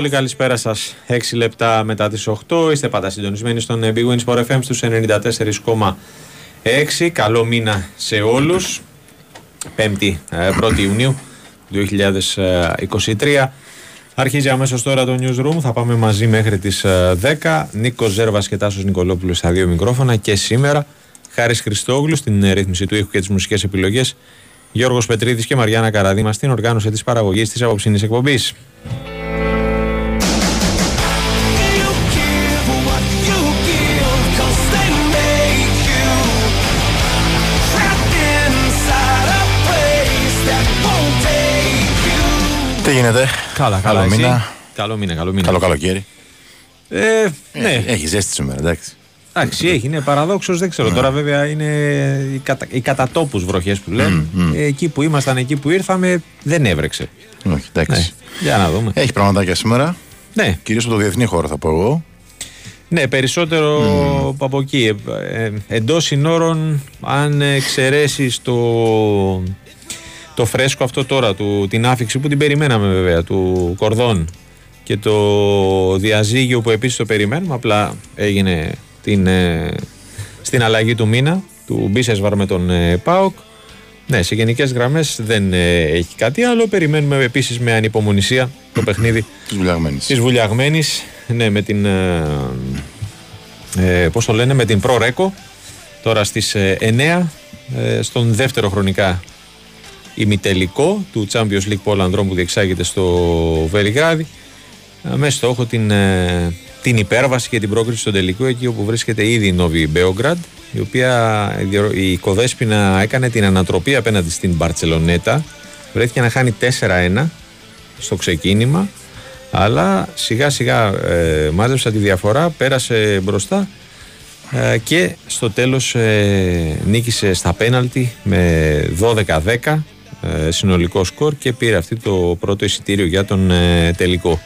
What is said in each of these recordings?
Πολύ πολύ καλησπέρα σας. 6 λεπτά μετά τις 8 είστε πάντα συντονισμένοι στον Big Wins Sport FM στους 94,6. Καλό μήνα σε όλους. 5η 1η Ιουνίου 2023. Αρχίζει αμέσως τώρα το newsroom. Θα πάμε μαζί μέχρι τις 10. Νίκος Ζέρβας και Τάσος Νικολόπουλος στα δύο μικρόφωνα. Και σήμερα Χάρης Χριστόγλου στην ρύθμιση του ήχου και τις μουσικές επιλογές. Γιώργος Πετρίδης και Μαριάννα Καραδίμα στην οργάνωση της παραγωγής της απόψινής εκπομπής. Τι γίνεται, Καλά, Καλό καλά. εσύ; μήνα. Καλό μήνα, καλό μήνα. καλό καλοκαίρι. Ε, ναι, Έχει ζέστη σήμερα, εντάξει. εντάξει, έχει, είναι παραδόξως, δεν ξέρω. Τώρα βέβαια είναι οι, κατα, οι κατατόπους βροχές που λένε. Ε, εκεί που ήμασταν, εκεί που ήρθαμε, δεν έβρεξε. Όχι, Ναι, εντάξει. για να δούμε. Έχει πραγματάκια σήμερα. Ναι, Κυρίως από το διεθνή χώρο θα πω εγώ. ναι, περισσότερο από εκεί. Ε, ε, εντός συνόρων, αν εξαιρέσεις το, το φρέσκο αυτό τώρα, του, την άφηξη που την περιμέναμε βέβαια, του Κορδόν και το διαζύγιο που επίσης το περιμένουμε, απλά έγινε την, ε, στην αλλαγή του μήνα, του Μπίσεσβαρ με τον ε, ΠΑΟΚ. Ναι, σε γενικές γραμμές δεν ε, έχει κάτι άλλο. Περιμένουμε επίσης με ανυπομονησία το παιχνίδι Της βουλιαγμένης. της Βουλιαγμένης. Ναι, με την. Ε, ε, πώς το λένε, με την Pro Reco. Τώρα στις ε, 9 ε, στον δεύτερο χρονικά ημιτελικό του Champions League Poland Rome που διεξάγεται στο Βελιγράδι. Ε, με στόχο την, ε, την υπέρβαση και την πρόκριση στον τελικό εκεί όπου βρίσκεται ήδη η Νόβι Μπέογκραντ η οποία η διορο- η Κοδέσποινα έκανε την ανατροπή απέναντι στην Μπαρτσελονέτα βρέθηκε να χάνει 4-1 στο ξεκίνημα αλλά σιγά σιγά ε, μάζεψε τη διαφορά πέρασε μπροστά ε, και στο τέλος ε, νίκησε στα πέναλτι με 12-10 ε, συνολικό σκορ και πήρε αυτή το πρώτο εισιτήριο για τον ε, τελικό.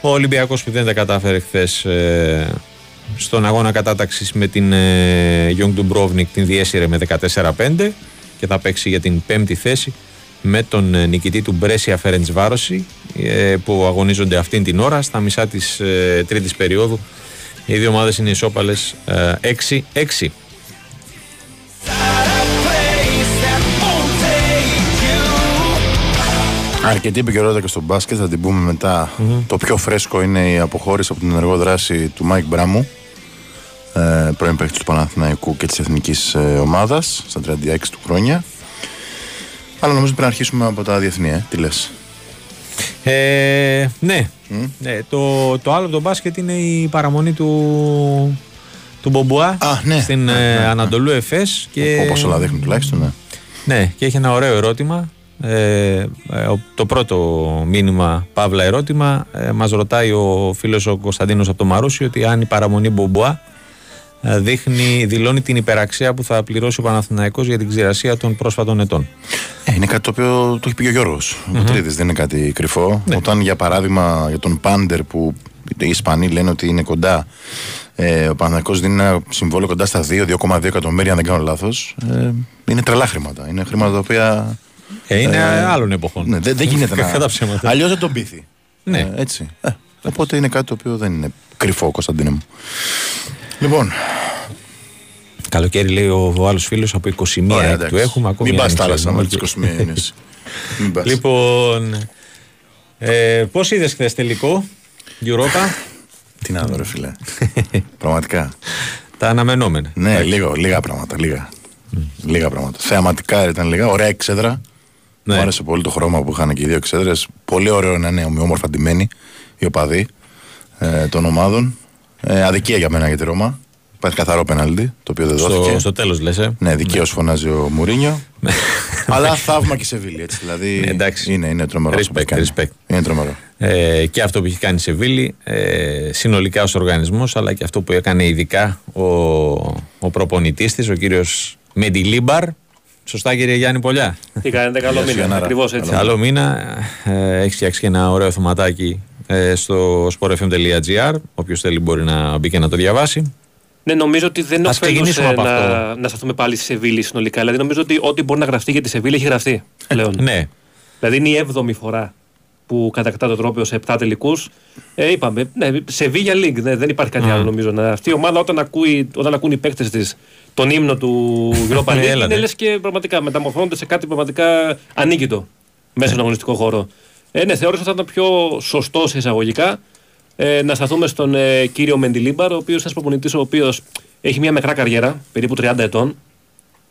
Ο Ολυμπιακός που δεν τα κατάφερε χθες στον αγώνα κατάταξης με την ε, Young Dubrovnik την διέσυρε με 14-5 και θα παίξει για την πέμπτη θέση με τον ε, νικητή του Μπρέσια Φέρεντς Βάρωση ε, που αγωνίζονται αυτήν την ώρα στα μισά της ε, τρίτης περίοδου οι δύο ομάδες είναι ισόπαλες ε, 6-6 Αρκετή επικαιρότητα και στο μπάσκετ, θα την πούμε μετά. Το πιο φρέσκο είναι η αποχώρηση από την ενεργό δράση του Μάικ Μπράμου, ε, πρώην παίκτης του Παναθηναϊκού και της εθνικής ε, ομάδας, στα 36 του χρόνια. Αλλά νομίζω πρέπει να αρχίσουμε από τα διεθνή, ε. τι λες; Ε, ναι. ναι το, το άλλο από το μπάσκετ είναι η παραμονή του, του Μπομπουά Α, ναι. στην Ναι, ε, ναι, ναι. Ανατολού Εφές και, Όπω όλα δείχνουν τουλάχιστον, ναι. ναι, και έχει ένα ωραίο ερώτημα ε, ε, ο- το πρώτο μήνυμα παύλα ερώτημα ε, μας ρωτάει ο φίλος ο Κωνσταντίνος από το Μαρούσι ότι αν η παραμονή Μπομπουά ε, δείχνει, δηλώνει την υπεραξία που θα πληρώσει ο Παναθηναϊκός για την ξηρασία των πρόσφατων ετών. Ε, είναι κάτι το οποίο το έχει πει και ο Γιώργος. δεν είναι κάτι κρυφό. Όταν για παράδειγμα για τον Πάντερ που οι Ισπανοί λένε ότι είναι κοντά, ε, ο Παναθηναϊκός δίνει ένα συμβόλαιο κοντά στα 2-2,2 εκατομμύρια, αν δεν κάνω λάθος. Ε, είναι τρελά χρήματα. Είναι χρήματα τα οποία. Ε, είναι Ε, άλλων εποχών. Ναι, δεν, δεν γίνεται να. Κατά ψέματα. Αλλιώς δεν τον πείθει. Ναι. Ε, έτσι. Ε, οπότε είναι κάτι το οποίο δεν είναι κρυφό, Κωνσταντίνε μου. Λοιπόν, Καλοκαίρι λέει ο, ο άλλος φίλος από 21 ωραία, εκ εντάξει. του έχουμε ακόμη. Μην πας άνοιξη, θάλασσα έχουμε με και- τι 21 μήνες. Μην πας. Λοιπόν, ε, πώς είδες χθες τελικό, Europa, Τι να δω, ρε φίλε. Πραγματικά. τα αναμενόμενα. Ναι, λίγο, λίγα πράγματα. Λίγα. Λίγα πράγματα. Θεαματικά ήταν λίγα. Ωραία εξέδρα. Ναι. Μου άρεσε πολύ το χρώμα που είχαν και οι δύο εξέδρες. Πολύ ωραίο να είναι ομοιόμορφα ντυμένοι οι οπαδοί ε, των ομάδων. Ε, αδικία για μένα για τη Ρώμα. Υπάρχει καθαρό πέναλτι, το οποίο δεν δόθηκε. Στο, στο τέλος λες. Ε; Ναι, δικαίως φωνάζει ο Μουρίνιο. Αλλά θαύμα και η Σεβίλη, έτσι. Δηλαδή Ναι, εντάξει. είναι, είναι τρομερό. αυτό που Respect, κάνει. respect. Είναι τρομερό. Ε, και αυτό που έχει κάνει η Σεβίλη, ε, συνολικά ως οργανισμός, αλλά και αυτό που έκανε ειδικά ο, ο προπονητής της, ο κύριος Μεντιλίμπαρ, Σωστά κύριε Γιάννη Πολιά. Τι κάνετε, καλό Γεια σου, μήνα. Γιαννάρα. Ακριβώς έτσι. Καλό μήνα. Ε, έχεις φτιάξει και ένα ωραίο θεματάκι ε, στο sportfm.gr. Όποιος θέλει μπορεί να μπει και να το διαβάσει. Ναι, νομίζω ότι δεν Ας ωφέλουσε ξεκινήσουμε από να, αυτό. να σταθούμε πάλι στη Σεβίλη συνολικά. Δηλαδή, νομίζω ότι ό,τι μπορεί να γραφτεί για τη Σεβίλη έχει γραφτεί πλέον. Ναι, Δηλαδή, είναι η έβδομη φορά που κατακτά το τρόπαιο σε 7 τελικούς. Ε, είπαμε, ναι, Sevilla League, ναι, δεν υπάρχει κάτι Μμμ. άλλο νομίζω. Να, αυτή η ομάδα όταν, ακούει, όταν ακούν οι παίκτες της τον ύμνο του Europa League, Ναι, έλα, είναι ναι. λες και πραγματικά μεταμορφώνονται σε κάτι πραγματικά ανίκητο μέσα στον αγωνιστικό χώρο. Ε, ναι, θεώρησα ότι θα ήταν πιο σωστός σε εισαγωγικά ε, να σταθούμε στον ε, κύριο Μεντιλίμπαρ, ο οποίος είναι ένας προπονητής ο οποίος έχει μια μικρά καριέρα, περίπου 30 ετών.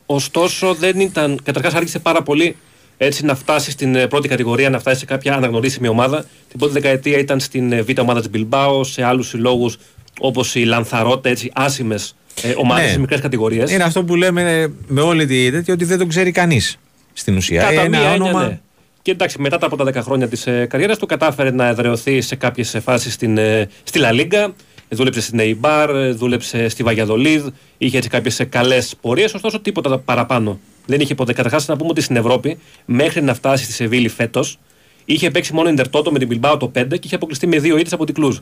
Ωστόσο, δεν ήταν. Καταρχάς, άρχισε πάρα πολύ έτσι να φτάσει στην ε, πρώτη κατηγορία, να φτάσει σε κάποια αναγνωρίσιμη ομάδα. Την πρώτη δεκαετία ήταν στην ε, β' ομάδα της Μπιλμπάο, σε άλλους συλλόγους όπως η Λανθαρότε, έτσι άσημες ε, ομάδες Ναι. σε μικρές κατηγορίες. είναι αυτό που λέμε με όλη τη τέτοια ότι δεν τον ξέρει κανείς στην ουσία. Κατά Ε, μία ένα έννοια, όνομα. ναι. Και εντάξει, μετά τα πρώτα 10 χρόνια της ε, καριέρας του, κατάφερε να εδρεωθεί σε κάποιες φάσεις στην, ε, στη Λα Λίγκα. Δούλεψε στην Eibar, ε, δούλεψε στη Βαγιαδολίδ. Είχε έτσι κάποιες καλές πορείες, ωστόσο τίποτα παραπάνω. Δεν είχε ποτέ. Καταρχάς, να πούμε ότι στην Ευρώπη, μέχρι να φτάσει στη Σεβίλη φέτος, είχε παίξει μόνο Ιντερτότο με την Bilbao το 5 και είχε αποκλειστεί με δύο ήττες από την Κλουζ.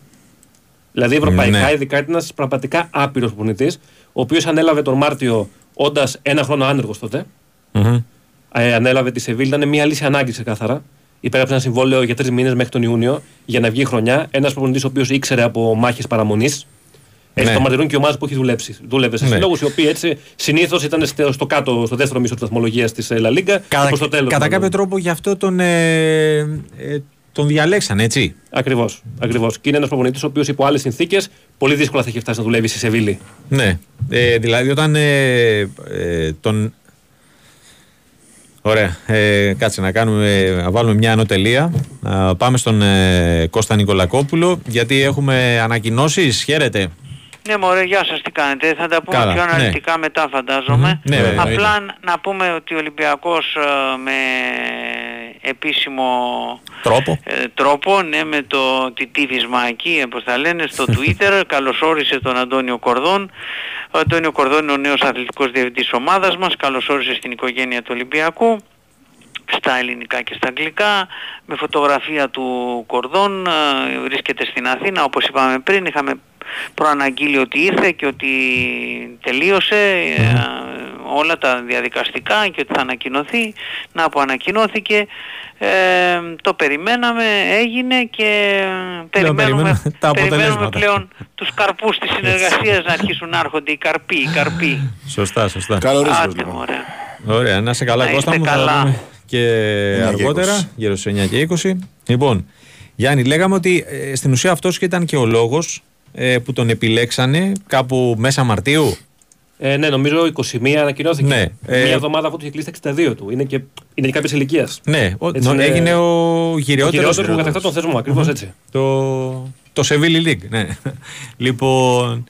Δηλαδή, ευρωπαϊκά, Ναι. ειδικά ήταν ένας πραγματικά άπειρος προπονητή, ο οποίος ανέλαβε τον Μάρτιο όντας ένα χρόνο άνεργος τότε Μμμ. ε, ανέλαβε τη Σεβίλη. Ήταν μια λύση ανάγκης ξεκάθαρα. Υπέγραψε ένα συμβόλαιο για τρεις μήνες μέχρι τον Ιούνιο για να βγει χρονιά. Ένας προπονητής ο οποίος ήξερε από μάχες παραμονής. Έτσι Ναι. το μαρτυρούν και οι ομάδε που έχει δουλέψει. Δούλευε σε Ναι. συλλόγους οι οποίοι έτσι συνήθως ήταν στο, στο κάτω, στο δεύτερο μισό της βαθμολογίας της La Liga. Κατά, προς το τέλος, κατά μάλλον. κάποιο τρόπο γι' αυτό τον, ε, ε, τον διαλέξαν, έτσι. Ακριβώς. Ακριβώς. Και είναι ένας προπονητής ο οποίος υπό άλλες συνθήκες πολύ δύσκολα θα είχε φτάσει να δουλεύει στη Σεβίλη. Ναι. Ε, δηλαδή όταν ε, ε, τον. Ωραία. Ε, κάτσε να, κάνουμε, να βάλουμε μια ανωτελεία. Α, πάμε στον ε, Κώστα Νικολακόπουλο γιατί έχουμε ανακοινώσεις. Χαίρετε. Ναι, μωρέ, γεια σας, τι κάνετε. Θα τα πούμε Καλά, πιο ναι. αναλυτικά μετά, φαντάζομαι. Μμμ, ναι, βέβαια, Απλά εννοείται. να πούμε ότι ο Ολυμπιακός ε, με επίσημο Τρόπο. ε, τρόπο, ναι, με το τιτίβισμα εκεί, όπως τα λένε, στο Twitter, καλωσόρισε τον Αντώνιο Κορδόν. Ο Αντώνιο Κορδόν είναι ο νέος αθλητικός διευθυντής ομάδας μας, καλωσόρισε στην οικογένεια του Ολυμπιακού στα ελληνικά και στα αγγλικά με φωτογραφία του Κορδόν ε, βρίσκεται στην Αθήνα όπως είπαμε πριν είχαμε προαναγγείλει ότι ήρθε και ότι τελείωσε ε, όλα τα διαδικαστικά και ότι θα ανακοινωθεί να που ανακοινώθηκε ε, το περιμέναμε έγινε και περιμένουμε, περιμένουμε τα περιμένουμε αποτελέσματα. πλέον τους καρπούς της συνεργασίας να αρχίσουν να έρχονται οι καρποί, οι καρποί. Σωστά, σωστά. Καλωρίζος Άντε λοιπόν. μωρέ. Ωραία, να σε καλά, Να Κώστα είστε μου. Θα καλά. Δούμε και και αργότερα, 20. γύρω στις 9 και 20. Λοιπόν, Γιάννη, λέγαμε ότι ε, στην ουσία αυτός και ήταν και ο λόγος ε, που τον επιλέξανε κάπου μέσα Μαρτίου; Ε, ναι, νομίζω 21 ανακοινώθηκε. Ναι, ε, Μια εβδομάδα αφού του είχε κλείσει τα 62 του. Είναι και, είναι και κάποια ηλικίας. Ναι, ο, Έτσι νο- είναι- έγινε ο Ο γυριότερος κυριότερο που κατακτά τον θεσμό, ακριβώς έτσι. το, το Σεβίλη League. Ναι. λοιπόν,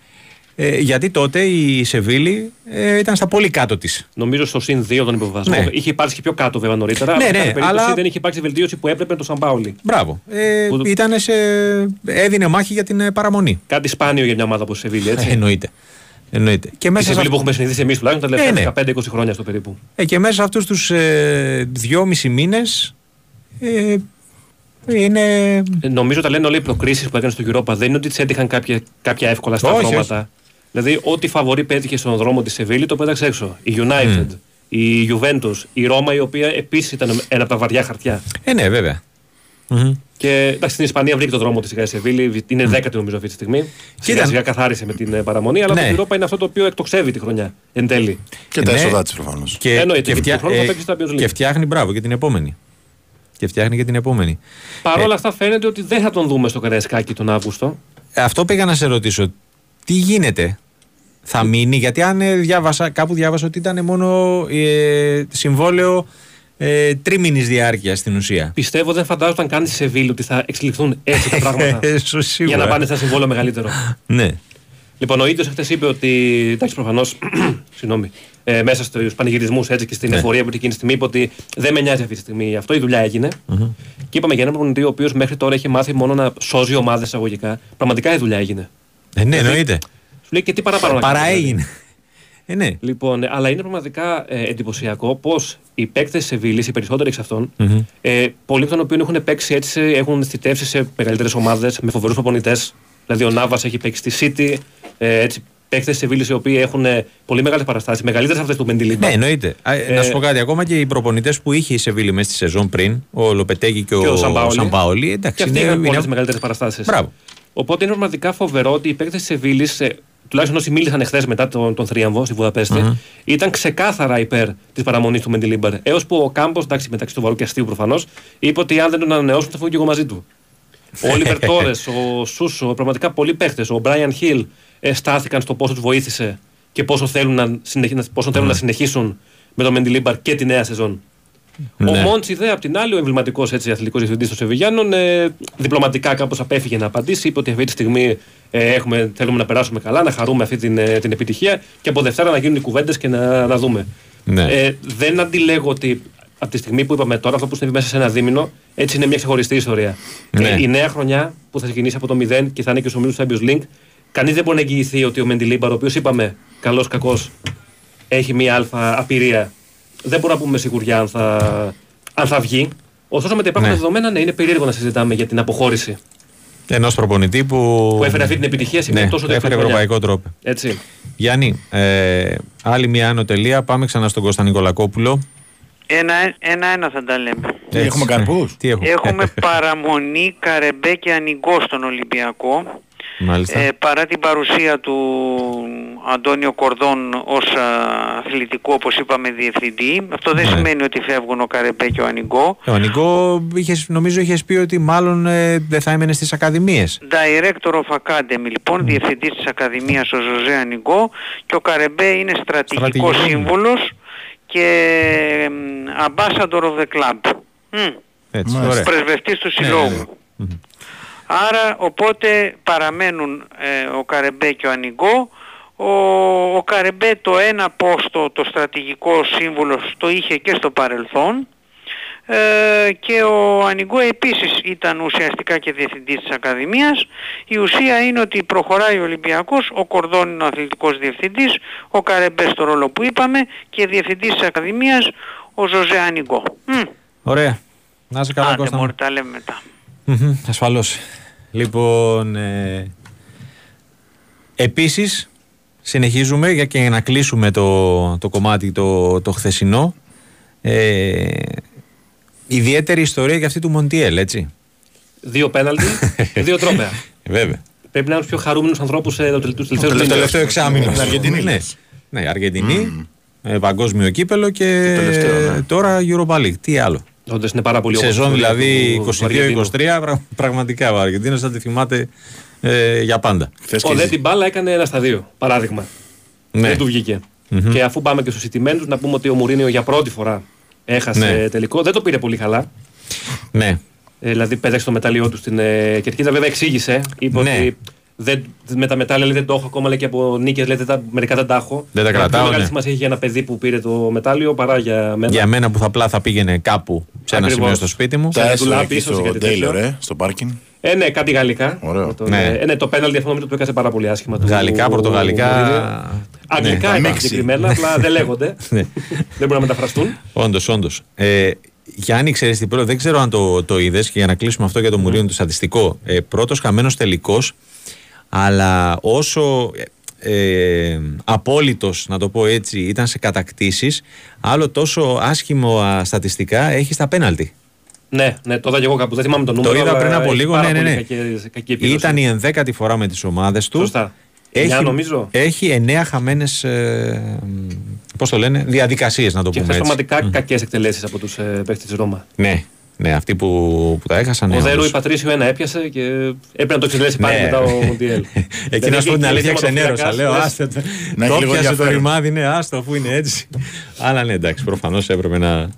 ε, γιατί τότε η Σεβίλη ε, ήταν στα πολύ κάτω της. Νομίζω στο συν 2 τον υποβασμό. Ναι. Είχε υπάρξει και πιο κάτω βέβαια νωρίτερα. Ναι, αλλά σε ναι, κάθε περίπτωση αλλά- δεν είχε υπάρξει βελτίωση που έπρεπε το Σαμπάουλι. Μπράβο. Ε, Που- ήτανε σε, έδινε μάχη για την ε, παραμονή. Κάτι σπάνιο για μια ομάδα όπως η Σεβίλη, έτσι. Ε, εννοείται. εννοείται. Και Η μέσα, σε, Σεβίλη που αυτ- έχουμε συνηθίσει εμείς τουλάχιστον τα Ε, ναι. τελευταία 15-20 χρόνια στο περίπου. ε, και μέσα σε αυτούς τους ε, δυόμισι μήνες ε, είναι... Ε, Νομίζω τα λένε όλοι οι προκρίσεις που έκανε στο Europa δεν είναι ότι τις έτυχαν κάποια, κάποια εύκολα Όχι, σταυρώματα. Δηλαδή, ό,τι φαβορή πέτυχε στον δρόμο της Σεβίλη το πέταξε έξω. Η United, η Juventus, η Ρώμα, η οποία επίσης ήταν ένα από τα βαριά χαρτιά. Ε, ναι, βέβαια. Μμμ. Και εντάξει, στην Ισπανία βρήκε το δρόμο της σιγά η Σεβίλη. Είναι δέκατη νομίζω αυτή τη στιγμή. Σιγά Κοίτα. σιγά καθάρισε με την ε, παραμονή. Αλλά Ναι. το Europa είναι αυτό το οποίο εκτοξεύει τη χρονιά εν τέλει. Και τα Ναι. έσοδα τη προφανώς. Και, Εννοείται, και, και φτιά- του χρόνου θα ε, παίξει στα Champions League. και φτιάχνει, μπράβο, και την επόμενη. Και φτιάχνει και την επόμενη. Παρ' Ε. όλα αυτά φαίνεται ότι δεν θα τον δούμε στο Καραϊσκάκι τον Αύγουστο. Ε, Αυτό πήγα να σε ρωτήσω. Τι γίνεται, θα μείνει, γιατί αν ε, διάβασα, κάπου διάβασα ότι ήταν μόνο ε, συμβόλαιο ε, τρίμηνης διάρκειας στην ουσία. Πιστεύω δεν φαντάζονταν καν στη Σεβίλη ότι θα εξελιχθούν έτσι τα πράγματα. Ε, σου σίγουρα. για να πάνε σε ένα συμβόλαιο μεγαλύτερο. Ναι. Λοιπόν, ο ίδιο χθε είπε ότι. Εντάξει, προφανώς. συγγνώμη. Ε, μέσα στους πανηγυρισμούς έτσι και στην Ναι. εφορία που είχε εκείνη τη στιγμή είπε ότι δεν με νοιάζει αυτή τη στιγμή αυτό. Η δουλειά έγινε. Και είπαμε για έναν προπονητή ο οποίος μέχρι τώρα έχει μάθει μόνο να σώζει ομάδες εισαγωγικά. Πραγματικά η δουλειά έγινε. Ε, ναι, εννοείται. Σου λέει και τι παραπάνω να Παρά κάνεις, δηλαδή. έγινε. Ε, ναι. Λοιπόν, ε, αλλά είναι πραγματικά ε, εντυπωσιακό πώ οι παίκτες τη Σεβίλη, οι περισσότεροι εξ αυτων Μμμ. ε, πολλοί από των οποίων έχουν παίξει έτσι, σε- έχουν θητεύσει σε μεγαλύτερες ομάδες με φοβερούς προπονητές. Δηλαδή, ο Νάβα έχει παίξει στη City. Ε, έτσι, παίκτες τη Σεβίλη οι οποίοι έχουν ε, πολύ μεγάλες παραστάσεις, μεγαλύτερες από αυτές του Μεντιλίμπα. Ναι, εννοείται. Α, ε, να σου πω κάτι, ακόμα και οι προπονητές που είχε η Σεβίλη μέσα στη σεζόν πριν, ο Λοπετέγη και, Και ο ο Σαμπάολη. Σαμπάολη, εντάξει. Και αυτοί είναι- είχαν είναι- πολλές μεγαλύτερες παραστάσεις. Μπράβο. Οπότε είναι πραγματικά φοβερό ότι οι παίκτες της Σεβίλης, τουλάχιστον όσοι μίλησαν εχθέ μετά τον, τον θρίαμβο στη βουδαπεστη ήταν ξεκάθαρα υπέρ της παραμονής του Μεντιλίμπαρ. Έως που ο Κάμπος, εντάξει, μεταξύ του βαρού και αστείου προφανώς, είπε ότι αν δεν τον ανανεώσουν θα φύγω και εγώ μαζί του. Ο Όλιβερ Τόρες, ο Σούσο, πραγματικά πολλοί παίχτε, ο Μπράιαν Χιλ στάθηκαν στο πόσο τους βοήθησε και πόσο θέλουν να, συνεχι- πόσο θέλουν να συνεχίσουν με τον Μεντιλίμπαρ και τη νέα σεζόν. Ο Ναι. Μόντσι δε, απ' την άλλη, ο εμβληματικός αθλητικός διευθυντής των Σεβιγιάννων, ε, διπλωματικά κάπως απέφυγε να απαντήσει. Είπε ότι αυτή τη στιγμή ε, έχουμε, θέλουμε να περάσουμε καλά, να χαρούμε αυτή την, ε, την επιτυχία και από Δευτέρα να γίνουν οι κουβέντες και να, να δούμε. Ναι. Ε, δεν αντιλέγω ότι από τη στιγμή που είπαμε τώρα, αυτό που συνέβη μέσα σε ένα δίμηνο, έτσι είναι μια ξεχωριστή ιστορία. Ναι. Ε, η νέα χρονιά που θα ξεκινήσει από το 0 και θα είναι και στους ομίλους του Champions League, κανείς δεν μπορεί να εγγυηθεί ότι ο Μεντιλίμπαρ, ο οποίος είπαμε καλός κακός έχει μια αλφα απειρία. Δεν μπορούμε να πούμε με σιγουριά αν θα, αν θα βγει. Ωστόσο, με τα υπάρχοντα Ναι. δεδομένα, ναι, είναι περίεργο να συζητάμε για την αποχώρηση Ενός προπονητή που. που έφερε αυτή την επιτυχία σε μια ναι, τόσο έφερε δύσκολη χρονιά. ευρωπαϊκό τρόπο. Έτσι. Γιάννη, ε, άλλη μια άνω τελεία. Πάμε ξανά στον Κώστα Νικολακόπουλο. Ένα- Ένα-ένα θα τα λέμε. Τι, έχουμε καρπούς; Τι έχουμε. Έχουμε παραμονή Καρεμπέ και Ανιγκό στον Ολυμπιακό. Μάλιστα. Ε, παρά την παρουσία του Αντώνιο Κορδόν ως α, αθλητικού όπως είπαμε διευθυντή αυτό δεν Ναι. σημαίνει ότι φεύγουν ο Καρεμπέ και ο Ανιγκό Ο Νικό, είχες, νομίζω είχες πει ότι μάλλον ε, δεν θα έμενε στις ακαδημίες. Director of Academy λοιπόν, διευθυντής της Ακαδημίας ο Ζωζέ Ανιγκό και ο Καρεμπέ είναι στρατηγικός Στρατηγικό. σύμβουλος και μ, ambassador of the club. Μμ, Έτσι, Μάλιστα. ωραία. πρεσβευτής του Ναι, συλλόγου. ναι, ναι. Μμμ. Άρα οπότε παραμένουν ε, ο Καρεμπέ και ο Ανιγκό. Ο, ο Καρεμπέ το ένα πόστο, το στρατηγικό σύμβουλος, το είχε και στο παρελθόν. Ε, και ο Ανιγκό επίσης ήταν ουσιαστικά και διευθυντής της Ακαδημίας. Η ουσία είναι ότι προχωράει ο Ολυμπιακός, ο Κορδόν είναι ο αθλητικός διευθυντής, ο Καρεμπέ στο ρόλο που είπαμε και διευθυντής της Ακαδημίας ο Ζωζέ Ανιγκό. Μμ. Ωραία. Να είσαι καλά, Άντε Κώστα. μου. μωρέ, τα λέμε μετά. Μμμ, Ασφαλώς. Λοιπόν, ε, επίσης συνεχίζουμε για και να κλείσουμε το, το κομμάτι το, το χθεσινό. Ε, ιδιαίτερη ιστορία για αυτή του Μοντιέλ, έτσι. Δύο πέναλτι, δύο τρόπαια. Ε, βέβαια. Πρέπει να είναι του πιο χαρούμενους ανθρώπους ε, τους τελευταίους Το τελευταίου τελευταίο εξάμεινο. Την Αργεντινή, Ναι, λες. ναι Αργεντινή, ε, παγκόσμιο κύπελο και Το τελευταίο, ναι. τώρα Europa League. Τι άλλο. Όντως είναι πάρα πολύ Σεζόν όμορφη δηλαδή ιστορία του- του Αργεντίνου. 22-23, πρα- πραγματικά ο Αργεντίνος θα τη θυμάται ε, για πάντα. Χθες Ο και Δε ζη- την μπάλα έκανε ένα στα δύο. Παράδειγμα. Ναι. Δεν του βγηκε Και αφού πάμε και στους ηττημένους, να πούμε ότι ο Μουρίνιο για πρώτη φορά έχασε Ναι. τελικό. Δεν το πήρε πολύ καλά. Ναι. Ε, δηλαδή πέταξε το μετάλλιό του στην ε, κερκίδα. Βέβαια εξήγησε. Είπε Ναι. ότι δεν, με τα μετάλλια λέει, δεν το έχω ακόμα λέει, και από νίκες. Λέει, δεν τα- μερικά δεν τα έχω. Δεν τα Ε, κρατάω, Πιο μεγάλη ναι. σημασία έχει για ένα παιδί που πήρε το μετάλλιο παρά για μένα. Για μένα που θα απλά θα πήγαινε κάπου σε ένα Ακριβώς. σημείο στο σπίτι μου. Τα Σαν έσοδα ντουλάπι, εκεί ίσως, στο ή κάτι τέτοιο. Taylor, ε, στο πάρκινγκ. Ε, ναι, κάτι γαλλικά. Ωραίο. Με τον, Ναι. ε, ναι, το πέναλτι αυτό νομίζω το έκανε πάρα πολύ άσχημα. του- Γαλλικά, του- πορτογαλικά. Μουρίνιο. Αγγλικά Ναι, ήταν μίξη. συγκεκριμένα, απλά δεν λέγονται. Ναι. δεν μπορούν να μεταφραστούν. Όντως, όντως. Ε, Γιάννη, ξέρεις τι πρώτο, δεν ξέρω αν το, το είδες και για να κλείσουμε αυτό για το Μουρίνο το στατιστικό. Ε, Πρώτος χαμένος τελικός, αλλά όσο ε, ε, απόλυτος, να το πω έτσι, ήταν σε κατακτήσεις, άλλο τόσο άσχημο α, στατιστικά έχει στα πέναλτι. Ναι, ναι, το είδα και εγώ κάπου. Δεν θυμάμαι το νούμερο. είδα αλλά πριν από έχει λίγο, πάρα ναι, ναι, πολύ ναι. Κακή, κακή επίδοση. Ήταν η ενδέκατη φορά με τις ομάδες του. Σωστά. Έχει, Εννιά, νομίζω. έχει εννέα χαμένες, ε, πώς το λένε, διαδικασίες να το Και πούμε χθες έτσι. πραγματικά κακές εκτελέσεις από τους ε, παίχτε της Ρώμα. Ναι, ναι, αυτοί που, που τα έχασαν. ναι, ο Δέρου όντως. η Πατρίσιο ένα έπιασε και έπρεπε να το εξελέξει πάλι Ναι. μετά ο Μοντιέλ. Εκεί να σου πω την αλήθεια ξενέρωσα. Λέω, άστε το. Να Το έχει λίγο πιάσε το ενδιαφέρον. ρημάδι, ναι, άστο αφού είναι έτσι. Αλλά ναι, εντάξει, προφανώς έπρεπε να,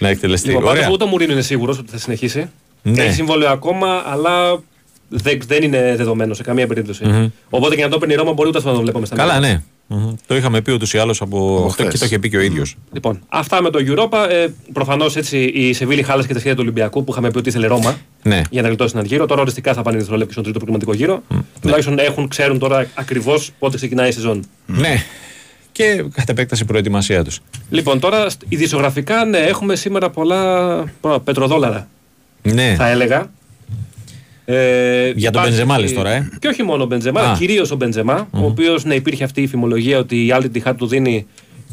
να εκτελεστεί. Λοιπόν, Ωραία. πάντως ούτε ο Μουρίνο είναι σίγουρος ότι θα συνεχίσει. Ναι. Έχει συμβόλαιο ακόμα, αλλά δεν, δεν είναι δεδομένο σε καμία περίπτωση. Οπότε και να το παίρνει η Ρώμα μπορεί ούτε αυτό να το βλέπουμε στα Καλά, μέσα. ναι. Μμμ. Το είχαμε πει ούτως ή άλλως από αυτό χθες. και το είχε πει και ο ίδιος. Λοιπόν, αυτά με το Europa. Ε, Προφανώς έτσι η Σεβίλη χάλασε και τα σχέδια του Ολυμπιακού που είχαμε πει ότι ήθελε Ρώμα Ναι. για να γλιτώσει έναν γύρο. Τώρα οριστικά θα πάνε δευτερόλεπτο στον τρίτο προγραμματικό γύρο. Τουλάχιστον έχουν, ξέρουν τώρα ακριβώς πότε ξεκινάει η σεζόν. Ναι. και κατ' επέκταση η προετοιμασία τους. Λοιπόν, τώρα στ- ειδησιογραφικά ναι, έχουμε σήμερα πολλά, πολλά πετροδόλαρα, Ναι, θα έλεγα. Ε, Για τον υπάρχει- Μπενζεμά λες τώρα, ε. Και όχι μόνο ο Μπενζεμά, Α. αλλά κυρίως ο μπενζεμα ο οποίος ναι, υπήρχε αυτή η φημολογία ότι η Al Ittihad του δίνει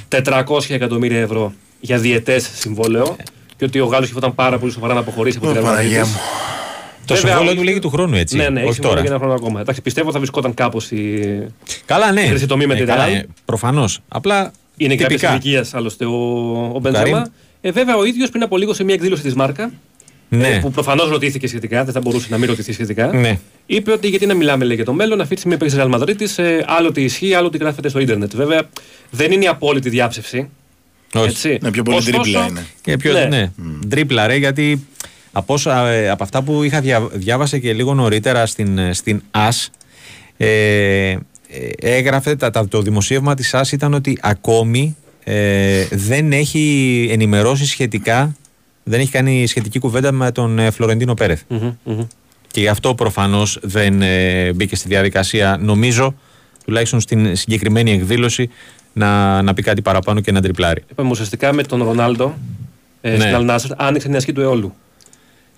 400 εκατομμύρια ευρώ για διετέ συμβόλαιο και ότι ο Γάλλος ήταν πάρα πολύ σοβαρά να αποχωρήσει από Ω, την Real Παναγία Madrid. μου. το βέβαια, συμβόλαιο ο- του λέγει του χρόνου έτσι. Ναι, ναι, έχει όχι συμβόλαιο τώρα. για ένα χρόνο ακόμα. Εντάξει, πιστεύω θα βρισκόταν κάπως η. Καλά, ναι. Χρυσή τομή με τη Real. Προφανώς. Απλά. Είναι κάποια τυπικά. ηλικία άλλωστε ο, ο Καρύμ. Μπενζεμά. Ε, βέβαια ο ίδιος πριν από λίγο σε μια εκδήλωση της Μάρκα, Ναι. ε, που προφανώς ρωτήθηκε σχετικά, δεν θα μπορούσε να μην ρωτηθεί σχετικά. ναι. Είπε ότι γιατί να μιλάμε λέει, για το μέλλον, αυτή τη στιγμή παίξεις Real Madrid, ε, άλλο τι ισχύει, άλλο τι γράφεται στο ίντερνετ. Βέβαια δεν είναι η απόλυτη διάψευση. Όχι. Έτσι. Ναι, πιο πολύ Ωστόσο, τρίπλα είναι. Και πιο, Ναι. ναι. Τρίπλα ρε, γιατί από, όσα, ε, από αυτά που είχα δια, διάβασε και λίγο νωρίτερα στην, ε, στην ΑΣ, ε, ε, έγραφε, τα, τα- το δημοσίευμα της ΑΣ ήταν ότι ακόμη ε, δεν έχει ενημερώσει σχετικά, δεν έχει κάνει σχετική κουβέντα με τον ε, Φλωρεντίνο Πέρεθ. μμμ, μμμ. Και γι' αυτό προφανώς δεν ε, μπήκε στη διαδικασία, νομίζω, τουλάχιστον στην συγκεκριμένη εκδήλωση, να, να πει κάτι παραπάνω και να τριπλάρει. Είπαμε ουσιαστικά με τον Ρονάλντο ε, Ναι. στην Αλνάσερ άνοιξε την ασκή του αιώλου.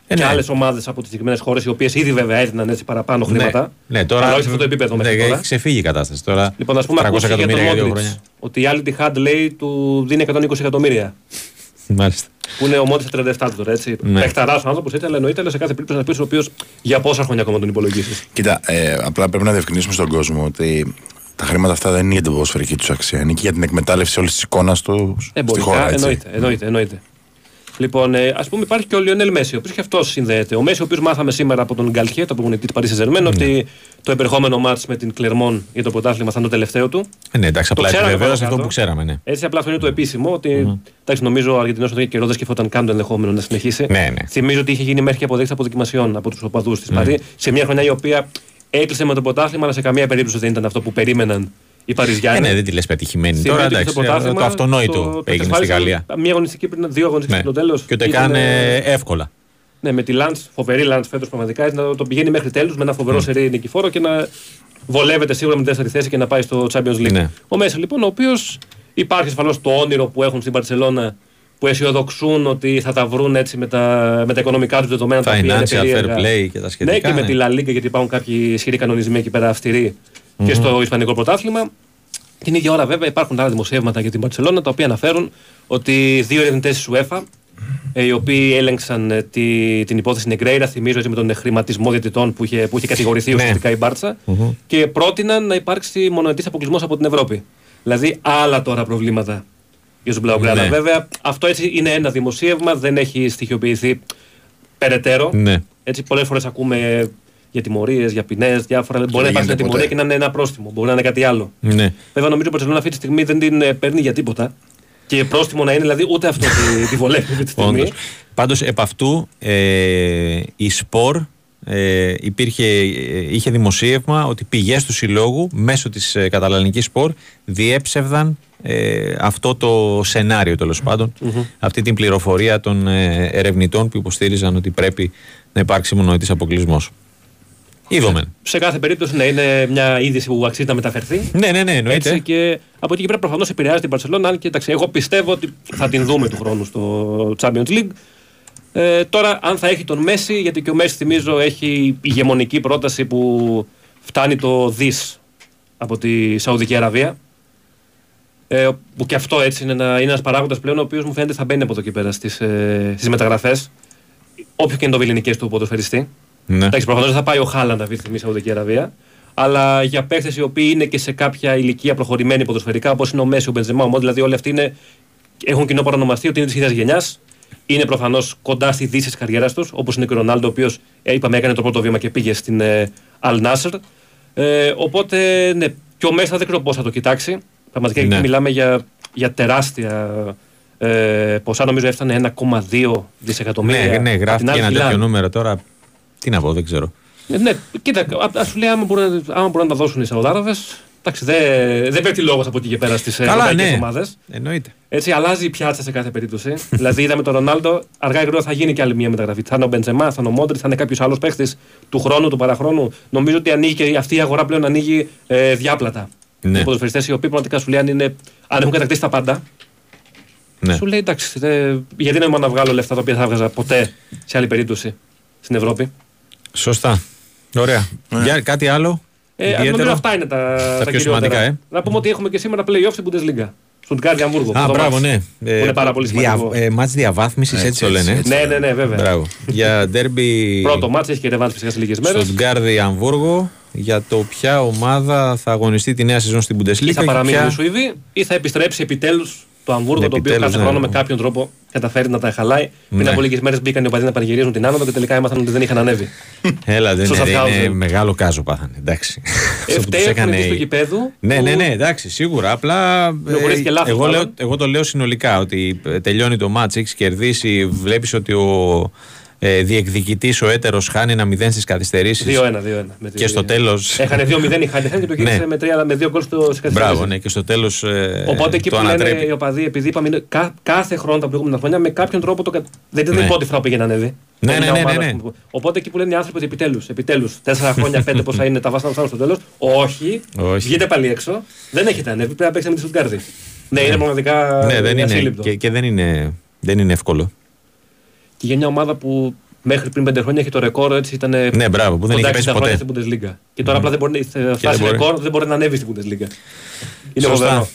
Ε, και ναι. άλλες ομάδες από τις συγκεκριμένες χώρες, οι οποίες ήδη βέβαια έδιναν έτσι παραπάνω χρήματα. Ναι, ναι, τώρα, αλλά όχι σε αυτό το επίπεδο μέχρι ναι, τώρα. Έχει ξεφύγει η κατάσταση τώρα. Λοιπόν, ας πούμε, 300 ακούστηκε για τον εκατομμύρια για δύο Μόντριτς χρόνια. ότι η άλλη Tihad λέει του δίνει 120 εκατομμύρια. Μάλιστα. Που είναι ο Μόντριτ στα 37 του τώρα, έτσι. Ναι. Παιχταράς ο άνθρωπος έτσι, αλλά εννοείται αλλά σε κάθε περίπτωση ένα ο οποίος για πόσα χρόνια ακόμα τον υπολογίσει. Κοίτα, ε, απλά πρέπει να διευκρινίσουμε στον κόσμο ότι τα χρήματα αυτά δεν είναι για την ποδοσφαιρική τους αξία. Είναι και για την εκμετάλλευση όλης της εικόνας τους στη Εμπορικά, χώρα. Έτσι. εννοείται, εννοείται, εννοείται. Λοιπόν, ε, ας πούμε, υπάρχει και ο Λιονέλ Μέση, ο οποίος και αυτός συνδέεται. Ο Μέση, ο οποίος μάθαμε σήμερα από τον Γκαλχιέ, τον προπονητή τη Παρίσι Ζερμέν, ότι το επερχόμενο μάτς με την Κλερμόν για το πρωτάθλημα θα είναι το τελευταίο του. Ε, ναι, εντάξει, Το απλά ξέραμε επιβεβαίωσε πάνω αυτό κάτω. που ξέραμε, ναι. Έτσι, απλά αυτό είναι το επίσημο. Ότι, εντάξει, νομίζω ο Αργεντινός εδώ και καιρό δεν σκεφτόταν καν το ενδεχόμενο να συνεχίσει. Ναι, ναι. Θυμίζω ότι είχε γίνει μέχρι και αποδείξει αποδοκιμασιών από τους οπαδούς της Παρί σε μια χρονιά η οποία έκλεισε με το πρωτάθλημα, αλλά σε καμία περίπτωση δεν ήταν αυτό που περίμεναν οι Παριζιάνοι. Ε, ναι, δεν τη λες πετυχημένη. Θυμίζω Τώρα ότι εντάξει, στο πρωτάθλημα, το αυτονόητο το- το έγινε στη εξασφάλισε Γαλλία. Μία αγωνιστική πριν, δύο αγωνιστικέ Ναι. πριν το τέλος. Και ούτε καν ε, εύκολα. Ναι, με τη Λαντ, φοβερή Λαντ φέτος πραγματικά, έτσι, να το πηγαίνει μέχρι τέλους με ένα φοβερό σερί νικηφόρο και να βολεύεται σίγουρα με την δεύτερη θέση και να πάει στο Champions League. Ναι. Ο Μέση λοιπόν, ο οποίος υπάρχει ασφαλώς το όνειρο που έχουν στην Παρσελώνα που αισιοδοξούν ότι θα τα βρουν έτσι με τα, με τα οικονομικά τους δεδομένα τα οποία είναι Financial fair περίεργα. play και τα σχετικά. Ναι, και με ναι. τη La Liga, γιατί υπάρχουν κάποιοι ισχυροί κανονισμοί εκεί πέρα αυστηροί και στο Ισπανικό πρωτάθλημα. Την ίδια ώρα, βέβαια, υπάρχουν άλλα δημοσιεύματα για την Παρσελόνα τα οποία αναφέρουν ότι δύο ερευνητές της UEFA, ε, οι οποίοι έλεγξαν ε, τη, την υπόθεση Νεγκρέιρα, θυμίζω έτσι με τον χρηματισμό διαιτητών που είχε, που είχε κατηγορηθεί Ναι. ουσιαστικά η μπαρτσα και πρότειναν να υπάρξει μονοετής αποκλεισμός από την Ευρώπη. Δηλαδή, άλλα τώρα προβλήματα για του Μπλαουγκράνα. Ναι. Βέβαια, αυτό έτσι είναι ένα δημοσίευμα, δεν έχει στοιχειοποιηθεί περαιτέρω. Ναι. Έτσι, πολλές φορές ακούμε για τιμωρίες, για ποινές, διάφορα. Μπορεί να δεν υπάρξει μια γίνεται τιμωρία ποτέ. και να είναι ένα πρόστιμο. Μπορεί να είναι κάτι άλλο. ναι. Βέβαια, νομίζω ότι η Barcelona αυτή τη στιγμή δεν την ε, παίρνει για τίποτα. Και πρόστιμο να είναι, δηλαδή, ούτε αυτό τη, τη βολεύει αυτή τη στιγμή. Όντως. Πάντως επ' αυτού ε, η Σπορ ε, υπήρχε, ε, είχε δημοσίευμα ότι πηγές του συλλόγου μέσω της ε, καταλανικής Σπορ διέψευδαν ε, αυτό το σενάριο τέλος πάντων, αυτή την πληροφορία των ε, ερευνητών που υποστήριζαν ότι πρέπει να υπάρξει μονοετής αποκλεισμός. Είδομεν. Σε κάθε περίπτωση να είναι μια είδηση που αξίζει να μεταφερθεί. Ναι, ναι, ναι, εννοείται. Έτσι, και από εκεί και πέρα προφανώς επηρεάζει την Barcelona. Αν και εντάξει, εγώ πιστεύω ότι θα την δούμε του χρόνου στο Champions League. Ε, τώρα, αν θα έχει τον Μέση, γιατί και ο Μέση θυμίζω έχει ηγεμονική πρόταση που φτάνει το δις από τη Σαουδική Αραβία. Ε, που και αυτό έτσι είναι, ένα, είναι ένας παράγοντας πλέον ο οποίος μου φαίνεται θα μπαίνει από εδώ και πέρα στις, ε, στις μεταγραφές όποιο και είναι το βιλινικές του ποδοσφαιριστή. Ναι. Εντάξει, προφανώς δεν θα πάει ο Χάλαντ αυτή τη στιγμή στη Σαουδική Αραβία. Αλλά για παίχτε οι οποίοι είναι και σε κάποια ηλικία προχωρημένη ποδοσφαιρικά, όπως είναι ο Μέση, ο Μπενζεμά, ο Μόντ, δηλαδή όλοι αυτοί είναι, έχουν κοινό παρονομαστή ότι είναι της ίδιας γενιάς. Είναι προφανώς κοντά στη δύση της καριέρας τους, όπως είναι και ο Ρονάλντο, ο οποίος είπαμε έκανε το πρώτο βήμα και πήγε στην ε, Al Nasser. Ε, οπότε, ναι, και ο Μέση θα δεν ξέρω πώς θα το κοιτάξει. Πραγματικά Ναι. εκεί μιλάμε για, για τεράστια ε, ποσά. Νομίζω έφτανε 1,2 δισεκατομμύρια. Ναι, ναι, Απ' γράφει την και άλλη, ένα Χιλάλ. τέτοιο νούμερο τώρα. Τι να πω, δεν ξέρω. Ε, Ναι, κοίτα, α σου λέει άμα μπορούν, άμα μπορούν να τα δώσουν οι Σαουδάραβες. Εντάξει, δεν δεν πέφτει λόγος από εκεί και πέρα στις ευρωπαϊκές ναι. ομάδες. Εννοείται. Έτσι, αλλάζει η πιάτσα σε κάθε περίπτωση. δηλαδή, είδαμε τον Ρονάλντο, αργά ή γρήγορα θα γίνει και άλλη μια μεταγραφή. Θα είναι ο Μπεντζεμά, θα είναι ο Μόντρι, θα είναι κάποιος άλλος παίχτη του χρόνου, του παραχρόνου. Νομίζω ότι ανοίγει και αυτή η αγορά πλέον ανοίγει ε, διάπλατα. Ναι. Οι ποδοσφαιριστές οι οποίοι πραγματικά σου λέει αν, είναι, αν έχουν κατακτήσει τα πάντα, Ναι. σου λέει εντάξει, δε, γιατί να να βγάλω λεφτά τα οποία θα έβγαζα ποτέ σε άλλη περίπτωση στην Ευρώπη. Σωστά. Ωραία. Για κάτι άλλο. Ε, νομίζω ιδιαίτερο; αυτά είναι τα, τα, πιο κυριότερα. σημαντικά, ε. Να πούμε ότι έχουμε και σήμερα play-off στην Bundesliga. Στον Τγκάρδι Αμβούργο. Α, το μπράβο, μάτς. ναι. Που είναι πάρα πολύ σημαντικό. ε, μάτς διαβάθμισης, έτσι, Έτσι, το λένε. έτσι, ε. Ναι, ναι, ναι, βέβαια. Μπράβο. Για ντέρμπι Πρώτο μάτς έχει και ρεβάνς φυσικά σε λίγες μέρες. στο Γκάρδι Αμβούργο για το ποια ομάδα θα αγωνιστεί τη νέα σεζόν στην Bundesliga. Ή θα και παραμείνει ποια- οι Σουηδοί ή θα επιστρέψει επιτέλους το Αμβούργο, το οποίο Επιτέλους, κάθε ναι. χρόνο με κάποιον τρόπο καταφέρει να τα χαλάει. Πριν Ναι. από λίγες μέρες μπήκαν οι οπαδοί να πανηγυρίζουν την άνοδο και τελικά έμαθαν ότι δεν είχαν ανέβει. Έλα, δεν Στο είναι, Schaffhausen. είναι μεγάλο κάζο πάθανε. Εντάξει. Αυτό που τους Ευταίχουν έκανε εκεί στο η- γηπέδου. Ναι, που- ναι, ναι, εντάξει, σίγουρα. Απλά. Πληροφορήθηκε ε, λάθος, εγώ, μάλλον. λέω, εγώ το λέω συνολικά ότι ε, τελειώνει το μάτς, έχεις κερδίσει, βλέπεις ότι ο ε, διεκδικητής ο έτερος χάνει ένα 0 στις καθυστερήσεις. 2-1, 2-1. με τη- Και στο τέλο. Έχανε 2-0 οι Χάιντεχεν και το γύρισε Ναι. με, τρία- με δύο γκολ στο στις Μπράβο, καθυστερήσεις. ναι, και στο τέλος. Οπότε εκεί το που λένε ανατρέπει. οι οπαδοί, επειδή είπαμε είναι κα- κάθε χρόνο τα προηγούμενα χρόνια με κάποιον τρόπο το. κα- Δεν ήταν Ναι. η πρώτη φορά που πήγε να ανέβει. Ναι, Είναι ναι, μια ναι, ομάδα ναι, ναι. που- Οπότε εκεί που λένε οι άνθρωποι ότι επιτέλους, επιτέλους, τέσσερα χρόνια, πέντε πόσα είναι, τα βάσανα φτάνουν στο τέλος. Όχι, Όχι. βγείτε πάλι έξω. Δεν έχετε ανέβει, πρέπει να παίξετε με τη Σουτγκάρδη. Ναι, είναι πραγματικά Ναι, δεν είναι, ασύλληπτο. και, και δεν, είναι, δεν είναι εύκολο. Και για μια ομάδα που μέχρι πριν πέντε χρόνια έχει το ρεκόρ, έτσι ήταν. Ναι, μπράβο, που δεν είχε κοντά πέσει 60 χρόνια ποτέ. στην Bundesliga. Και τώρα απλά δεν μπορεί να θα φτάσει μπορεί. ρεκόρ, δεν μπορεί να ανέβει στην Bundesliga. Είναι Σωστά. φοβερό.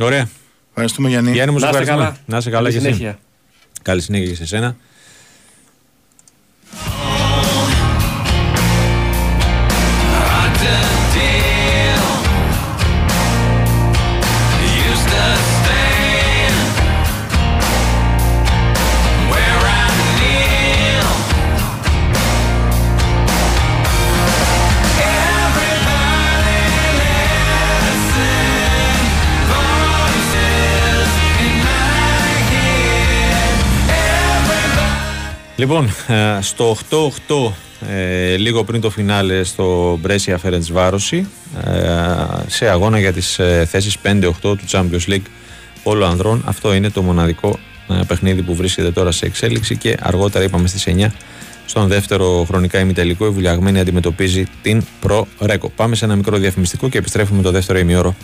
Ωραία. Ευχαριστούμε Γιάννη. Γιάννη μου, σε Να είστε ευχαριστούμε. καλά. Να είσαι καλά Καλή και εσύ. συνέχεια. Καλή συνέχεια και σε σένα. Λοιπόν, ε, στο 8-8, ε, λίγο πριν το φινάλε στο Μπρέσια Φέρεντς Βάρωση, ε, σε αγώνα για τις ε, θέσεις 5-8 του Champions League όλων ανδρών. Αυτό είναι το μοναδικό ε, παιχνίδι που βρίσκεται τώρα σε εξέλιξη και αργότερα είπαμε στις 9 στον δεύτερο χρονικά ημιτελικό η Βουλιαγμένη αντιμετωπίζει την Προ Ρέκο. Πάμε σε ένα μικρό διαφημιστικό και επιστρέφουμε το δεύτερο ημιώρο.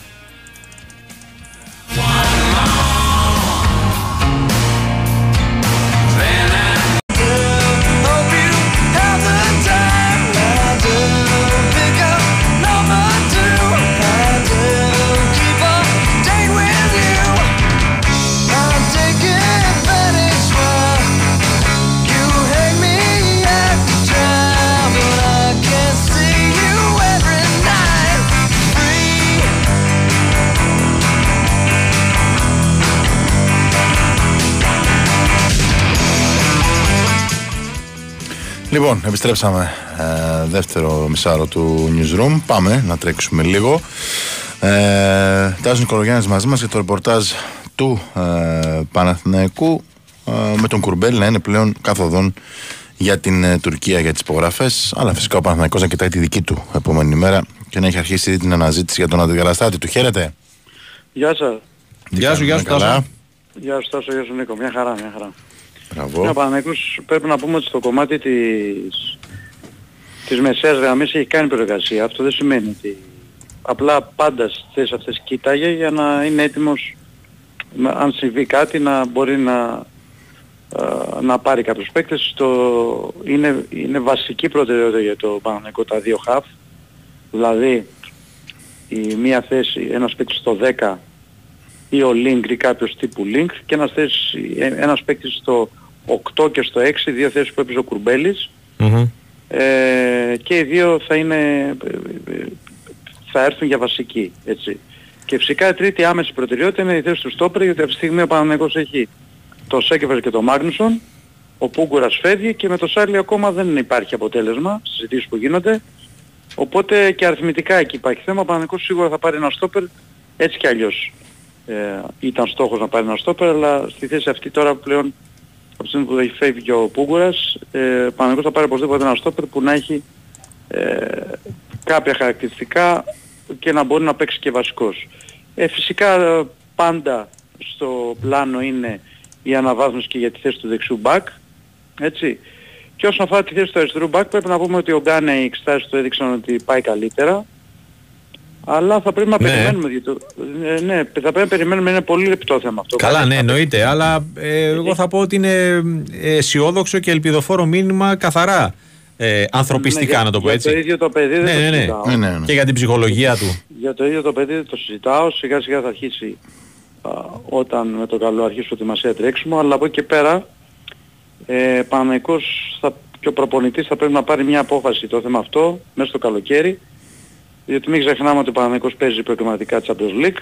Λοιπόν, επιστρέψαμε ε, δεύτερο μισάρο του Newsroom. Πάμε να τρέξουμε λίγο. Ε, Τάζος Νικολογιάννης μαζί μας για το ρεπορτάζ του ε, Παναθηναϊκού ε, με τον Κουρμπέλ να είναι πλέον καθοδόν για την ε, Τουρκία για τις υπογραφές αλλά φυσικά ο Παναθηναϊκός να κοιτάει τη δική του επόμενη μέρα και να έχει αρχίσει ήδη την αναζήτηση για τον αντικαταστάτη του. Χαίρετε. Γεια σας. Γεια σου, γεια σου, Καλά; Τάσο. Γεια σου Τάσο, γεια σου Νίκο. Μια χαρά, μια χαρά. Μπράβο. Ο Παναγικός πρέπει να πούμε ότι στο κομμάτι της, της μεσαίας γραμμής έχει κάνει προεργασία. Αυτό δεν σημαίνει ότι απλά πάντα στις θέσεις αυτές κοίταγε για να είναι έτοιμος να- αν συμβεί κάτι να μπορεί να, α, να πάρει κάποιους παίκτες. Το, είναι, είναι βασική προτεραιότητα για το Παναγικό τα δύο χαφ. Δηλαδή η μία θέση, ένας παίκτης στο 10 ή ο Link ή κάποιος τύπου Link και ένας, θέσης, ε, ένας παίκτης στο 8 και στο 6, δύο θέσεις που έπαιζε ο Κουρμπέλης Μμμ. ε, και οι δύο θα είναι ε, ε, θα έρθουν για βασική έτσι. Και φυσικά η τρίτη άμεση προτεραιότητα είναι η θέση του Στόπερ γιατί αυτή τη στιγμή ο Παναγενικός έχει το Σέκεβερ και το Μάγνουσον ο Πούγκουρας φεύγει και με το Σάρλι ακόμα δεν υπάρχει αποτέλεσμα στις συζητήσεις που γίνονται οπότε και αριθμητικά εκεί υπάρχει θέμα ο Παναγενικός σίγουρα θα πάρει ένα Στόπερ έτσι κι αλλιώς ε, ήταν στόχος να πάρει ένα Στόπερ αλλά στη θέση αυτή τώρα πλέον από τη στιγμή που έχει φεύγει ο Πούγκουρας, ε, ο Παναγικός θα πάρει οπωσδήποτε ένα στόπερ που να έχει ε, κάποια χαρακτηριστικά και να μπορεί να παίξει και βασικός. Ε, φυσικά ε, πάντα στο πλάνο είναι η αναβάθμιση και για τη θέση του δεξιού μπακ. Έτσι. Και όσον αφορά τη θέση του αριστερού μπακ πρέπει να πούμε ότι ο Γκάνε οι εξετάσεις του έδειξαν ότι πάει καλύτερα. Αλλά θα πρέπει να Ναι. περιμένουμε. γιατί το- ε, ναι, θα πρέπει να περιμένουμε. Είναι πολύ λεπτό θέμα αυτό. Καλά, Κάτι ναι, θα- εννοείται. Αλλά ε, εγώ θα πω ότι είναι ε, αισιόδοξο και ελπιδοφόρο μήνυμα καθαρά. Ε, ανθρωπιστικά, Ναι, για- να το πω για έτσι. το ίδιο το παιδί δεν ναι, το ναι, ναι. συζητάω. Ναι, ναι, ναι. Και για την ψυχολογία του. Για το ίδιο το παιδί δεν το συζητάω. Σιγά σιγά θα αρχίσει α, όταν με το καλό αρχίσει προετοιμασία τρέξιμο. Αλλά από εκεί και πέρα ε, Παναγικός θα, και ο προπονητής θα πρέπει να πάρει μια απόφαση το θέμα αυτό μέσα στο καλοκαίρι. Διότι μην ξεχνάμε ότι ο Παναγικός παίζει προκριματικά Champions League.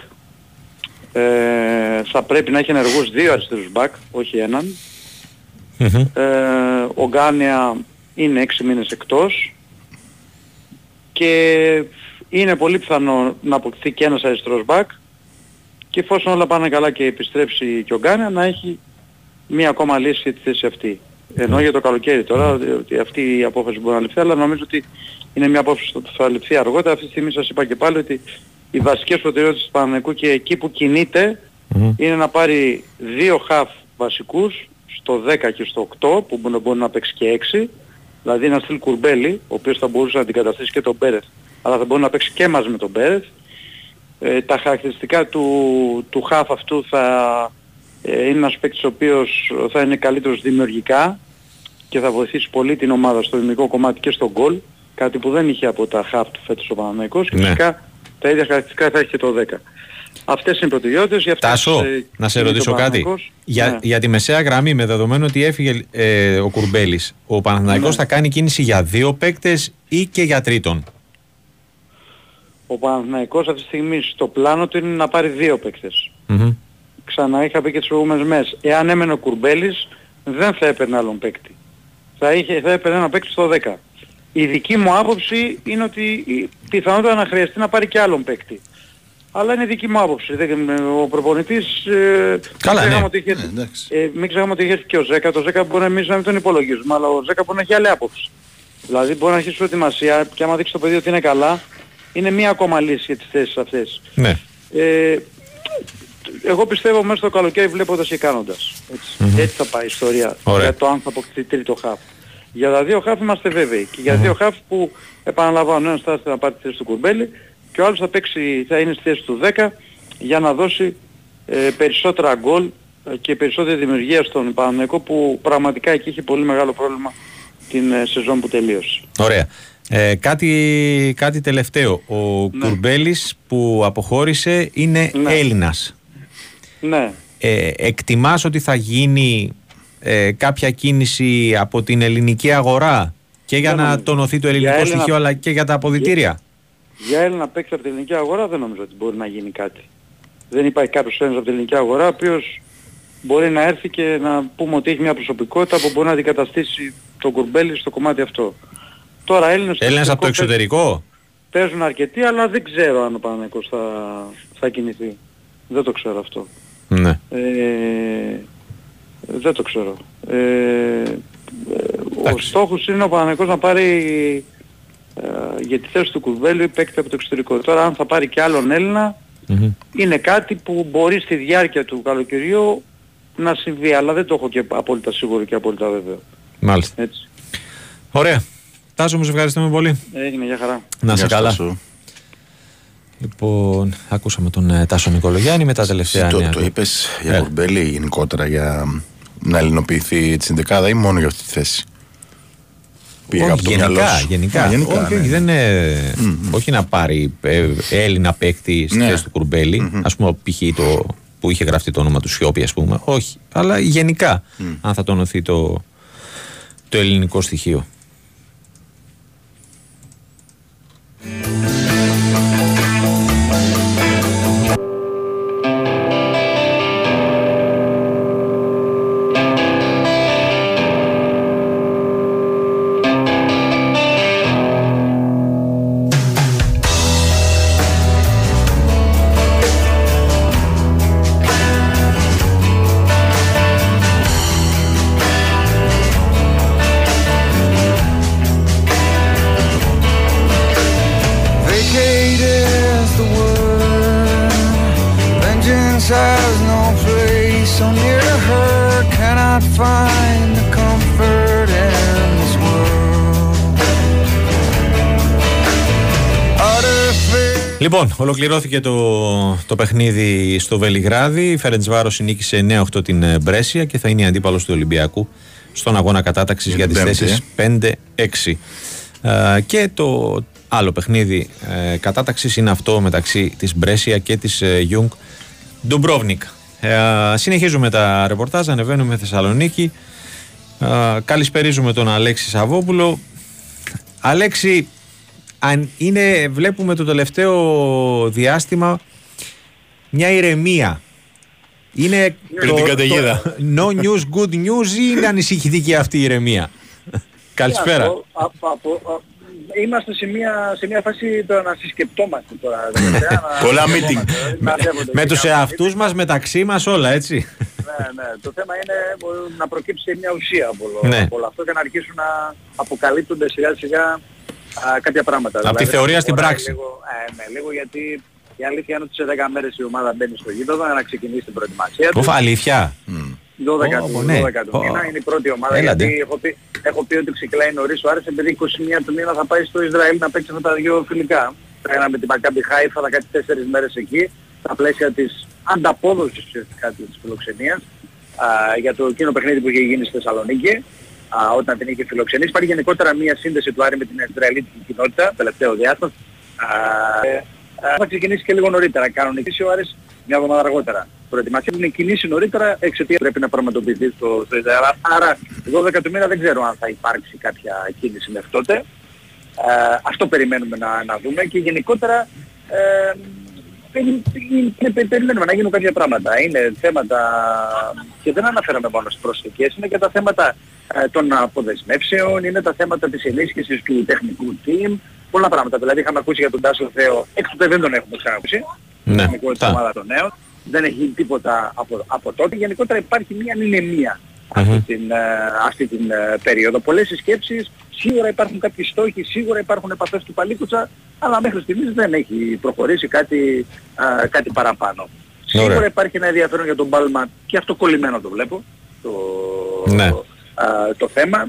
Ε, θα πρέπει να έχει ενεργούς δύο αριστερούς μπακ, όχι έναν. Μμμ. Ε, ο Γκάνια είναι έξι μήνες εκτός και είναι πολύ πιθανό να αποκτηθεί και ένας αριστερός μπακ και εφόσον όλα πάνε καλά και επιστρέψει και ο Γκάνια να έχει μία ακόμα λύση για τη θέση αυτή. Ενώ για το καλοκαίρι τώρα ότι αυτή η απόφαση μπορεί να ληφθεί αλλά νομίζω ότι είναι μια απόφαση που θα ληφθεί αργότερα. Αυτή τη στιγμή σας είπα και πάλι ότι οι βασικές προτεραιότητες του Παναγενικού και εκεί που κινείται Μμμ. είναι να πάρει δύο χαφ βασικούς στο 10 και στο 8 που μπορεί, μπορεί να παίξει και 6 δηλαδή ένα στυλ κουρμπέλι ο οποίος θα μπορούσε να αντικαταστήσει και τον Μπέρεθ αλλά θα μπορεί να παίξει και μαζί με τον Μπέρεθ ε, τα χαρακτηριστικά του, του χαφ αυτού θα ε, είναι ένας παίκτης ο οποίος θα είναι καλύτερος δημιουργικά και θα βοηθήσει πολύ την ομάδα στο δημιουργικό κομμάτι και στο γκολ κάτι που δεν είχε από τα χαφ του φέτος ο Παναθηναϊκός και Ναι. φυσικά τα ίδια χαρακτηριστικά θα έχει και το 10. Αυτές είναι οι προτεραιότητες. για αυτές, Τάσο, ε, να σε κινείται ρωτήσω ο κάτι. Παναθηναϊκός. Για, Ναι. για τη μεσαία γραμμή, με δεδομένο ότι έφυγε ε, ο Κουρμπέλης, ο Παναθηναϊκός Ναι. θα κάνει κίνηση για δύο παίκτες ή και για τρίτον; Ο Παναθηναϊκός αυτή τη στιγμή στο πλάνο του είναι να πάρει δύο παίκτες. Μμμ. Ξανά είχα πει και τις προηγούμενες μέρες. Εάν έμενε ο Κουρμπέλης δεν θα έπαιρνε άλλον παίκτη. Θα, είχε, θα έπαιρνε ένα παίκτη στο 10. Η δική μου άποψη είναι ότι η πιθανότητα να χρειαστεί να πάρει και άλλον παίκτη. Αλλά είναι δική μου άποψη. Δεν, ο προπονητής... Ε, Καλά, μην ξεχνάμε ναι. ότι είχε- Ναι, εντάξει. ε, μην ξεχνάμε ότι έχει έρθει και ο Ζέκα. Το Ζέκα μπορεί εμείς να μην τον υπολογίζουμε, αλλά ο Ζέκα μπορεί να έχει άλλη άποψη. Δηλαδή μπορεί να αρχίσει προετοιμασία και άμα δείξει το παιδί ότι είναι καλά, είναι μία ακόμα λύση για τις θέσεις αυτές. Ναι. Ε, εγώ πιστεύω μέσα στο καλοκαίρι βλέποντας και κάνοντας. Έτσι, έτσι θα πάει η ιστορία Ωραία. για το αν θα αποκτηθεί τρίτο χαφ. Για τα δύο χαφ είμαστε βέβαιοι. Και για δύο χαφ που επαναλαμβάνω ένας θα έρθει να πάρει τη θέση του Κουρμπέλη και ο άλλος θα, παίξει, θα είναι στη θέση του 10 για να δώσει ε, περισσότερα γκολ ε, και περισσότερη δημιουργία στον Παναγενικό που πραγματικά εκεί είχε πολύ μεγάλο πρόβλημα την ε, σεζόν που τελείωσε. Ωραία. Ε, κάτι, κάτι τελευταίο. Ο Ναι. Κουρμπέλης που αποχώρησε είναι Ναι. Έλληνας. Ναι. Ε, εκτιμάς ότι θα γίνει ε, κάποια κίνηση από την ελληνική αγορά και για Δεν να νομίζω. τονωθεί το Για ελληνικό Έλληνα- στοιχείο αλλά και για τα αποδητήρια; Για Έλληνα παίκτη από την ελληνική αγορά δεν νομίζω ότι μπορεί να γίνει κάτι. Δεν υπάρχει κάποιος Έλληνας από την ελληνική αγορά ο οποίος μπορεί να έρθει και να πούμε ότι έχει μια προσωπικότητα που μπορεί να αντικαταστήσει τον Κουρμπέλη στο κομμάτι αυτό. Τώρα Έλληνες, στο Έλληνας από το εξωτερικό εξωτερικό; παίζουν αρκετοί αλλά δεν ξέρω αν ο Παναγικός θα, θα κινηθεί. Δεν το ξέρω αυτό. Ναι. Ε, δεν το ξέρω. Ε, ε, ο Εντάξει. στόχος είναι ο Παναγικός να πάρει ε, για τη θέση του Κουρβέλου παίκτη από το εξωτερικό. Τώρα αν θα πάρει και άλλον Έλληνα Μμμ. είναι κάτι που μπορεί στη διάρκεια του καλοκαιριού να συμβεί, αλλά δεν το έχω και απόλυτα σίγουρο και απόλυτα βέβαιο. Μάλιστα. Έτσι. Ωραία. Τάσο μου σε ευχαριστούμε πολύ. Έγινε για χαρά. Να σε Γεια σου, καλά. Τάσο. Λοιπόν, ακούσαμε τον ε, Τάσο Νικολογιάννη με τα τελευταία Το, νέα. το του. είπες για Ε. Κουρμπέλη γενικότερα για να ελληνοποιηθεί τη συνδεκάδα ή μόνο για αυτή τη θέση; Πήγε Όχι, από το γενικά, μυαλό σου. γενικά. Α, γενικά, όχι, ναι. όχι, δεν είναι, όχι να πάρει ε, Έλληνα παίκτη στη Ναι. θέση του κουρμπελη Ας πούμε, π.χ. το που είχε γραφτεί το όνομα του Σιώπη, ας πούμε. Όχι. Αλλά γενικά, αν θα τονωθεί το, το ελληνικό στοιχείο. Λοιπόν, ολοκληρώθηκε το, το παιχνίδι στο Βελιγράδι. Η Φερεντσβάρος νίκησε 9-8 την ε, Μπρέσια και θα είναι η αντίπαλος του Ολυμπιακού στον αγώνα κατάταξης για, Για τις την Πέμπτη, θέσεις 5-6. Ε, και το άλλο παιχνίδι ε, κατάταξης είναι αυτό μεταξύ της Μπρέσια και της ε, Γιούγκ Ντουμπρόβνικ. Ε, συνεχίζουμε τα ρεπορτάζ, ανεβαίνουμε Θεσσαλονίκη. Ε, καλησπερίζουμε τον Αλέξη Σαββόπουλο. Αλέξη, αν είναι, βλέπουμε το τελευταίο διάστημα μια ηρεμία. Είναι Πριν την καταιγίδα. no news, good news ή είναι ανησυχητική αυτή η ηρεμία; Καλησπέρα. Από- από- από- α- Είμαστε σε μια, σε μια φάση τώρα να συσκεπτόμαστε τώρα. τελευταία, να- Πολλά να meeting. σκεφτόμαστε, να μαζεύονται Με και τους κάνουμε εαυτούς μας, μεταξύ μας όλα έτσι. Ναι, ναι. Το θέμα είναι ε, να προκύψει μια ουσία από όλο, Ναι. από όλο αυτό και να αρχίσουν να αποκαλύπτονται σιγά σιγά α, κάποια πράγματα. Από τη Δηλαδή, θεωρία στην χωράει πράξη. Λίγο, ε, ναι, λίγο γιατί η αλήθεια είναι ότι σε 10 μέρες η ομάδα μπαίνει στο γήπεδο να ξεκινήσει την προετοιμασία του. Ουφ, αλήθεια; 12 Πω, του, πω, ναι. 12 του Πω. μήνα είναι η πρώτη ομάδα Έλαντε. γιατί έχω πει, έχω πει ότι ξεκινάει νωρίς ο Άρης επειδή 21 του μήνα θα πάει στο Ισραήλ να παίξει αυτά τα δύο φιλικά. Ένα με την Μακάμπι Χάιφα θα κάτσει 4 μέρες εκεί στα πλαίσια της ανταπόδοσης ουσιαστικά της φιλοξενίας α, για το εκείνο παιχνίδι που είχε γίνει στη Θεσσαλονίκη α, όταν την είχε φιλοξενήσει. Υπάρχει γενικότερα μια σύνδεση του Άρη με την Ισραηλίτικη κοινότητα τελευταίο διάστημα. Α, ε, ε, θα ξεκινήσει και λίγο νωρίτερα. Κανονική ο Άρης μια εβδομάδα αργότερα. Προετοιμασία που είναι κινήσει νωρίτερα εξαιτίας πρέπει να πραγματοποιηθεί στο, στο Ισραήλ. Άρα 12 του μήνα δεν ξέρω αν θα υπάρξει κάποια κίνηση μέχρι τότε. Ε, αυτό περιμένουμε να, να δούμε και γενικότερα ε, περι- περι- περι- περιμένουμε να γίνουν κάποια πράγματα. Είναι θέματα και δεν αναφέραμε μόνο στις προσθήκες, είναι και τα θέματα ε, των αποδεσμεύσεων, είναι τα θέματα της ενίσχυσης του τεχνικού team, πολλά πράγματα. Δηλαδή είχαμε ακούσει για τον Τάσο Θεό, εκ του δεν τον έχουμε ξανακούσει, Ναι, τεχνικό της τα. ομάδα των νέων. Δεν έχει γίνει τίποτα από, από τότε. Γενικότερα υπάρχει μια ανηλεμία αυτή την, ε, αυτή την ε, περίοδο. Πολλές συσκέψεις, σίγουρα υπάρχουν κάποιοι στόχοι, σίγουρα υπάρχουν επαφές του Παλίκουτσα, αλλά μέχρι στιγμής δεν έχει προχωρήσει κάτι, ε, κάτι παραπάνω. Ωραία. Σίγουρα υπάρχει ένα ενδιαφέρον για τον Μπάλμα και αυτό κολλημένο το βλέπω, το, Ναι. α, το θέμα.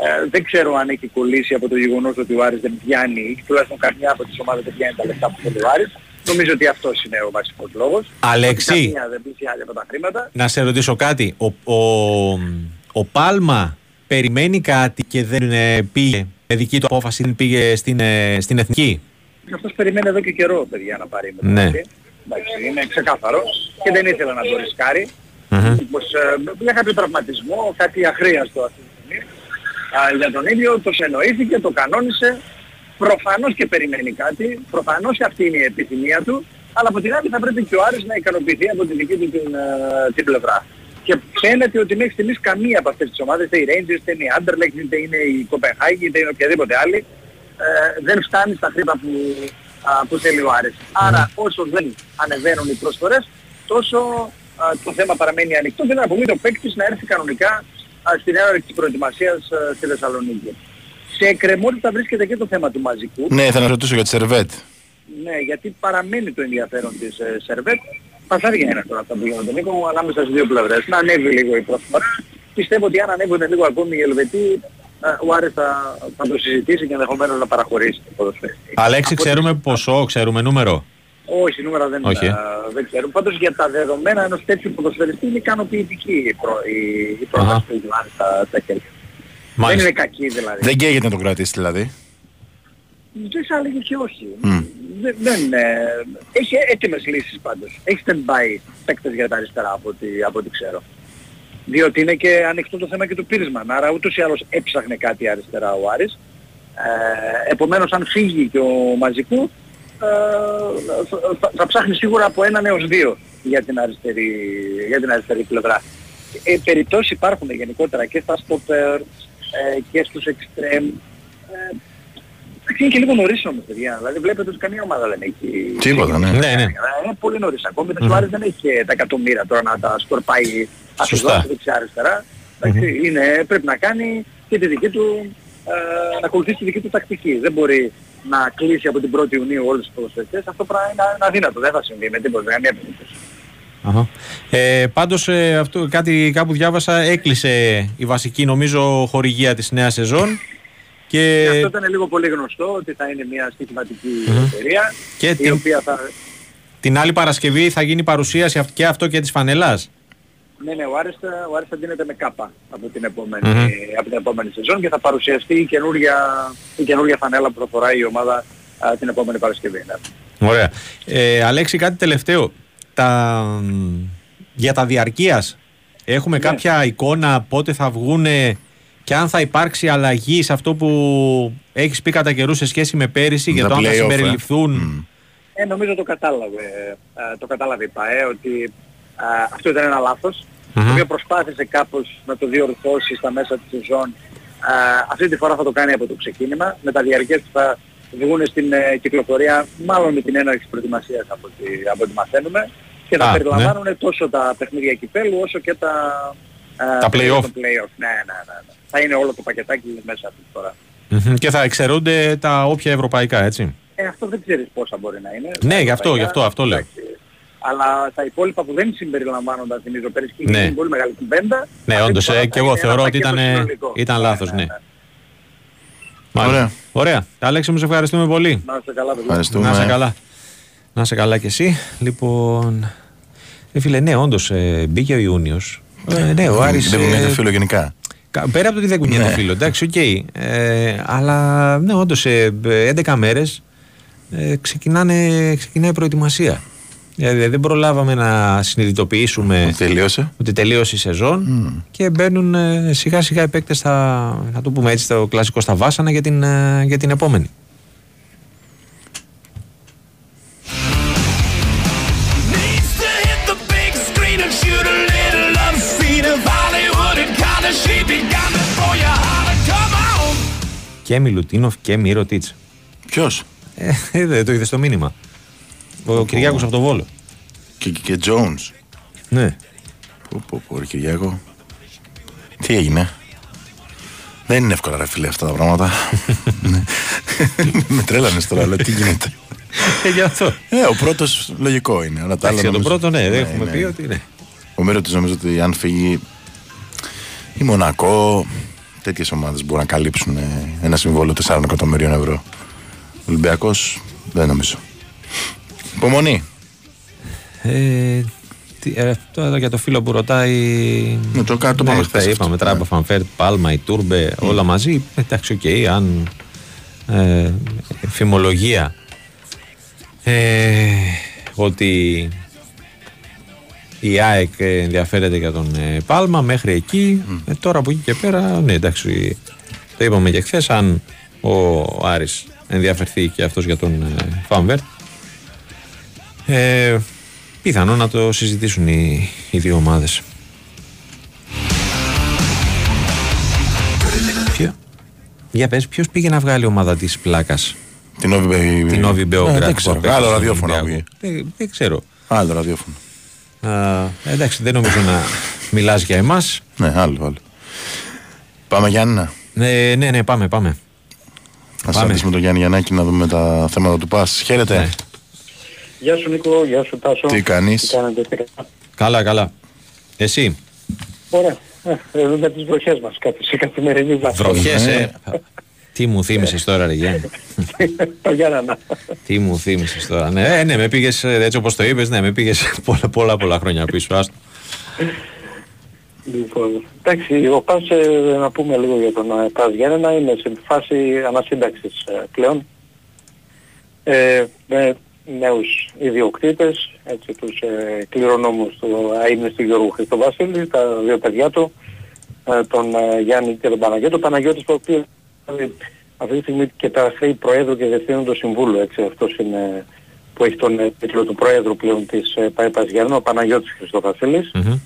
Ε, δεν ξέρω αν έχει κολλήσει από το γεγονός ότι ο Άρης δεν πιάνει, ή τουλάχιστον καμιά από τις ομάδες δεν πιάνει τα λεφτά που θέλει ο Άρης. Νομίζω ότι αυτός είναι ο βασικός λόγος. Αλέξη. Ότι καμία δεν πλησιάζει από τα χρήματα. Να σε ρωτήσω κάτι. Ο, ο, ο Πάλμα περιμένει κάτι και δεν ε, πήγε με δική του απόφαση, δεν πήγε στην, ε, στην εθνική; Αυτός περιμένει εδώ και καιρό, παιδιά, να πάρει Ναι. μεταξύ. Εντάξει, είναι ξεκάθαρο και δεν ήθελε να το ρισκάρει. Μμμ. Πως, ε, για κάποιο τραυματισμό, κάτι αχρίαστο αυτή τη στιγμή. Α, για τον ίδιο το εννοήθηκε, το κανόνισε. Προφανώς και περιμένει κάτι. Προφανώς και αυτή είναι η επιθυμία του. Αλλά από την άλλη θα πρέπει και ο Άρης να ικανοποιηθεί από τη δική του την, ε, την πλευρά. Και φαίνεται ότι μέχρι στιγμής καμία από αυτές τις ομάδες, είτε η Rangers, είτε είναι η Anderlecht, είτε είναι η Copenhagen, είτε είναι οποιαδήποτε άλλη, ε, δεν φτάνει στα χρήματα που, α, που θέλει ο Άρης. Άρα όσο δεν ανεβαίνουν οι προσφορές, τόσο α, το θέμα παραμένει ανοιχτό και να απομείνει ο παίκτης να έρθει κανονικά α, στην έναρξη της προετοιμασίας α, στη Θεσσαλονίκη. Σε εκκρεμότητα βρίσκεται και το θέμα του μαζικού. Ναι, θα να ρωτήσω για τη Σερβέτ. Ναι, γιατί παραμένει το ενδιαφέρον της ε, Σερβέτ. Πασάρια είναι τώρα αυτά που γίνονται Νίκο μου, ανάμεσα στις δύο πλευρές. Να ανέβει λίγο η προσφορά. Πιστεύω ότι αν ανέβουν λίγο ακόμη οι Ελβετοί, ε, ο Άρης θα, θα το συζητήσει και ενδεχομένως να παραχωρήσει το ποδοσφαίριστη. Αλέξη, Από ξέρουμε ποσό, ξέρουμε νούμερο; όχι, νούμερα δεν, Όχι. ε, δεν ξέρω. Πάντως για τα δεδομένα ενός τέτοιου ποδοσφαιριστή είναι ικανοποιητική η, προ, η, η πρόταση Αχα. που έχει βάλει στα, στα χέρια. Δεν Μάλιστα. είναι κακή δηλαδή. Δεν καίγεται να τον κρατήσει δηλαδή. Δεν θα έλεγε και όχι. Μμ. Δεν, δεν, ε, έχει έτοιμες λύσεις πάντως. Έχει stand-by παίκτες για τα αριστερά από ό,τι, από ό,τι ξέρω. Διότι είναι και ανοιχτό το θέμα και του Πίρισμαν. Άρα ούτως ή άλλως έψαχνε κάτι αριστερά ο Άρης. Ε, επομένως αν φύγει και ο Μαζικού ε, θα, θα- θα ψάχνει σίγουρα από έναν έως δύο για την αριστερή, για την αριστερή πλευρά. Ε, περιπτώσεις υπάρχουν γενικότερα και στα stopper ε, και στους extreme. Ε, είναι και λίγο νωρίς όμως παιδιά. Δηλαδή βλέπετε ότι καμία ομάδα δεν έχει... Τίποτα, ναι. Ναι, ναι. Είναι πολύ νωρίς ακόμη. Mm-hmm. Ο Άρης δεν έχει και τα εκατομμύρια τώρα να τα σκορπάει Σωστά. αφιδός δεξιά-αριστερά. Εντάξει, είναι, πρέπει να κάνει και τη δική του, ε, να ακολουθήσει τη δική του τακτική. Δεν μπορεί να κλείσει από την 1η Ιουνίου όλους τους ποδοσφαιριστές. Αυτό πράγμα είναι, είναι αδύνατο. Δεν θα συμβεί με τίποτα, με καμία περίπτωση. Αχα. Ε, πάντως ε, αυτό, κάτι κάπου διάβασα έκλεισε η βασική νομίζω χορηγία της νέας σεζόν Και, Και αυτό ήταν λίγο πολύ γνωστό ότι θα είναι μια στοιχηματική εταιρεία Και η την- οποία θα... την άλλη Παρασκευή θα γίνει παρουσίαση αυ- και αυτό και της φανελάς. Ναι, ναι, ο Άρης, θα- ο Άρης θα δίνεται με κάπα από την επόμενη, από την επόμενη σεζόν και θα παρουσιαστεί η καινούργια, η καινούργια φανέλα που θα φοράει η ομάδα α, την επόμενη Παρασκευή. Ναι. Ωραία. Ε, Αλέξη, κάτι τελευταίο. Τα, για τα διαρκείας, έχουμε κάποια εικόνα πότε θα βγούνε και αν θα υπάρξει αλλαγή σε αυτό που έχεις πει κατά καιρού σε σχέση με πέρυσι για Τα το αν θα play-off, ε. συμπεριληφθούν; Ε, νομίζω το κατάλαβε, α, το κατάλαβε η ΠαΕ ότι α, αυτό ήταν ένα λάθος, το οποίο προσπάθησε κάπως να το διορθώσει στα μέσα της σεζόν. Α, αυτή τη φορά θα το κάνει από το ξεκίνημα, με τα διαρκές που θα βγουν στην ε, κυκλοφορία, μάλλον με την έναρξη προετοιμασίας από ό,τι, από ό,τι μαθαίνουμε, και θα Α, περιλαμβάνουν τόσο τα παιχνίδια κυπέλου όσο και τα, α, Τα play-off. το play-off. Ναι, ναι, ναι, ναι. Θα είναι όλο το πακετάκι μέσα αυτή τη φορά. Μμμ. Και θα εξαιρούνται τα όποια ευρωπαϊκά, έτσι. Ε, αυτό δεν ξέρεις πόσα μπορεί να είναι. Ναι, Τα γι' αυτό, ευρωπαϊκά, γι' αυτό, αυτό λέω. εντάξει. Αλλά τα υπόλοιπα που δεν συμπεριλαμβάνονταν θυμίζω πέρυσι και Ναι. είναι πολύ μεγάλη κουβέντα. Ναι, αυτή τη όντως, φορά ε, θα και εγώ είναι ένα θεωρώ ότι πακέτο ήταν, συνολικό. ήταν Ναι, λάθος, ναι, ναι. ναι. Μάλιστα. Ωραία. Ωραία. Αλέξη, μου σε ευχαριστούμε πολύ. Να είστε καλά, παιδιά. Ευχαριστούμε. Να είσαι καλά. Να είσαι καλά κι εσύ. Λοιπόν. Ε, φίλε, ναι, όντως μπήκε ο Ιούνιος. Ε, ναι, ο Άρης, Δεν ε, μου είναι φίλο γενικά. κα- Πέρα από το ότι δεν κουνιέται Ναι. το φίλο, εντάξει, οκ. Ε, αλλά ναι, όντως σε 11 μέρες ε, ξεκινάνε, ξεκινάει η προετοιμασία. Δηλαδή δεν προλάβαμε να συνειδητοποιήσουμε Τελείωσε. ότι τελείωσε η σεζόν και μπαίνουν ε, σιγά σιγά οι παίκτες στα, να το πούμε έτσι, στο κλασικό στα βάσανα για την, ε, για την επόμενη. Και Μιλουτίνοφ και Μύρο Τίτς. Ποιος; Ε, ε, δεν το είδες στο μήνυμα. Ο Κυριάκος από το Βόλο. Και, και, και Jones. Ναι. Πω, πω, πω, ρε Κυριάκο. Τι έγινε; Δεν είναι εύκολα ρε φίλε αυτά τα πράγματα. Ναι. Με τρέλανες τώρα, αλλά τι γίνεται. Ε, για αυτό. Ε, ο πρώτος λογικό είναι. Αλλά τα άλλα Εντάξει, για τον νομίζω- πρώτο, ναι, δεν έχουμε ναι. πει ότι ναι. Ο Μύρο της νομίζω ότι αν φύγει η Μονακό, τέτοιες ομάδες μπορούν να καλύψουν ε, ένα συμβόλαιο 4 εκατομμυρίων ευρώ. Ο Ολυμπιακός δεν νομίζω. Υπομονή. Ε, τι, ε, τώρα για το φίλο που ρωτάει. Ναι, το κάτω ναι, πάμε τα χθες αυτό. είπαμε, Τράμπα, Ναι. Φανφέρτ, Πάλμα, η Τούρμπε, όλα μαζί. Εντάξει, οκ, αν. Ε, φημολογία. Ε, ότι η ΑΕΚ ενδιαφέρεται για τον ε, Πάλμα μέχρι εκεί. Ε, τώρα από εκεί και πέρα, ναι, εντάξει, το είπαμε και χθες. Αν ο Άρης ενδιαφερθεί και αυτός για τον ε, Φανβέρτ, ε, πιθανό να το συζητήσουν οι, οι δύο ομάδες. Ποιο; Για πες, ποιος πήγε να βγάλει ομάδα της πλάκας, Την Όβι την Όβι Μπεόγκρατ. Ε, Δεν που ξέρω. απέκτησε Άλλο στον ραδιόφωνο Ολυμπιακό. ακούγε. Δεν, δεν ξέρω. Άλλο ραδιόφωνο. Α, εντάξει, δεν νομίζω να μιλάς για εμάς. Ναι, άλλο, άλλο. Πάμε Γιάννη. Ναι, ναι, ναι, πάμε, πάμε. Να Πάμε. συναντήσουμε τον Γιάννη Γιαννάκη να δούμε τα θέματα του ΠΑΣ. Χαίρετε. Ναι. Γεια σου Νίκο, γεια σου Τάσο. Τι κάνεις; Τι κάνετε, τι κάνετε; Καλά, καλά. Εσύ, Ωραία. Ε, ε, με τις βροχές μας κάτι σε καθημερινή βάση. βροχές, Ναι. ε. Τι μου θύμισες τώρα, ρε Γιάννη; Το Γιάννανα. Τι μου θύμισες τώρα; Ναι, ε, ναι, με πήγες ε, έτσι όπως το είπες, ναι, με πήγες πολλά, πολλά, πολλά χρόνια πίσω. Άστο. Λοιπόν, εντάξει, ο Πας, ε, να πούμε λίγο για τον ε, Πας Γιάννενα, είναι σε φάση ανασύνταξης ε, πλέον. Ε, με νέους ιδιοκτήτες, έτσι τους ε, κληρονόμους του αείμνης του Γιώργου Χριστοβασίλη, τα δύο παιδιά του, ε, τον ε, Γιάννη και τον Παναγιώτο. Ο Παναγιώτης ο οποίος δηλαδή, αυτή τη στιγμή και τα χρέη Προέδρου και Διευθύνου του Συμβούλου, έτσι, αυτός είναι που έχει τον ε, τίτλο του Προέδρου πλέον της ε, ΠαΕΠΑΣ Γιάννενα, ο Παναγιώτης Χριστοβασίλης. Μμμ.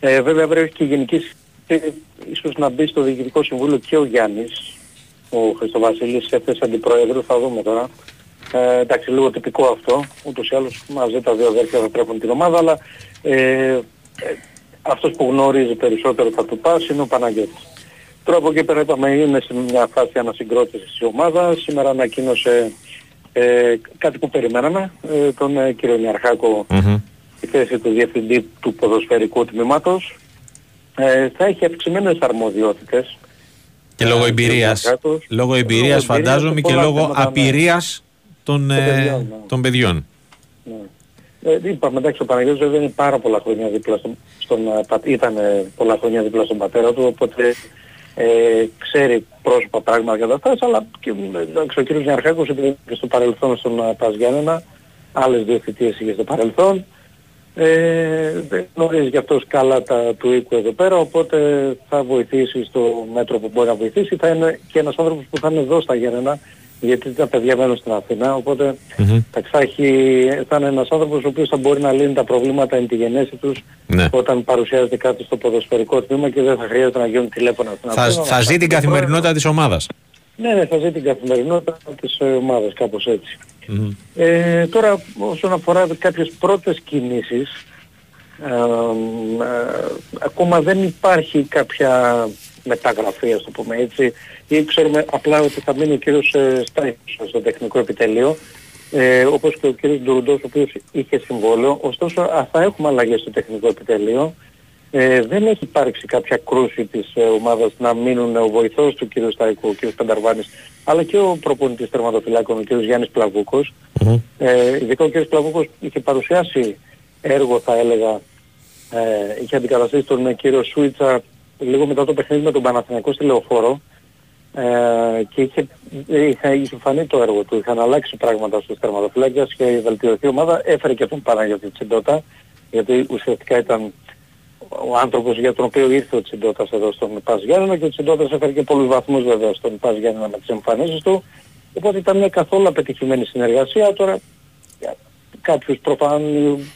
Ε, βέβαια βρέχει και η γενική συζήτηση, ίσως να μπει στο Διοικητικό Συμβούλιο και ο Γιάννης, ο Χριστοβασίλης, σε θέση αντιπρόεδρου, θα δούμε τώρα. Ε, εντάξει, λίγο τυπικό αυτό, ούτως ή άλλως μαζί τα δύο αδέρφια θα τρέχουν την ομάδα, αλλά ε, ε, αυτός που γνωρίζει περισσότερο θα του πάσει είναι ο Παναγιώτης. Τώρα από εκεί πέρα είπαμε είναι σε μια φάση ανασυγκρότησης η ομάδα, σήμερα ανακοίνωσε ε, κάτι που περιμέναμε, ε, τον ε, κύριο Νιαρχάκο Μμμ. η θέση του διευθυντή του ποδοσφαιρικού τμήματος ε, θα έχει αυξημένες αρμοδιότητες Και λόγω ε, εμπειρίας. και ο Γιαννάκος. Λόγω εμπειρίας, εμπειρίας φαντάζομαι, σε και πολλά λόγω θέματα, ναι. απειρίας των, ε, παιδιών, ναι. των παιδιών. Ναι. Ε, είπαμε, εντάξει, ο Παναγιώτης βέβαια είναι πάρα πολλά χρόνια δίπλα στον, στον ε, πα- ήταν ε, πολλά χρόνια δίπλα στον πατέρα του, οπότε ε, ξέρει πρόσωπα πράγματα καταστάσεις, αλλά και ε, εντάξει, ο κύριος Γιαναρχάκος επειδή και στο παρελθόν στον ε, Πας Γιάννενα, άλλες δύο θητείες είχε στο παρελθόν, ε, δεν γνωρίζει και αυτός καλά τα του οίκου εδώ πέρα, οπότε θα βοηθήσει στο μέτρο που μπορεί να βοηθήσει. Θα είναι και ένας άνθρωπος που θα είναι εδώ στα Γιάννενα, γιατί τα παιδιά μένουν στην Αθήνα, οπότε εντάξει, θα, έχει, θα είναι ένας άνθρωπος ο οποίος θα μπορεί να λύνει τα προβλήματα εν τη γενέση τους Ναι. όταν παρουσιάζεται κάτι στο ποδοσφαιρικό τμήμα και δεν θα χρειάζεται να γίνουν τηλέφωνα στην Θα, Αθήνα. θα να ζει την πάρει τον καθημερινότητα της ομάδας. ναι, ναι, θα ζει την καθημερινότητα της ε, ομάδας κάπως έτσι. Ε, τώρα όσον αφορά κάποιες πρώτες κινήσεις, ε, ε, ακόμα δεν υπάρχει κάποια μεταγραφή, ας το πούμε έτσι, ή ξέρουμε απλά ότι θα μείνει ο κύριος ε, Στάικος στο τεχνικό επιτελείο, ε, όπως και ο κύριος Ντουρουντός, ο οποίος είχε συμβόλαιο, ωστόσο α, θα έχουμε αλλαγές στο τεχνικό επιτελείο, ε, δεν έχει υπάρξει κάποια κρούση της ε, ομάδας να μείνουν ο βοηθός του κ. Σταϊκού, ο κ. Πενταρβάνης, αλλά και ο προπονητής τερματοφυλάκων, ο κ. Γιάννης Πλαβούκος. Ε, ειδικά ο κ. Πλαβούκος είχε παρουσιάσει έργο, θα έλεγα, ε, είχε αντικαταστήσει τον ε, κύριο Σούιτσα λίγο μετά το παιχνίδι με τον Παναθηναϊκό στη Λεωφόρο ε, και είχε, είχε, είχε φανεί το έργο του, είχαν αλλάξει πράγματα στους τερματοφυλάκιας και βελτιωθεί η ομάδα, έφερε και τον Παναγιώτη Τσιντότα, γιατί ουσιαστικά ήταν ο άνθρωπος για τον οποίο ήρθε ο Τσιντότας εδώ στον Πας Γιάννενα και ο Τσιντότας έφερε και πολλούς βαθμούς βέβαια στον Πας Γιάννενα με τις εμφανίσεις του. Οπότε ήταν μια καθόλου απετυχημένη συνεργασία. Τώρα για κάποιους προφαν,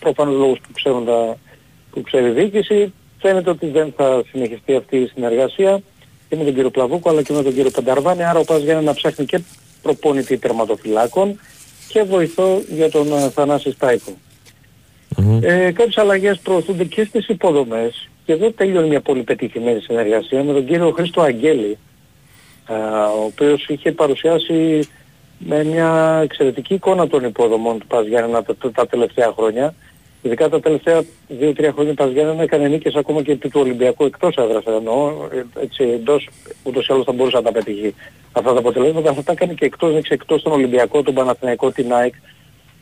προφανούς λόγους που, ξέρουν τα, που ξέρει η διοίκηση φαίνεται ότι δεν θα συνεχιστεί αυτή η συνεργασία και με τον κύριο Πλαβούκο αλλά και με τον κύριο Πενταρβάνη. Άρα ο Πας Γιάννενα ψάχνει και προπονητή τερματοφυλάκων και βοηθό για τον ε, Θανάση Στάικο. Ε, κάποιες αλλαγές προωθούνται και στις υποδομές και εδώ τελειώνει μια πολύ πετυχημένη συνεργασία με τον κύριο Χρήστο Αγγέλη α, ο οποίος είχε παρουσιάσει με μια εξαιρετική εικόνα των υποδομών του Πας Γιάννενα τα, τα, τα τελευταία χρόνια. Ειδικά τα τελευταία 2-3 χρόνια ο Πας Γιάννενα έκανε νίκες ακόμα και επί του Ολυμπιακού εκτός έδρας εννοώ. Ε, Έτσι εντός ούτως ή άλλως θα μπορούσε να τα πετύχει αυτά τα αποτελέσματα. Αυτά τα έκανε και εκτός, νίκης εκτός τον Ολυμπιακό, τον Παναθηναϊκό, την ΑΕΚ.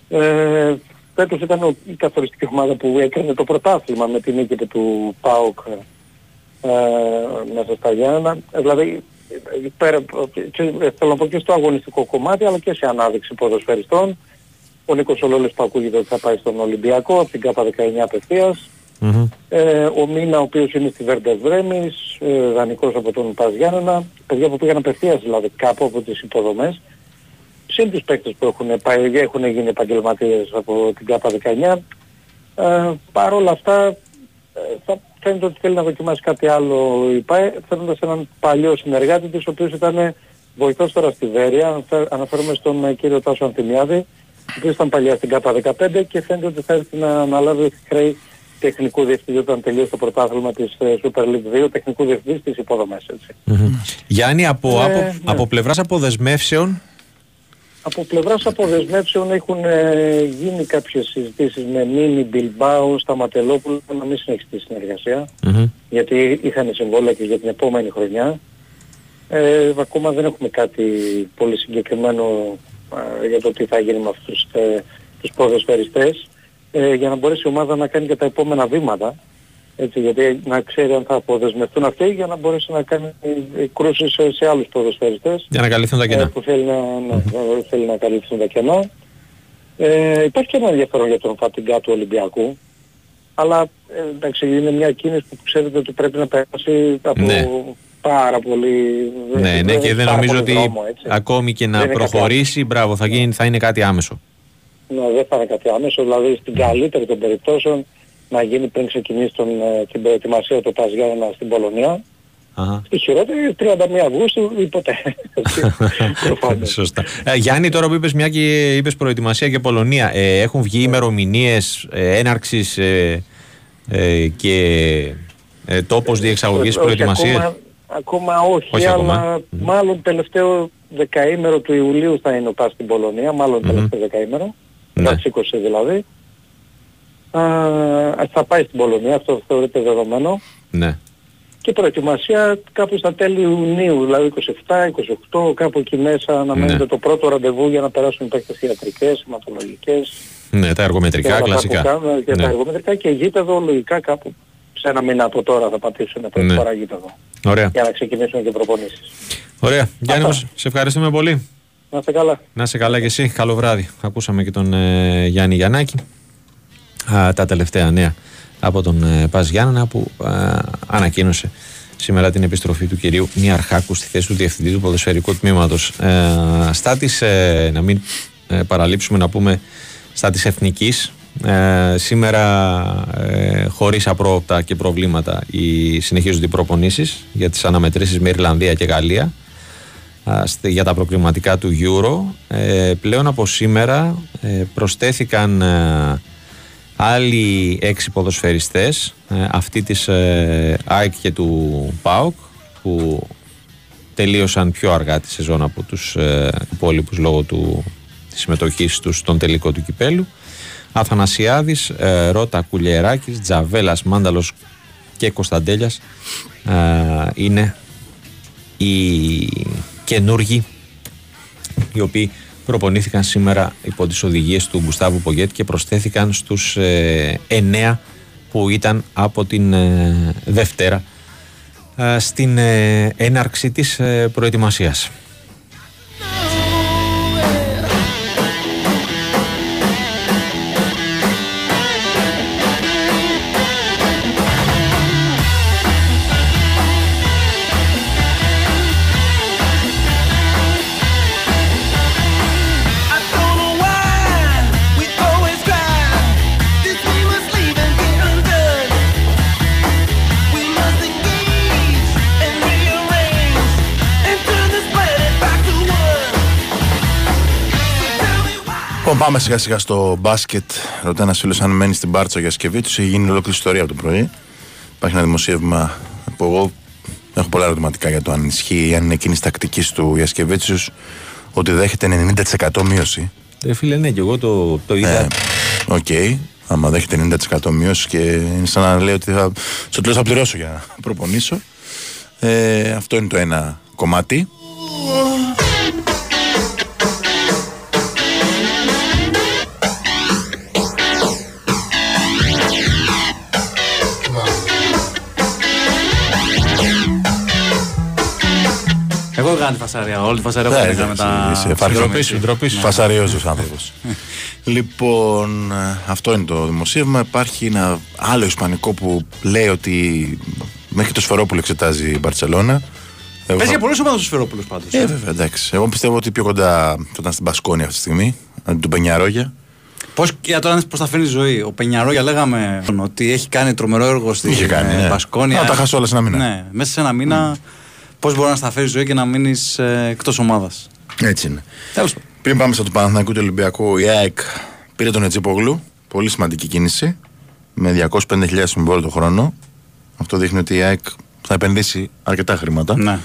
Ε, φέτος ήταν ο- η καθοριστική ομάδα που έκανε το πρωτάθλημα με την νίκη του ΠΑΟΚ ε, μέσα στα Γιάννενα. Ε, Δηλαδή, ε, πέρα, και, ε, θέλω να πω και στο αγωνιστικό κομμάτι, αλλά και σε ανάδειξη ποδοσφαιριστών. Ο Νίκος Ολόλες που ακούγεται ότι θα πάει στον Ολυμπιακό, από την ΚΑΠΑ 19 απευθείας. Ε, ο Μίνα, ο οποίος είναι στη Βέρντερ Βρέμις, ε, δανεικός από τον Πας Γιάννενα. Παιδιά που πήγαν απευθείας δηλαδή κάπου από τις υποδομές. Συν τους παίκτες που έχουν, πάει- έχουν γίνει επαγγελματίες από την ΚΑΠΑ 19. Ε, Παρ' όλα αυτά ε, θα φαίνεται ότι θέλει να δοκιμάσει κάτι άλλο η ΠΑΕ, φέρνοντας έναν παλιό συνεργάτη της, ο οποίος ήταν βοηθός τώρα στη Βέρεια, Αναφέ- αναφέρομαι στον ε, κύριο Τάσο Ανθιμιάδη, ο οποίος ήταν παλιά στην ΚΑΠΑ 15 και φαίνεται ότι θα έρθει να αναλάβει χρέη τεχνικού διευθυντή όταν τελείωσε το πρωτάθλημα της ε, Super League 2, τεχνικού διευθυντής στις υποδομές έτσι. Γιάννη, από, Ε, από, ναι. από πλευράς αποδεσμεύσεων, Από πλευράς αποδεσμεύσεων έχουν ε, γίνει κάποιες συζητήσεις με Μίνι, Μπιλμπάου, Σταματελόπουλο να μην συνεχίσει τη συνεργασία γιατί είχαν συμβόλαια και για την επόμενη χρονιά. Ε, ακόμα δεν έχουμε κάτι πολύ συγκεκριμένο ε, για το τι θα γίνει με αυτούς ε, τους ποδοσφαιριστές ε, για να μπορέσει η ομάδα να κάνει και τα επόμενα βήματα έτσι, γιατί να ξέρει αν θα αποδεσμευτούν αυτοί για να μπορέσει να κάνει ε, κρούσεις σε, σε άλλους ποδοσφαιριστές για να καλύφθουν τα ε, κενά. που θέλει να, να, να- θέλει να καλύψουν τα κενά. Ε, υπάρχει και ένα ενδιαφέρον για τον Φατιγκά του Ολυμπιακού, αλλά ε, εντάξει είναι μια κίνηση που ξέρετε ότι πρέπει να περάσει από Ναι. Πάρα πολύ... Ναι, ναι, και δεν πάρα νομίζω πολύ ότι δρόμο, έτσι. ακόμη και να Δεν είναι κάτι προχωρήσει, μπράβο, θα, γίνει, θα είναι κάτι άμεσο. Ναι, δεν θα είναι κάτι άμεσο, δηλαδή στην καλύτερη των περιπτώσεων να γίνει πριν ξεκινήσει τον, ε, την προετοιμασία του Πας Γιάννενα στην Πολωνία. Αχα. Στη χειρότερη 31 Αυγούστου ή ποτέ. Έτσι, προφανώς. Σωστά. Ε, Γιάννη, τώρα που είπες μια και είπες προετοιμασία και Πολωνία, ε, έχουν βγει ημερομηνίες ε, έναρξης ε, ε, και ε, τόπος διεξαγωγής Όχι, προετοιμασίας; Ακόμα, ακόμα όχι, Όχι ακόμα. αλλά μάλλον τελευταίο δεκαήμερο του Ιουλίου θα είναι ο Πας στην Πολωνία, μάλλον τελευταίο δεκαήμερο, Ναι. τα 20 δηλαδή. Α, θα πάει στην Πολωνία, αυτό θεωρείται δεδομένο. Ναι. και προετοιμασία κάπου στα τέλη Ιουνίου, δηλαδή 27, 28, κάπου εκεί μέσα αναμένεται Ναι. το πρώτο ραντεβού για να περάσουν οι παίκτες ιατρικές, σηματολογικές Ναι, τα εργομετρικά, και όλα αυτά κλασικά. που κάνουν και Ναι. τα εργομετρικά και γήπεδο λογικά κάπου σε ένα μήνα από τώρα θα πατήσουν πρώτη Ναι. φορά γήπεδο Ωραία. για να ξεκινήσουν και προπονήσεις. Ωραία. Γιάννη, Αυτά. μας, σε ευχαριστούμε πολύ. Να είστε καλά. Να είσαι καλά και εσύ. Καλό βράδυ. Ακούσαμε και τον ε, Γιάννη Γιαννάκη. Α, τα τελευταία νέα από τον ε, Πας Γιάννενα που α, ανακοίνωσε σήμερα την επιστροφή του κυρίου Μιαρχάκου στη θέση του Διευθυντή του Ποδοσφαιρικού Τμήματος. Ε, στα της, ε, να μην ε, παραλείψουμε να πούμε, στα της Εθνικής. Ε, σήμερα ε, χωρίς απρόοπτα και προβλήματα οι, συνεχίζονται οι προπονήσεις για τις αναμετρήσεις με Ιρλανδία και Γαλλία α, στε- για τα προκριματικά του Euro. Ε, πλέον από σήμερα ε, προσθέθηκαν ε, άλλοι έξι ποδοσφαιριστές ε, αυτοί της ε, ΑΕΚ και του ΠΑΟΚ που τελείωσαν πιο αργά τη σεζόν από τους ε, υπόλοιπους λόγω του, της συμμετοχής τους στον τελικό του κυπέλου. Αθανασιάδης, ε, Ρώτα Κουλιεράκης, Τζαβέλας, Μάνταλος και Κωνσταντέλιας ε, είναι οι καινούργοι οι οποίοι προπονήθηκαν σήμερα υπό τις οδηγίες του Γκουστάβου Πογέτ και προσθέθηκαν στους ε, εννέα που ήταν από την ε, Δευτέρα ε, στην ε, έναρξη της ε, προετοιμασίας. Λοιπόν, πάμε σιγά σιγά στο μπάσκετ. Ρωτάει ένας φίλος αν μένει στην Μπάρτσα Γιασκεβίτσιους. Έχει γίνει ολόκληρη ιστορία από το πρωί. Υπάρχει ένα δημοσίευμα που εγώ έχω πολλά ερωτηματικά για το αν ισχύει ή αν είναι κίνηση τακτικής του Γιασκεβίτσιου ότι δέχεται 90% μείωση. Ε, φίλε, ναι, και εγώ το, το είδα. Ε, Οκ. Άμα δέχεται 90% μείωση και είναι σαν να λέει ότι θα, στο τέλος θα πληρώσω για να προπονήσω. Ε, αυτό είναι το ένα κομμάτι. Εγώ έκανα τη φασαρία. Όλη τη φασαρία εγώ Ναι, έκανα με εντάξει, τα. είσαι ευχαριστώ. Ντροπή σου, ντροπή σου. Φασαριόζος άνθρωπος. λοιπόν, ε, αυτό είναι το δημοσίευμα. Υπάρχει ένα άλλο ισπανικό που λέει ότι μέχρι το Σφερόπουλο εξετάζει η Μπαρσελόνα. Εγώ Παίζει θα- για πολλούς ομάδες ο Σφερόπουλο πάντως. Ε, βέβαια, εντάξει. Εγώ πιστεύω ότι πιο κοντά θα ήταν στην Πασκόνη αυτή τη στιγμή. Αντί του Πενιαρόγια. Πώς για τώρα πώς θα φέρνει η ζωή. Ο Πενιαρόγια λέγαμε ότι έχει κάνει τρομερό έργο στην Είχε κάνει, ε, ναι. Μπασκόνια. Α, τα χάσει όλα σε ένα μήνα. Ναι, μέσα σε ένα μήνα πώς μπορεί να σταφέρει ζωή και να μείνεις ε, εκτός ομάδας. Έτσι είναι. Τέλος πάντων. Πριν πάμε στο του Παναθηναϊκού του Ολυμπιακού, η ΑΕΚ πήρε τον Ετζίπογλου. Πολύ σημαντική κίνηση. Με 205.000 συμβόλαιο το χρόνο. Αυτό δείχνει ότι η ΑΕΚ θα επενδύσει αρκετά χρήματα. Ναι.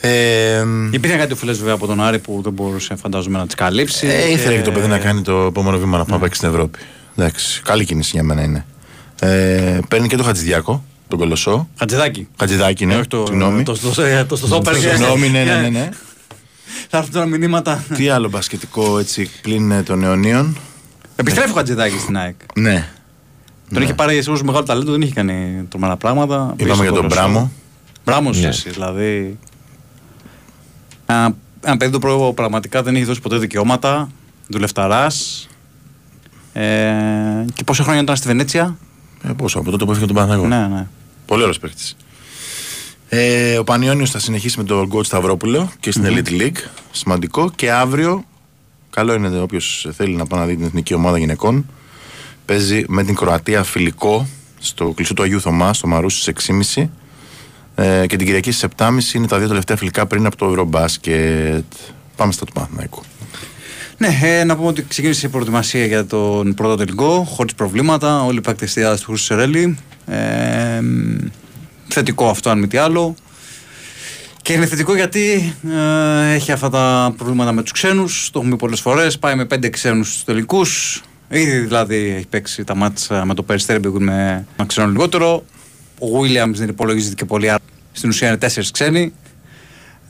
Ε, Υπήρχε κάτι φίλε βέβαια από τον Άρη που δεν μπορούσε φαντάζομαι να τις καλύψει. ε, ήθελε και το παιδί να κάνει το επόμενο βήμα να πάει να παίξει στην Ευρώπη. Εντάξει, καλή κίνηση για μένα είναι. Ε, παίρνει και το Χατζηδιάκο, τον Κολοσσό. Χατζηδάκι. Χατζηδάκι, ναι. Ε, όχι το, Συγγνώμη. το, το, το, το, στο στόπερ. Συγγνώμη, ναι, ναι, ναι. ναι. Θα έρθουν τώρα μηνύματα. Τι άλλο μπασκετικό έτσι πλην ε, των αιωνίων. Επιστρέφει ο Χατζηδάκι στην ΑΕΚ. Ναι. Τον είχε πάρει σίγουρα μεγάλο ταλέντο, δεν είχε κάνει τρομερά πράγματα. Πήγε Είπαμε στο για τον Κολοσσό. Μπράμο. Μπράμος Ναι. εσύ, δηλαδή. Ένα, ένα παιδί το οποίο πραγματικά δεν έχει δώσει ποτέ δικαιώματα. Δουλευταράς. Ε, και πόσα χρόνια ήταν στη Βενέτσια; Ε, πόσο, από τότε που έφυγε τον Παναθηναϊκό. Ναι, ναι. Πολύ ωραίος παίχτης. Ε, ο Πανιόνιος θα συνεχίσει με τον Γκότ Σταυρόπουλο και στην Elite League. Σημαντικό. Και αύριο, καλό είναι όποιος θέλει να πάει να δει την εθνική ομάδα γυναικών. Παίζει με την Κροατία φιλικό στο κλεισό του Αγίου Θωμά, στο Μαρούσι στις 6.30. Ε, και την Κυριακή στις 7.30 είναι τα δύο τελευταία φιλικά πριν από το Ευρωμπάσκετ. Πάμε στα του Παναθηναϊκού. Ναι, ε, να πούμε ότι ξεκίνησε η προετοιμασία για τον πρώτο τελικό, χωρίς προβλήματα. Όλοι οι παίκτες τη του Χρυσού Σερέλη. Ε, μ, θετικό αυτό, αν μη τι άλλο. Και είναι θετικό γιατί ε, έχει αυτά τα προβλήματα με τους ξένους. Το έχουμε πει πολλές φορές. Πάει με πέντε ξένους στους τελικούς. Ήδη δηλαδή έχει παίξει τα μάτσα με το Περιστέρι με ένα ξένο λιγότερο. Ο Williams δεν υπολογίζεται και πολύ άρα. Στην ουσία είναι τέσσερις ξένοι.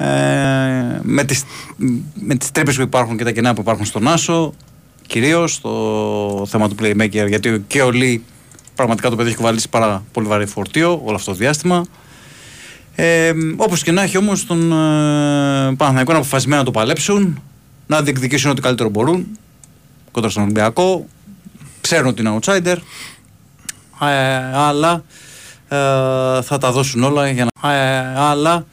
Ε, με τις, με τις τρύπες που υπάρχουν και τα κενά που υπάρχουν στον Άσο κυρίως το θέμα του playmaker γιατί και ο Λί πραγματικά το παιδί έχει κουβαλήσει πάρα πολύ βαρύ φορτίο όλο αυτό το διάστημα. Ε, όπως και να έχει όμως τον ε, Παναθηναϊκό είναι αποφασισμένο να το παλέψουν να διεκδικήσουν ό,τι καλύτερο μπορούν κοντά στον Ολυμπιακό. Ξέρουν ότι είναι outsider ε, αλλά ε, θα τα δώσουν όλα για να, ε, αλλά ε,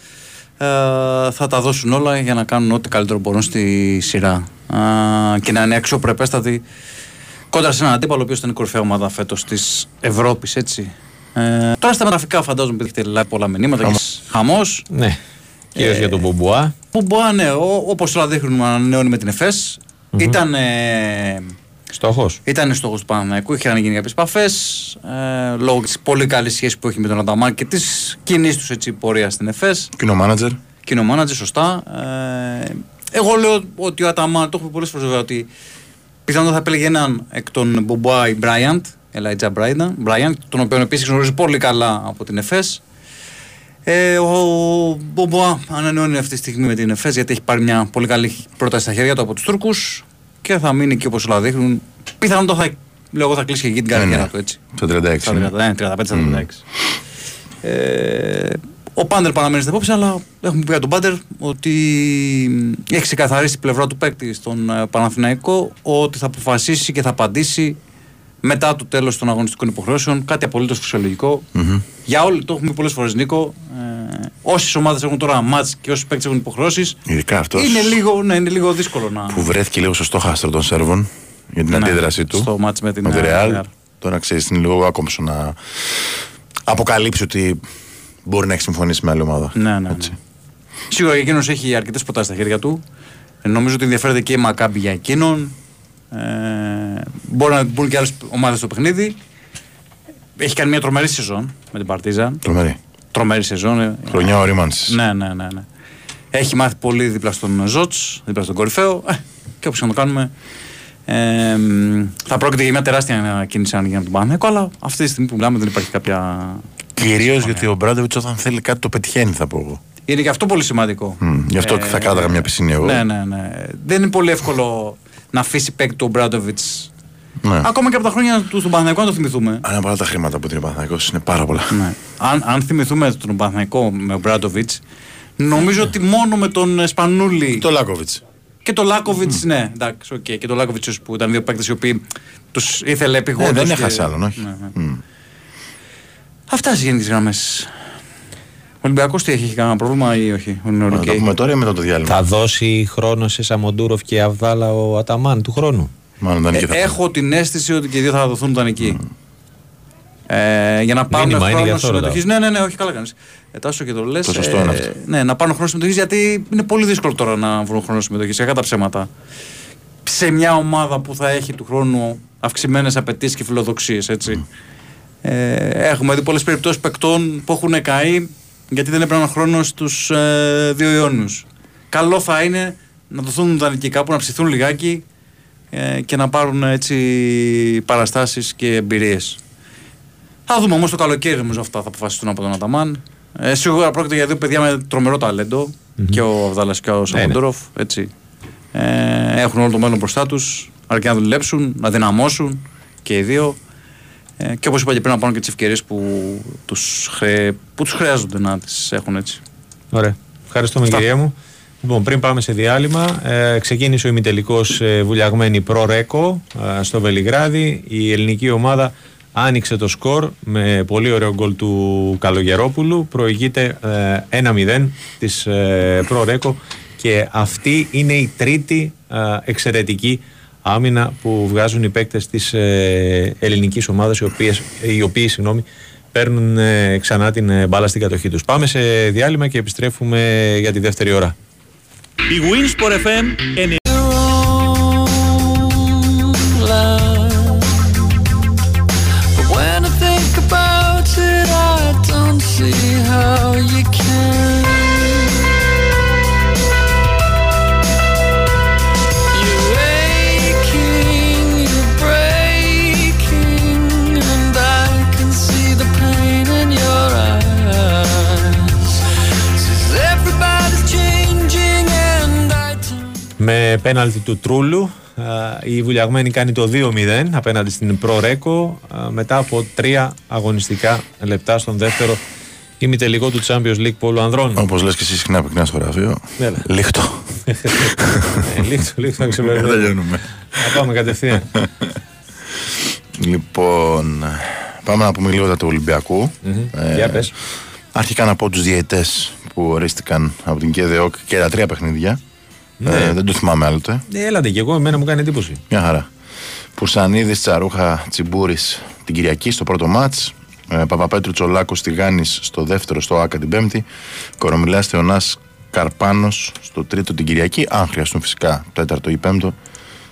θα τα δώσουν όλα για να κάνουν ό,τι καλύτερο μπορούν στη σειρά Α, και να είναι αξιοπρεπέστατοι κόντρα σε έναν αντίπαλο ο οποίος ήταν η κορυφαία ομάδα φέτος της Ευρώπης, έτσι. Ε, τώρα στα μεταφικά φαντάζομαι ότι έχετε λάβει πολλά μηνύματα. Χαμός. Ναι. Κυρίως για τον Μπομπουά. Μπομπουά, ναι, όπως όλα δείχνουν ανανεώνει με την ΕΦΕΣ. Ήταν. Ε, Στόχος; ήταν στόχος του Παναναϊκού, είχαν γίνει κάποιες επαφές ε, λόγω της πολύ καλής σχέσης που έχει με τον Ανταμάν και της κοινής τους έτσι πορείας στην ΕΦΕΣ. Κοινό μάνατζερ. Κοινό μάνατζερ, σωστά. Ε, εγώ λέω ότι ο Αταμάν, το έχουμε πολλές φορές βέβαια, ότι πιθανότατα θα επέλεγε έναν εκ των Μπομπουά ή Μπράιαντ, Elijah Bryant, τον οποίο επίσης γνωρίζει πολύ καλά από την ΕΦΕΣ. Ε, ο Μπομπουά ανανεώνει αυτή τη στιγμή με την ΕΦΕΣ γιατί έχει πάρει μια πολύ καλή πρόταση στα χέρια του από τους Τούρκους και θα μείνει και όπως όλα δείχνουν. Πιθανότατα θα, λέω, εγώ θα κλείσει και εκεί την καριέρα ναι. του έτσι. Στο 36. Στα ναι. 30, ναι, 35-36. Ε, ο Πάντερ παραμένει στην απόψη, αλλά έχουμε πει για τον Πάντερ ότι έχει ξεκαθαρίσει την πλευρά του παίκτη στον ε, Παναθηναϊκό ότι θα αποφασίσει και θα απαντήσει μετά το τέλος των αγωνιστικών υποχρεώσεων. Κάτι απολύτως φυσιολογικό. Για όλοι, το έχουμε πει πολλές φορές, Νίκο. Ε, Όσες ομάδες έχουν τώρα μάτς και όσοι παίκτες έχουν υποχρεώσεις, Ειδικά αυτός είναι, λίγο, ναι, είναι λίγο δύσκολο να. που βρέθηκε λίγο στο στόχαστρο των Σέρβων για την Ναι, αντίδρασή του. στο μάτς με την, με τη ε, Real. Real. Τώρα ξέρεις, είναι λίγο άκομψο να αποκαλύψει ότι μπορεί να έχει συμφωνήσει με άλλη ομάδα. Ναι, ναι, ναι. Έτσι. Σίγουρα εκείνος έχει αρκετές προτάσει στα χέρια του. Ε, νομίζω ότι ενδιαφέρεται και η Μακάμπη για εκείνον. Ε, μπορεί να μπουν και άλλες ομάδες στο παιχνίδι. Έχει κάνει μια τρομερή σεζόν με την Παρτίζαν. Τρομερή. Τρομερή σεζόν. ε, Χρονιά ορίμανση. Ναι, ναι, ναι, ναι. Έχει μάθει πολύ δίπλα στον Ζότ, δίπλα στον κορυφαίο. Ε, και όπως να το κάνουμε. Ε, μ, θα πρόκειται για μια τεράστια κίνηση αν γίνει από τον Παναθηναϊκό, αλλά αυτή τη στιγμή που μιλάμε δεν υπάρχει κάποια. Κυρίως γιατί ο Μπράντεβιτ όταν θέλει κάτι το πετυχαίνει, θα πω εγώ. Είναι και αυτό πολύ σημαντικό. Μμ, Γι' αυτό θα κράταγα μια πισίνη εγώ. Ναι, ναι, ναι. Δεν είναι πολύ εύκολο να αφήσει παίκτη του Μπράντοβιτς. Ναι. Ακόμα και από τα χρόνια του στον Παναθηναϊκό να το θυμηθούμε. Αλλά πολλά τα χρήματα που την Παναθανικό είναι πάρα πολλά. Ναι. Αν, αν θυμηθούμε τον Παναθηναϊκό με τον Μπράντοβιτς, νομίζω ότι μόνο με τον ε, Σπανούλη Το Λάκοβιτς. και τον Λάκοβιτς, ναι, εντάξει, οκ. Και τον Λάκοβιτς που ήταν δύο παίκτες οι οποίοι τους ήθελε επειγόντως. Ε, δεν έχασε άλλον, όχι. Ναι, ναι. Μμ. Αυτά στις γενικές γραμμές. Ο Ολυμπιακός τι έχει, έχει κανένα πρόβλημα ή όχι; Είναι Να οκ. το πούμε τώρα ή μετά το διάλειμμα; Θα δώσει χρόνο σε Σαμοντούροφ και Αβδάλα ο Αταμάν του χρόνου. Μάλλον δεν είναι και Ε, θα έχω την αίσθηση ότι και οι δύο θα δοθούν δανεικοί. Ε, για να πάρουν Μήνυμα είναι, γι' χρόνο αυτό συμμετοχής. ρωτάω. Ναι, ναι, ναι, όχι, καλά κάνεις. Ε, τάσο και το λες. Το σωστό είναι αυτό. Ναι, να πάρουν χρόνο συμμετοχής γιατί είναι πολύ δύσκολο τώρα να βρουν χρόνο συμμετοχής. Σε τα ψέματα. Σε μια ομάδα που θα έχει του χρόνου αυξημένες απαιτήσεις και φιλοδοξίες, έτσι. Ε, έχουμε δει πολλές περιπτώσεις παικτών που έχουν καεί γιατί δεν έπαιρναν χρόνο στους ε, δύο αιώνιους. Καλό θα είναι να δοθούν δανεικοί κάπου, να ψηθούν λιγάκι ε, και να πάρουν έτσι παραστάσεις και εμπειρίες. Θα δούμε όμως το καλοκαίρι νομίζω αυτά θα αποφασιστούν από τον Αταμάν. Ε, σίγουρα πρόκειται για δύο παιδιά με τρομερό ταλέντο, και ο Αβδάλας και ο Σαμοντόροφ. Έτσι. Ε, έχουν όλο το μέλλον μπροστά τους, αρκεί να δουλέψουν, να δυναμώσουν και οι δύο. Ε, και όπως είπα και πριν να πάρουν και τις ευκαιρίες που τους, χρε... που τους χρειάζονται να τις έχουν έτσι. Ωραία. Ευχαριστούμε Αυτά. κυρία μου. Λοιπόν, πριν πάμε σε διάλειμμα, ε, ξεκίνησε ο ημιτελικός ε, βουλιαγμένη Προ-Ρέκο ε, στο Βελιγράδι. Η ελληνική ομάδα άνοιξε το σκορ με πολύ ωραίο γκολ του Καλογερόπουλου. Προηγείται ε, 1-0 της ε, Προ-Ρέκο και αυτή είναι η τρίτη ε, εξαιρετική άμυνα που βγάζουν οι παίκτες της ε, ελληνικής ομάδας οι, οποίες, οι οποίοι συγγνώμη, παίρνουν ε, ξανά την ε, μπάλα στην κατοχή τους. Πάμε σε διάλειμμα και επιστρέφουμε για τη δεύτερη ώρα. Η Winsport FM πέναλτι του Τρούλου. Α, Η Βουλιαγμένη κάνει το 2-0 απέναντι στην Προρέκο α, μετά από τρία αγωνιστικά λεπτά στον δεύτερο ημιτελικό του Champions League Πόλου Ανδρών. Όπως λες και εσύ συχνά πυκνάς στο γραφείο. Έλα. Λίχτο. Ε, Λίγο, λίγο θα Δεν ξεπερνάμε. τελειώνουμε. Να πάμε κατευθείαν. Λοιπόν, πάμε να πούμε λίγο για του Ολυμπιακού. Ε, Για πες. Αρχικά να πω τους διαιτές που ορίστηκαν από την ΚΕΔΕΟΚ και τα τρία παιχνίδια. Ναι. Ε, δεν το θυμάμαι άλλοτε. Ε, Έλατε και εγώ, εμένα μου κάνει εντύπωση. Μια χαρά. Πουρσανίδη, Τσαρούχα, Τσιμπούρης την Κυριακή στο πρώτο μάτς. Ε, Παπαπέτρου Τσολάκος Τηγάνης στο δεύτερο στο ΑΚΑ την Πέμπτη. Κορομιλάς Θεωνάς Καρπάνος στο τρίτο την Κυριακή. Αν χρειαστούν φυσικά τέταρτο ή πέμπτο.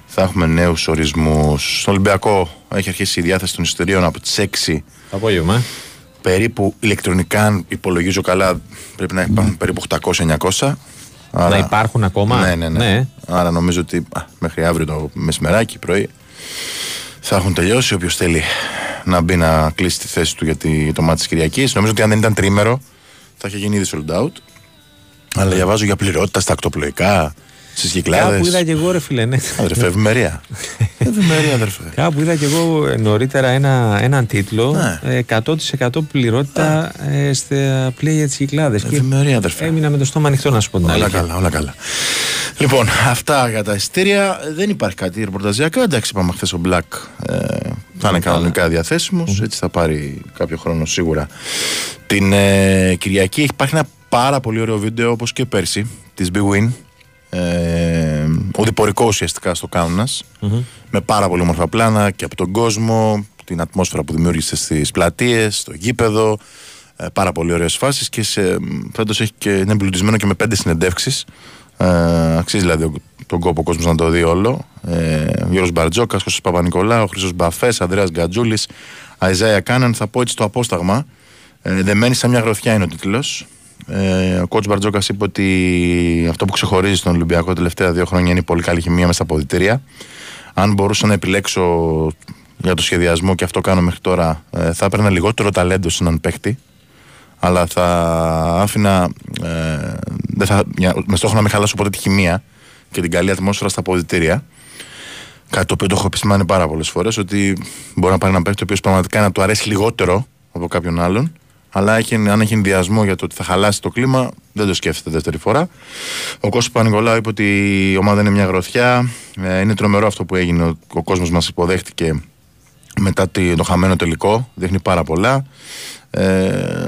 Θα έχουμε νέους ορισμούς. Στον Ολυμπιακό έχει αρχίσει η διάθεση των εισιτηρίων από τις 6 Το απόγευμα. ε. περίπου ηλεκτρονικά, αν υπολογίζω καλά, πρέπει να υπάρχουν περίπου 800-900. Να υπάρχουν ακόμα; Ναι, ναι, ναι. Ναι. Άρα νομίζω ότι α, μέχρι αύριο το μεσημεράκι πρωί θα έχουν τελειώσει. Όποιος θέλει να μπει να κλείσει τη θέση του για, τη, για το μάτι της Κυριακής. Νομίζω ότι αν δεν ήταν τρίμερο θα είχε γίνει ήδη sold out. Αλλά διαβάζω για πληρότητα στα ακτοπλοϊκά, στις κυκλάδες. Κάπου είδα και εγώ, ρε φίλε. Ναι. Αδερφέ, ευημερία. ευημερία, αδερφέ. Κάπου είδα και εγώ ε, νωρίτερα ένα, έναν τίτλο Ναι. ε, 100% πληρότητα ε, στα πλοία για τι κυκλάδε. Ευημερία, αδερφέ. Έμεινα με το στόμα ανοιχτό να σου πω την Όλα αλήθεια. καλά, όλα καλά. Λοιπόν, αυτά για τα ειστήρια. Δεν υπάρχει κάτι ρεπορταζιακά. Εντάξει, είπαμε χθες ο Black ε, θα είναι κανονικά διαθέσιμος, Έτσι θα πάρει κάποιο χρόνο σίγουρα. Την ε, Κυριακή υπάρχει ένα πάρα πολύ ωραίο βίντεο όπως και πέρσι της Big Win. Ε, οδηπορικό ουσιαστικά στο Κάουνας με πάρα πολύ όμορφα πλάνα και από τον κόσμο, την ατμόσφαιρα που δημιούργησε στις πλατείες, στο γήπεδο, ε, πάρα πολύ ωραίες φάσεις και σε, φέτος έχει και, είναι εμπλουτισμένο και με πέντε συνεντεύξεις. Ε, αξίζει δηλαδή ο- τον κόπο ο κόσμος να το δει όλο. Ε, Γιώργος Μπαρτζόκας, Χρήστος Παπα-Νικολάου, Χρήστος Μπαφές, Ανδρέας Γκατζούλης, Αϊζάια Κάναν, θα πω έτσι το απόσταγμα. Ε, δεμένη σαν μια γροθιά είναι ο τίτλος. Ε, ο κότς Μπαρτζόκας είπε ότι αυτό που ξεχωρίζει στον Ολυμπιακό τα τελευταία δύο χρόνια είναι η πολύ καλή χημεία μέσα στα αποδητήρια. Αν μπορούσα να επιλέξω για το σχεδιασμό και αυτό κάνω μέχρι τώρα, ε, θα έπαιρνα λιγότερο ταλέντο σε έναν παίχτη, αλλά θα άφηνα ε, δεν θα, για- μες στόχο να μην χαλάσω ποτέ τη χημεία και την καλή ατμόσφαιρα στα αποδητήρια. Κάτι το οποίο το έχω επισημάνει πάρα πολλές φορές ότι μπορεί να πάρει ένα παίχτη ο οποίος πραγματικά να του αρέσει λιγότερο από κάποιον άλλον, αλλά έχει, αν έχει ενδιασμό για το ότι θα χαλάσει το κλίμα, δεν το σκέφτεται δεύτερη φορά. Ο Κώστας Πανικολάου είπε ότι η ομάδα είναι μια γροθιά. Ε, είναι τρομερό αυτό που έγινε. Ο, ο κόσμος μας υποδέχτηκε μετά τη- το χαμένο τελικό. Δείχνει πάρα πολλά. Ε,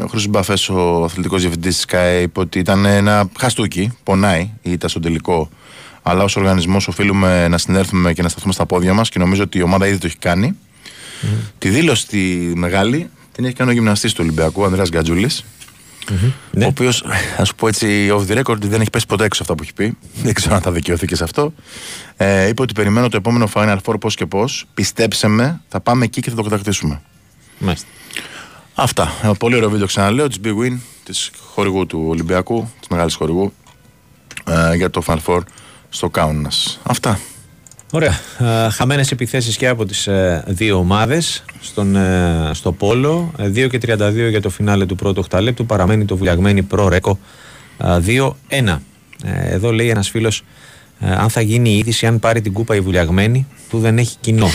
ο Χρήστος Μπαφές, ο αθλητικός διευθυντής της ΚΑΕ, είπε ότι ήταν ένα χαστούκι, πονάει η ήττα στον τελικό. Αλλά ως οργανισμός οφείλουμε να συνέρθουμε και να σταθούμε στα πόδια μας και νομίζω ότι η ομάδα ήδη το έχει κάνει. Τη δήλωση τη μεγάλη την έχει κάνει ο γυμναστής του Ολυμπιακού, ο Ανδρέας Γκατζούλης. Ναι. Ο οποίος, ας σου πω έτσι, off the record, δεν έχει πέσει ποτέ έξω αυτά που έχει πει. Δεν ξέρω αν θα δικαιωθεί και σε αυτό. Ε, είπε ότι περιμένω το επόμενο Final Four πώς και πώς. Πιστέψε με, θα πάμε εκεί και θα το κατακτήσουμε. Μάλιστα. Αυτά. Ένα πολύ ωραίο βίντεο ξαναλέω της Big Win, της χορηγού του Ολυμπιακού, της μεγάλης χορηγού, ε, για το Final Four στο Κάουνα. Αυτά. Ωραία. Ε, χαμένες επιθέσεις και από τις ε, δύο ομάδες στον, ε, στο Πόλο. Ε, 2 και 32 για το φινάλε του πρώτου οχταλέπτου. Παραμένει το βουλιαγμένη προ ρέκο ε, 2-1. Ε, εδώ λέει ένας φίλος ε, αν θα γίνει η είδηση, αν πάρει την κούπα η βουλιαγμένη, που δεν έχει κοινό.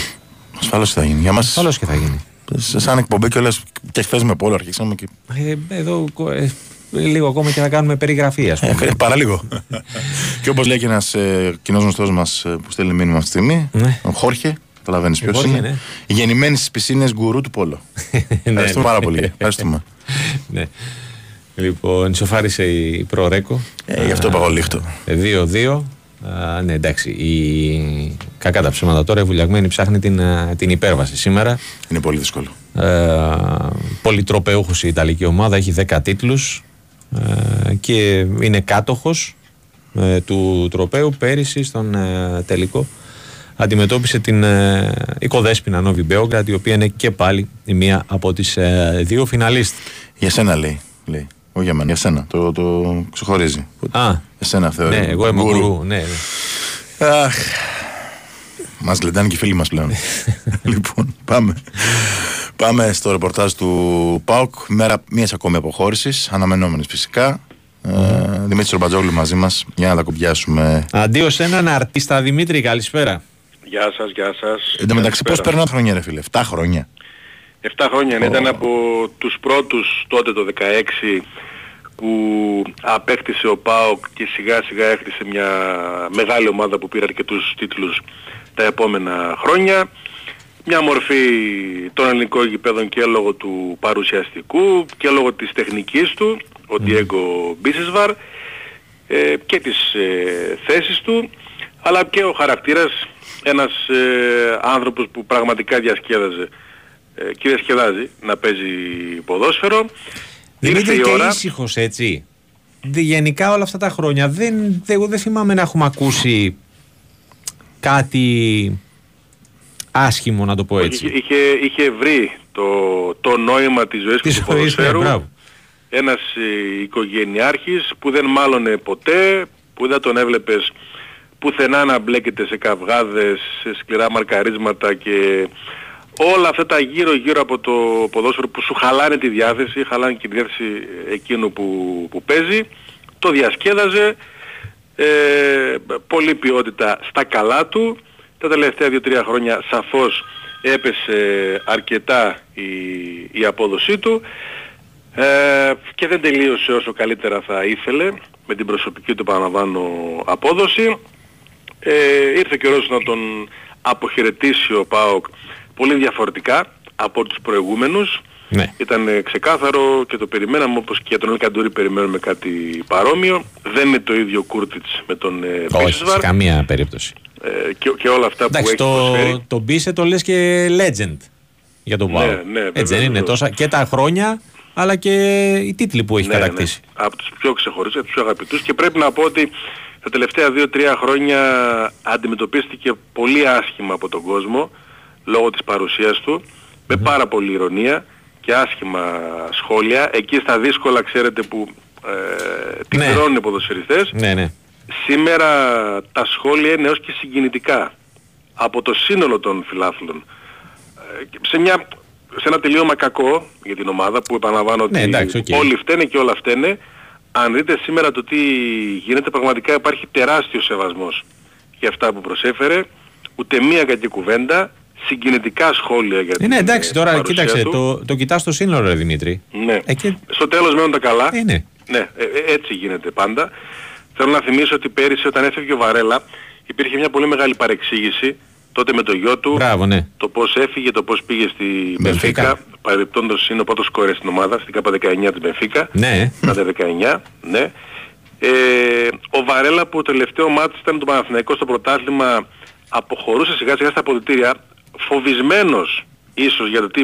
Ασφαλώς θα γίνει. Για μας, Ασφαλώς και θα γίνει. σαν εκπομπή και όλες και χθες με πόλο αρχίσαμε και. Ε, εδώ ε, λίγο ακόμα και θα κάνουμε περιγραφή, ας πούμε. Ε, παραλίγο. και όπως λέει και ένας ε, κοινός γνωστός μας που στέλνει μήνυμα αυτή τη στιγμή, Ναι. ο Χόρχε, καταλαβαίνεις ποιος Χόρχε, είναι. ναι. Γεννημένη στις πισίνες γκουρού του Πόλο. Ευχαριστούμε πάρα πολύ. Ευχαριστούμε. ναι. Λοιπόν, ισοφάρισε η προ ρέκο. Ε, γι' αυτό είπα εγώ λίχτο. Ε, 2-2. Α, ναι, εντάξει. Η... Κακά τα ψέματα τώρα. Η Βουλιαγμένη ψάχνει την, α, την υπέρβαση σήμερα. Είναι πολύ δύσκολο. Ε, πολυτροπεούχος η Ιταλική ομάδα. Έχει 10 τίτλους ε, και είναι κάτοχος ε, του τροπέου. Πέρυσι στον ε, τελικό αντιμετώπισε την ε, οικοδέσποινα Νόβι Μπέογκρατ η οποία είναι και πάλι η μία από τις ε, δύο φιναλίστ. Για σένα λέει. λέει. Όχι για μένα, για σένα. Το, το ξεχωρίζει. Α, Για σένα θεωρεί. ναι, εγώ είμαι γκουρού. Ναι, ναι. Αχ. Μας γλεντάνε και οι φίλοι μας πλέον. λοιπόν, πάμε. Πάμε στο ρεπορτάζ του ΠΑΟΚ. Μέρα μια ακόμη αποχώρησης, αναμενόμενης φυσικά. Ε, Δημήτρης Ρομπατζόγλου μαζί μας για να τα κουμπιάσουμε. Αντίος σε έναν αρτίστα Δημήτρη, καλησπέρα. Γεια σας, γεια σας. Εν τω μεταξύ, πώς περνάνε χρόνια, ρε φίλε, 7 χρόνια. 7 χρόνια ναι, ήταν από τους πρώτους τότε το 16 που απέκτησε ο ΠΑΟΚ και σιγά σιγά έκτισε μια μεγάλη ομάδα που πήρε αρκετούς τίτλους τα επόμενα χρόνια. Μια μορφή των ελληνικών γηπέδων και λόγω του παρουσιαστικού και λόγω της τεχνικής του, ο Diego Μπίσεσβαρ ε, και τις ε, θέσεις του, αλλά και ο χαρακτήρας ένας ε, άνθρωπος που πραγματικά διασκέδαζε ε, και διασκεδάζει να παίζει ποδόσφαιρο. Δημήτρη Ήρθε η και ώρα. ήσυχος έτσι. Δε- Γενικά όλα αυτά τα χρόνια δεν, δε- εγώ δεν θυμάμαι να έχουμε ακούσει κάτι άσχημο να το πω έτσι. Είχε, είχε, είχε βρει το, το νόημα της ζωής Της του ζωής, ναι, ποδοσφαίρου. μπράβο. ένας ε, οικογενειάρχης που δεν μάλωνε ποτέ, που δεν τον έβλεπες πουθενά να μπλέκεται σε καυγάδες, σε σκληρά μαρκαρίσματα και όλα αυτά τα γύρω γύρω από το ποδόσφαιρο που σου χαλάνε τη διάθεση, χαλάνε και τη διάθεση εκείνου που, που παίζει, το διασκέδαζε, ε, πολλή ποιότητα στα καλά του. Τα τελευταία 2-3 χρόνια σαφώς έπεσε αρκετά η, η απόδοσή του ε, και δεν τελείωσε όσο καλύτερα θα ήθελε με την προσωπική του παραλαμβάνω απόδοση. Ε, ήρθε καιρός να τον αποχαιρετήσει ο ΠΑΟΚ πολύ διαφορετικά από τους προηγούμενους. Ναι. Ήταν ε, ξεκάθαρο και το περιμέναμε όπως και για τον Ελκαντούρη περιμένουμε κάτι παρόμοιο. Δεν είναι το ίδιο Κούρτιτς με τον ε, Όχι, Μπίσεσβαρ, σε καμία περίπτωση. ε, και, και όλα αυτά Εντάξει, που έχει προσφέρει. το, το Μπίσε το λες και legend για τον Ναι, Πάο. ναι, Έτσι βεβαίως, δεν είναι βεβαίως. τόσα και τα χρόνια αλλά και οι τίτλοι που έχει Ναι, κατακτήσει. Ναι. Από τους πιο ξεχωριστούς, τους πιο αγαπητούς και πρέπει να πω ότι τα τελευταία 2-3 χρόνια αντιμετωπίστηκε πολύ άσχημα από τον κόσμο λόγω της παρουσίας του με πάρα πολύ ηρωνία και άσχημα σχόλια. Εκεί στα δύσκολα ξέρετε που ε, την Ναι. πληρώνουν οι ποδοσφαιριστές. Ναι, ναι. Σήμερα τα σχόλια είναι έως και συγκινητικά από το σύνολο των φιλάθλων. Ε, και σε, μια, σε ένα τελείωμα κακό για την ομάδα που επαναλαμβάνω Ναι, ότι εντάξει, οκ. όλοι φταίνε και όλα φταίνε. Αν δείτε σήμερα το τι γίνεται πραγματικά υπάρχει τεράστιος σεβασμός για αυτά που προσέφερε. Ούτε μία κακή κουβέντα. Συγκινητικά σχόλια για Ε, την ναι, εντάξει, ε, τώρα παρουσία κοίταξε, του. το, το κοιτάς στο σύνολο, ρε Δημήτρη. Ναι. Ε, και- Στο τέλος μένουν τα καλά. Ε, ναι. Ναι, ε, ε, έτσι γίνεται πάντα. Θέλω να θυμίσω ότι πέρυσι όταν έφευγε ο Βαρέλα υπήρχε μια πολύ μεγάλη παρεξήγηση τότε με το γιο του. Μπράβο, ναι. Το πώς έφυγε, το πώς πήγε στη Μπενφίκα. Μπενφίκα. Παρεμπιπτόντως είναι ο πρώτος σκόρερ στην ομάδα, στην ΚΑΠΑ 19 της Μπενφίκα. Ναι. Να 19, ναι. Ε, ο Βαρέλα που το τελευταίο μάτι ήταν το Παναθηναϊκό στο πρωτάθλημα αποχωρούσε σιγά σιγά στα αποδητήρια φοβισμένος ίσως για το τι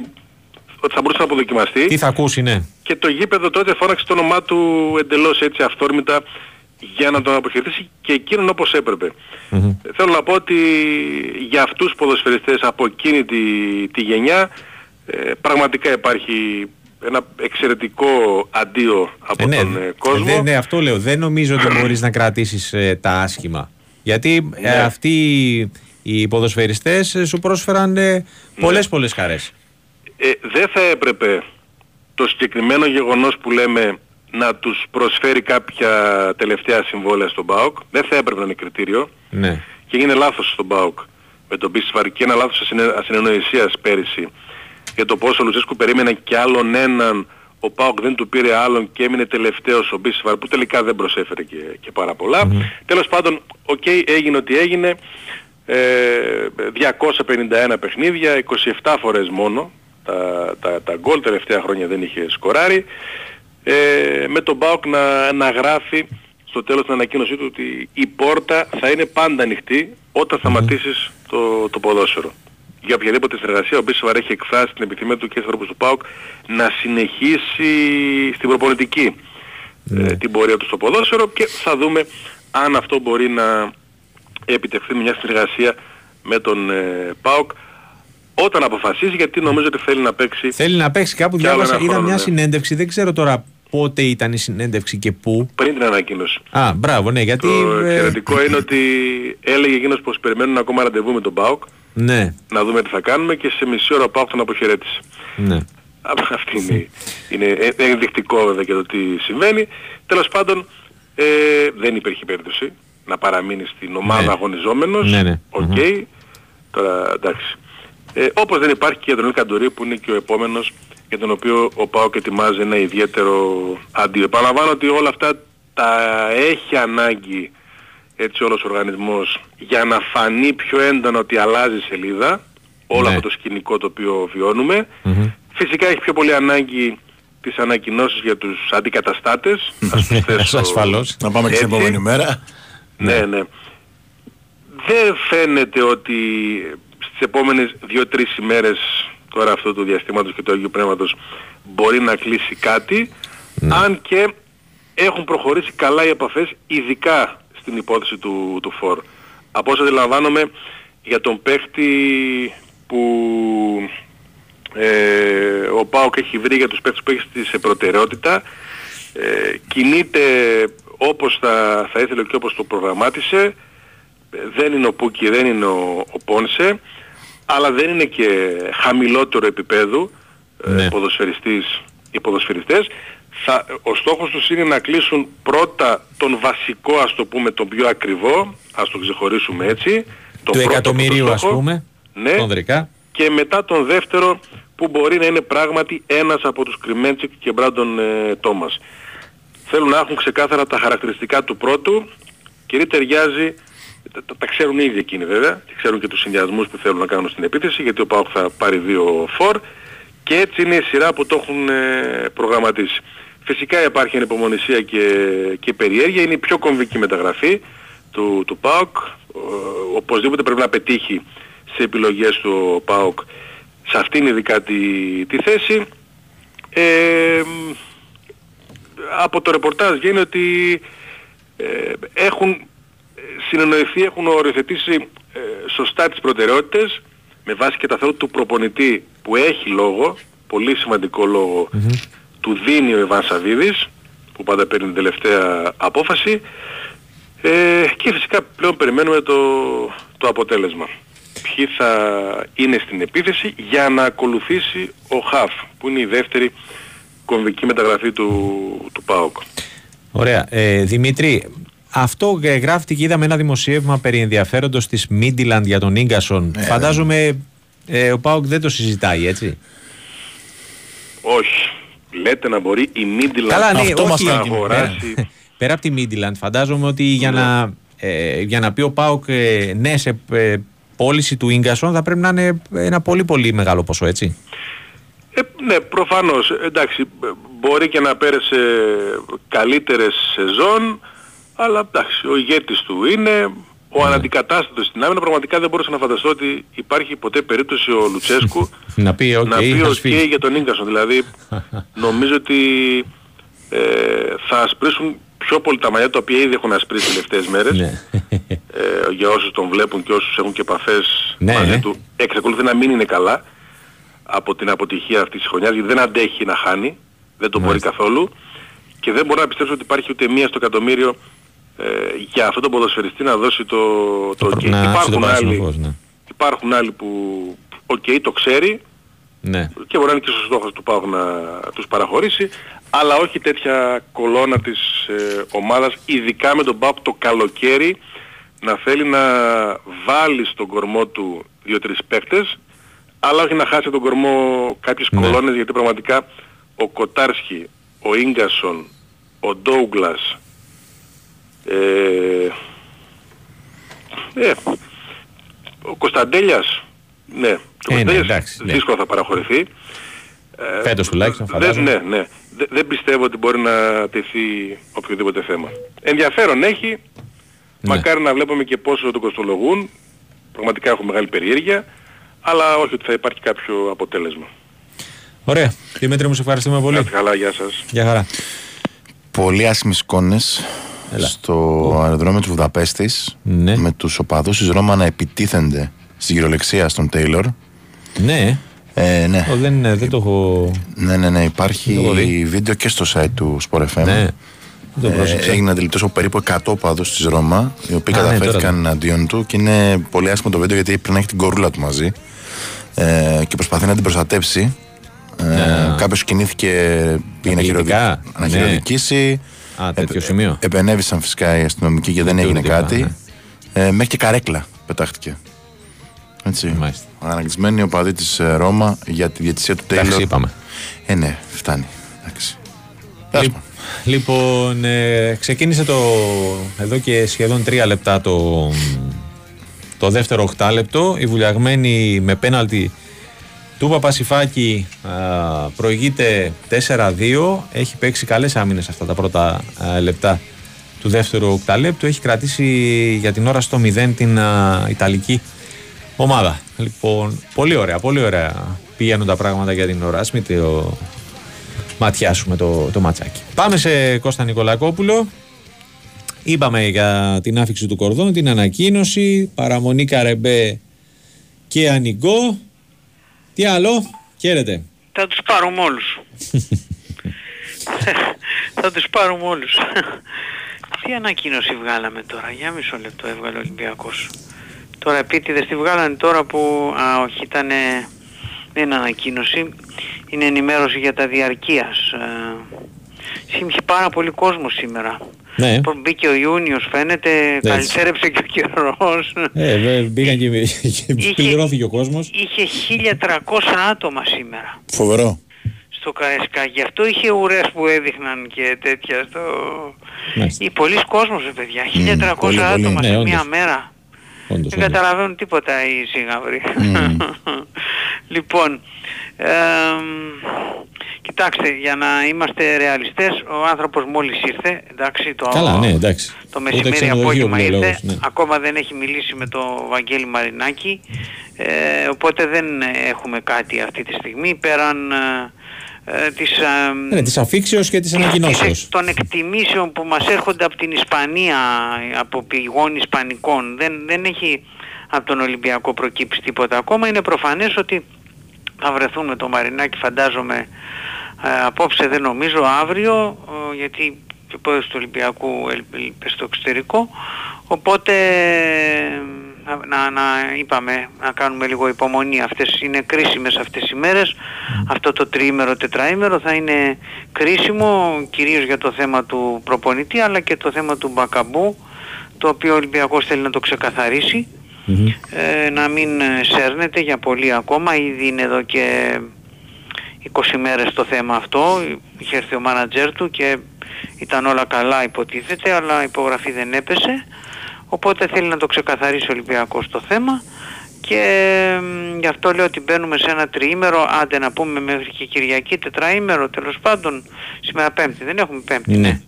ότι θα μπορούσε να αποδοκιμαστεί Τι θα ακούσει, ναι. και το γήπεδο τότε φώναξε το όνομά του εντελώς έτσι αυθόρμητα για να τον αποχαιρετήσει και εκείνον όπως έπρεπε. Θέλω να πω ότι για αυτούς τους ποδοσφαιριστές από εκείνη τη, τη γενιά ε, πραγματικά υπάρχει ένα εξαιρετικό αντίο από Ε, ναι, τον ε, κόσμο. ε, ναι, ναι, αυτό λέω. Δεν νομίζω ότι μπορείς να κρατήσεις ε, τα άσχημα. Γιατί ε, Ναι. αυτοί οι ποδοσφαιριστές ε, σου πρόσφεραν ε, πολλές πολλές χαρές. Ε, δεν θα έπρεπε το συγκεκριμένο γεγονός που λέμε να τους προσφέρει κάποια τελευταία συμβόλαια στον ΠΑΟΚ. Δεν θα έπρεπε να είναι κριτήριο. Ναι. Και έγινε λάθος στον ΠΑΟΚ με τον Μπίσεσβαρ και ένα λάθος ασυνε- ασυνεννοησίας πέρυσι για το πόσο ο Λουτσέσκου περίμενε και άλλον έναν ο ΠΑΟΚ δεν του πήρε άλλον και έμεινε τελευταίος ο Μπίσεσβαρ που τελικά δεν προσέφερε και, και πάρα πολλά. Τέλος πάντων, οκ, έγινε ό,τι έγινε. Ε, 251 παιχνίδια, 27 φορές μόνο. Τα, τα, τα γκολ τελευταία χρόνια δεν είχε σκοράρει. Ε, με τον ΠΑΟΚ να, να γράφει στο τέλος την ανακοίνωσή του ότι η πόρτα θα είναι πάντα ανοιχτή όταν σταματήσεις το, το ποδόσφαιρο. Για οποιαδήποτε συνεργασία ο Μπίσοβαρ έχει εκφράσει την επιθυμία του και στους ανθρώπους του ΠΑΟΚ να συνεχίσει στην προπονητική ε, την πορεία του στο ποδόσφαιρο και θα δούμε αν αυτό μπορεί να επιτευχθεί με μια συνεργασία με τον ε, ΠΑΟΚ όταν αποφασίσει γιατί νομίζω ότι θέλει να παίξει Θέλει να παίξει κάπου, Κι άλλο διάβασα, ένα είδα χρόνο, μια ναι. συνέντευξη, δεν ξέρω τώρα πότε ήταν η συνέντευξη και πού. πριν την ανακοίνωση. Α, μπράβο, ναι, γιατί... Το ε, εξαιρετικό είναι ότι έλεγε εκείνος πως περιμένουν ακόμα ραντεβού με τον ΠΑΟΚ ναι, να δούμε τι θα κάνουμε και σε μισή ώρα ο ΠΑΟΚ τον αποχαιρέτησε. ναι. Αυτή είναι, είναι ε- ενδεικτικό βέβαια και το τι συμβαίνει. Τέλος πάντων ε, δεν υπήρχε περίπτωση να παραμείνει στην ομάδα Ναι. αγωνιζόμενος. Ναι, ναι. Οκ. Τώρα εντάξει. Ε, όπως δεν υπάρχει και για τον Νίκο Καντουρί που είναι και ο επόμενος για τον οποίο ο ΠΑΟΚ ετοιμάζει ένα ιδιαίτερο αντίο. Επαναλαμβάνω ότι όλα αυτά τα έχει ανάγκη έτσι όλος ο οργανισμός για να φανεί πιο έντονα ότι αλλάζει σελίδα όλο Ναι. αυτό το σκηνικό το οποίο βιώνουμε. Φυσικά έχει πιο πολύ ανάγκη τις ανακοινώσεις για τους αντικαταστάτες. Ας προσθέσω Ασφαλώς. Να πάμε και στην έτσι. επόμενη μέρα. Ναι, ναι. Δεν φαίνεται ότι στις επόμενες δύο-τρεις ημέρες τώρα αυτού του διαστήματος και του Αγίου Πνεύματος μπορεί να κλείσει κάτι αν και έχουν προχωρήσει καλά οι επαφές ειδικά στην υπόθεση του, του ΦΟΡ. Από όσο αντιλαμβάνομαι για τον παίχτη που ε, ο ΠΑΟΚ έχει βρει για τους παίχτες που έχει σε προτεραιότητα ε, κινείται όπως θα, θα ήθελε και όπως το προγραμμάτισε Ε, δεν είναι ο Πούκι, δεν είναι ο, ο Πόνσε αλλά δεν είναι και χαμηλότερο επίπεδου ε, Ναι. ποδοσφαιριστής οι ποδοσφαιριστές θα, ο στόχος τους είναι να κλείσουν πρώτα τον βασικό ας το πούμε τον πιο ακριβό ας το ξεχωρίσουμε έτσι τον Του πρώτο εκατομμυρίου αυτό ας στόχο. πούμε. ναι, Κονδρικά. και μετά τον δεύτερο που μπορεί να είναι πράγματι ένας από τους Κρυμέντσικ και Μπράντον ε, Τόμας. Θέλουν να έχουν ξεκάθαρα τα χαρακτηριστικά του πρώτου και ρί ταιριάζει, τα, τα- τα ξέρουν ήδη εκείνοι βέβαια και ξέρουν και τους συνδυασμούς που θέλουν να κάνουν στην επίθεση γιατί ο ΠΑΟΚ θα πάρει δύο φορ και έτσι είναι η σειρά που το έχουν ε, προγραμματίσει. Φυσικά υπάρχει ανυπομονησία και, και περιέργεια, είναι η πιο κομβική μεταγραφή του, του ΠΑΟΚ. Ο- οπωσδήποτε πρέπει να πετύχει σε επιλογές του ο ΠΑΟΚ σε αυτήν ειδικά τη, τη θέση. Ε, από το ρεπορτάζ βγαίνει ότι ε, έχουν συνεννοηθεί, έχουν οριοθετήσει ε, σωστά τις προτεραιότητες με βάση και τα θέλω του προπονητή που έχει λόγο, πολύ σημαντικό λόγο, του δίνει ο Ιβάν Σαββίδης που πάντα παίρνει την τελευταία απόφαση ε, και φυσικά πλέον περιμένουμε το, το αποτέλεσμα. Ποιοι θα είναι στην επίθεση για να ακολουθήσει ο ΧΑΦ που είναι η δεύτερη κομβική μεταγραφή του, του ΠΑΟΚ. Ωραία. Ε, Δημήτρη, αυτό ε, γράφτηκε και είδαμε ένα δημοσίευμα περί ενδιαφέροντος της Μίντιλαντ για τον Ίγκασον. Φαντάζομαι ε, ο Πάουκ δεν το συζητάει, έτσι; Όχι. Λέτε να μπορεί η Μίντιλαντ Καλά, ναι, αυτό όχι. να πέρα- αγοράσει. Πέρα από τη Μίντιλαντ, φαντάζομαι ότι για, να, ε, για να πει ο Πάουκ ε, ναι σε ε, πώληση του Ίγκασον θα πρέπει να είναι ένα πολύ πολύ μεγάλο ποσό, έτσι; Ε, ναι, προφανώς. Εντάξει, ε, μπορεί και να πέρασε καλύτερες σεζόν, αλλά εντάξει, ο ηγέτης του είναι, ο αναντικατάστατος στην άμυνα. Πραγματικά δεν μπορούσα να φανταστώ ότι υπάρχει ποτέ περίπτωση ο Λουτσέσκου να πει, οκ, να πει θα οκ σφίγγει. για τον Ίνγκασον. Δηλαδή, νομίζω ότι ε, θα ασπρίσουν πιο πολύ τα μαλλιά τα οποία ήδη έχουν ασπρίσει τις τελευταίες μέρες Ναι. ε, για όσους τον βλέπουν και όσους έχουν και επαφές Ναι, μαζί ναι. του εξακολουθεί να μην είναι καλά από την αποτυχία αυτής της χρονιάς γιατί δεν αντέχει να χάνει δεν το μπορεί Μάλιστα. καθόλου και δεν μπορώ να πιστέψω ότι υπάρχει ούτε μία στο εκατομμύριο ε, για αυτόν τον ποδοσφαιριστή να δώσει το, το, προ- ok. να ανάψει το Υπάρχουν, πράσινο άλλοι, φως, ναι. υπάρχουν άλλοι που οκ το ξέρει Ναι. και μπορεί να είναι και στο στόχος του ΠΑΟΚ να τους παραχωρήσει αλλά όχι τέτοια κολόνα της ε, ομάδας ειδικά με τον ΠΑΟΚ το καλοκαίρι να θέλει να βάλει στον κορμό του δύο-τρεις παίκτες αλλά όχι να χάσει τον κορμό κάποιες Ναι. κολόνες γιατί πραγματικά ο Κοτάρσκι, ο Ίγκασον, ο Ντόuglas ε, ε, ο Κωνσταντέλιας ναι, και ο Ε, ναι, Κωνσταντέλιας εντάξει, ναι. δύσκολα θα παραχωρηθεί ε, Φέτος τουλάχιστον, δεν- φαντάζομαι. Ναι, ναι. Δεν- Δεν πιστεύω ότι μπορεί να τεθεί οποιοδήποτε θέμα. Ενδιαφέρον έχει. Ναι. Μακάρι να βλέπουμε και πόσο το κοστολογούν. Πραγματικά έχω μεγάλη περιέργεια. Αλλά όχι ότι θα υπάρχει κάποιο αποτέλεσμα. Ωραία. Δημήτρη μου, σε ευχαριστούμε πολύ. Κάτι καλά, γεια σας. Γεια χαρά. Πολύ άσχημες εικόνες στο αεροδρόμιο της Βουδαπέστης Ναι. με τους οπαδούς της Ρώμα να επιτίθενται στην κυριολεξία στον Τέιλορ. Ναι. Ε, ναι. Ω, δεν, δεν το έχω... ναι, ναι, ναι. Υπάρχει Δεν το έχω δει. βίντεο και στο site του Sport FM. Ναι. Δεν το Ε, πρόσεξα. έγινε αντιληπτός από περίπου 100 οπαδούς της Ρώμα, οι οποίοι Α, ναι, καταφέρθηκαν τώρα. εναντίον του και είναι πολύ άσχημο το βίντεο γιατί πρέπει να έχει την κορούλα του μαζί ε, και προσπαθεί να την προστατέψει Ε, Κάποιος κινήθηκε, πήγε να Απειλητικά, χειροδικ- να ναι. χειροδικήσει. Α, τέτοιο Επε- σημείο. Επενέβησαν φυσικά οι αστυνομικοί και δεν Του έγινε τύπα, κάτι. ναι. Ε, μέχρι και καρέκλα πετάχτηκε. Έτσι. Μάλιστα. Αναγκασμένοι οπαδοί της Ρώμα για τη διαιτησία του Εντάξει, Τέιλορ. είπαμε. Ε, ναι, φτάνει. Εντάξει. Λι- Λοιπόν, ε, ξεκίνησε το εδώ και σχεδόν τρία λεπτά το, το δεύτερο οχτάλεπτο. Η βουλιαγμένη με πέναλτι του Παπασιφάκη α, προηγείται 4-2. Έχει παίξει καλές άμυνες αυτά τα πρώτα α, λεπτά του δεύτερου οκτάλεπτου. Έχει κρατήσει για την ώρα στο 0 την α, Ιταλική ομάδα. Λοιπόν, πολύ ωραία, πολύ ωραία πηγαίνουν τα πράγματα για την ώρα. Ας μην το ματιάσουμε το, το ματσάκι. Πάμε σε Κώστα Νικολακόπουλο. Είπαμε για την άφηξη του Κορδόν, την ανακοίνωση, παραμονή Καρεμπέ και Ανιγκό. Τι άλλο, χαίρετε. Θα τους πάρουμε όλους. θα τους πάρουμε όλους. Τι ανακοίνωση βγάλαμε τώρα, για μισό λεπτό έβγαλε ο Ολυμπιακός. Τώρα επίτηδες τη βγάλανε τώρα που, α όχι ήταν, δεν είναι ανακοίνωση, είναι ενημέρωση για τα διαρκείας. Ε, Είχε πάρα πολύ κόσμο σήμερα. Ναι. Που Μπήκε ο Ιούνιος φαίνεται, καλυτσέρεψε και ο καιρός. Ε, βε, μπήκαν και, και πληρώθηκε ο κόσμος. Είχε 1300 άτομα σήμερα Φοβερό. στο Καρεσκά. Γι' αυτό είχε ουρές που έδειχναν και τέτοια στο... Μάλιστα. Ή πολλοί κόσμος, ρε παιδιά. 1300 πολύ, πολύ. άτομα Ναι, σε όντως. μία μέρα. Όντως, Δεν όντως. καταλαβαίνουν τίποτα οι σύγαυροι. λοιπόν, ε, κοιτάξτε, για να είμαστε ρεαλιστές, ο άνθρωπος μόλις ήρθε, εντάξει, το, Καλά, ναι, εντάξει. το Ούτε μεσημέρι ξενοδοχείο απόγευμα που λέει ο ήρθε, λόγος, ναι. ακόμα δεν έχει μιλήσει με τον Βαγγέλη Μαρινάκη, ε, οπότε δεν έχουμε κάτι αυτή τη στιγμή πέραν ε, ε, της, ε, Ναι, της αφήξεως και της ανακοινώσεως. των εκτιμήσεων που μας έρχονται από την Ισπανία, από πηγών Ισπανικών. Δεν, δεν έχει από τον Ολυμπιακό προκύψει τίποτα ακόμα. Είναι προφανές ότι θα βρεθούν με το Μαρινάκι φαντάζομαι ε, απόψε δεν νομίζω αύριο ε, γιατί και ο πρόεδρος του Ολυμπιακού έλειπε στο εξωτερικό. Οπότε να, να, να είπαμε να κάνουμε λίγο υπομονή. Αυτές είναι κρίσιμες αυτές οι μέρες. Αυτό το τριήμερο τετραήμερο θα είναι κρίσιμο κυρίως για το θέμα του προπονητή αλλά και το θέμα του Μπακαμπού το οποίο ο Ολυμπιακός θέλει να το ξεκαθαρίσει ε, να μην ε, σέρνεται για πολύ ακόμα. Ήδη είναι εδώ και 20 μέρες το θέμα αυτό. Είχε έρθει ο μάνατζέρ του και ήταν όλα καλά υποτίθεται αλλά η υπογραφή δεν έπεσε. Οπότε θέλει να το ξεκαθαρίσει ο Ολυμπιακός το θέμα και μ, γι' αυτό λέω ότι μπαίνουμε σε ένα τριήμερο. Άντε να πούμε μέχρι και Κυριακή τετραήμερο τέλος πάντων. Σήμερα πέμπτη δεν έχουμε πέμπτη Ναι.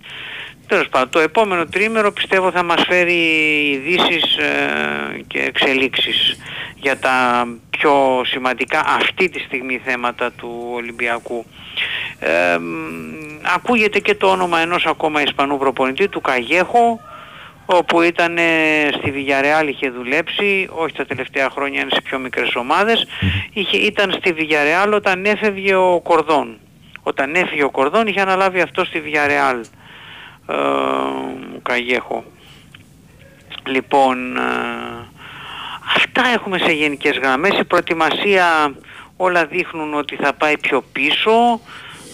Τέλος πάντων, το επόμενο τρίμερο πιστεύω θα μας φέρει ειδήσεις και εξελίξεις για τα πιο σημαντικά αυτή τη στιγμή θέματα του Ολυμπιακού. Ε, μ, ακούγεται και το όνομα ενός ακόμα Ισπανού προπονητή, του Καγέχο, όπου ήταν ε, στη Villarreal είχε δουλέψει, όχι τα τελευταία χρόνια είναι σε πιο μικρές ομάδες, είχε, ήταν στη Villarreal όταν έφευγε ο Κορδόν. Όταν έφυγε ο Κορδόν είχε αναλάβει αυτό στη Villarreal ε, ο Καγέχο. Λοιπόν, ε, αυτά έχουμε σε γενικές γραμμές. Η προετοιμασία όλα δείχνουν ότι θα πάει πιο πίσω.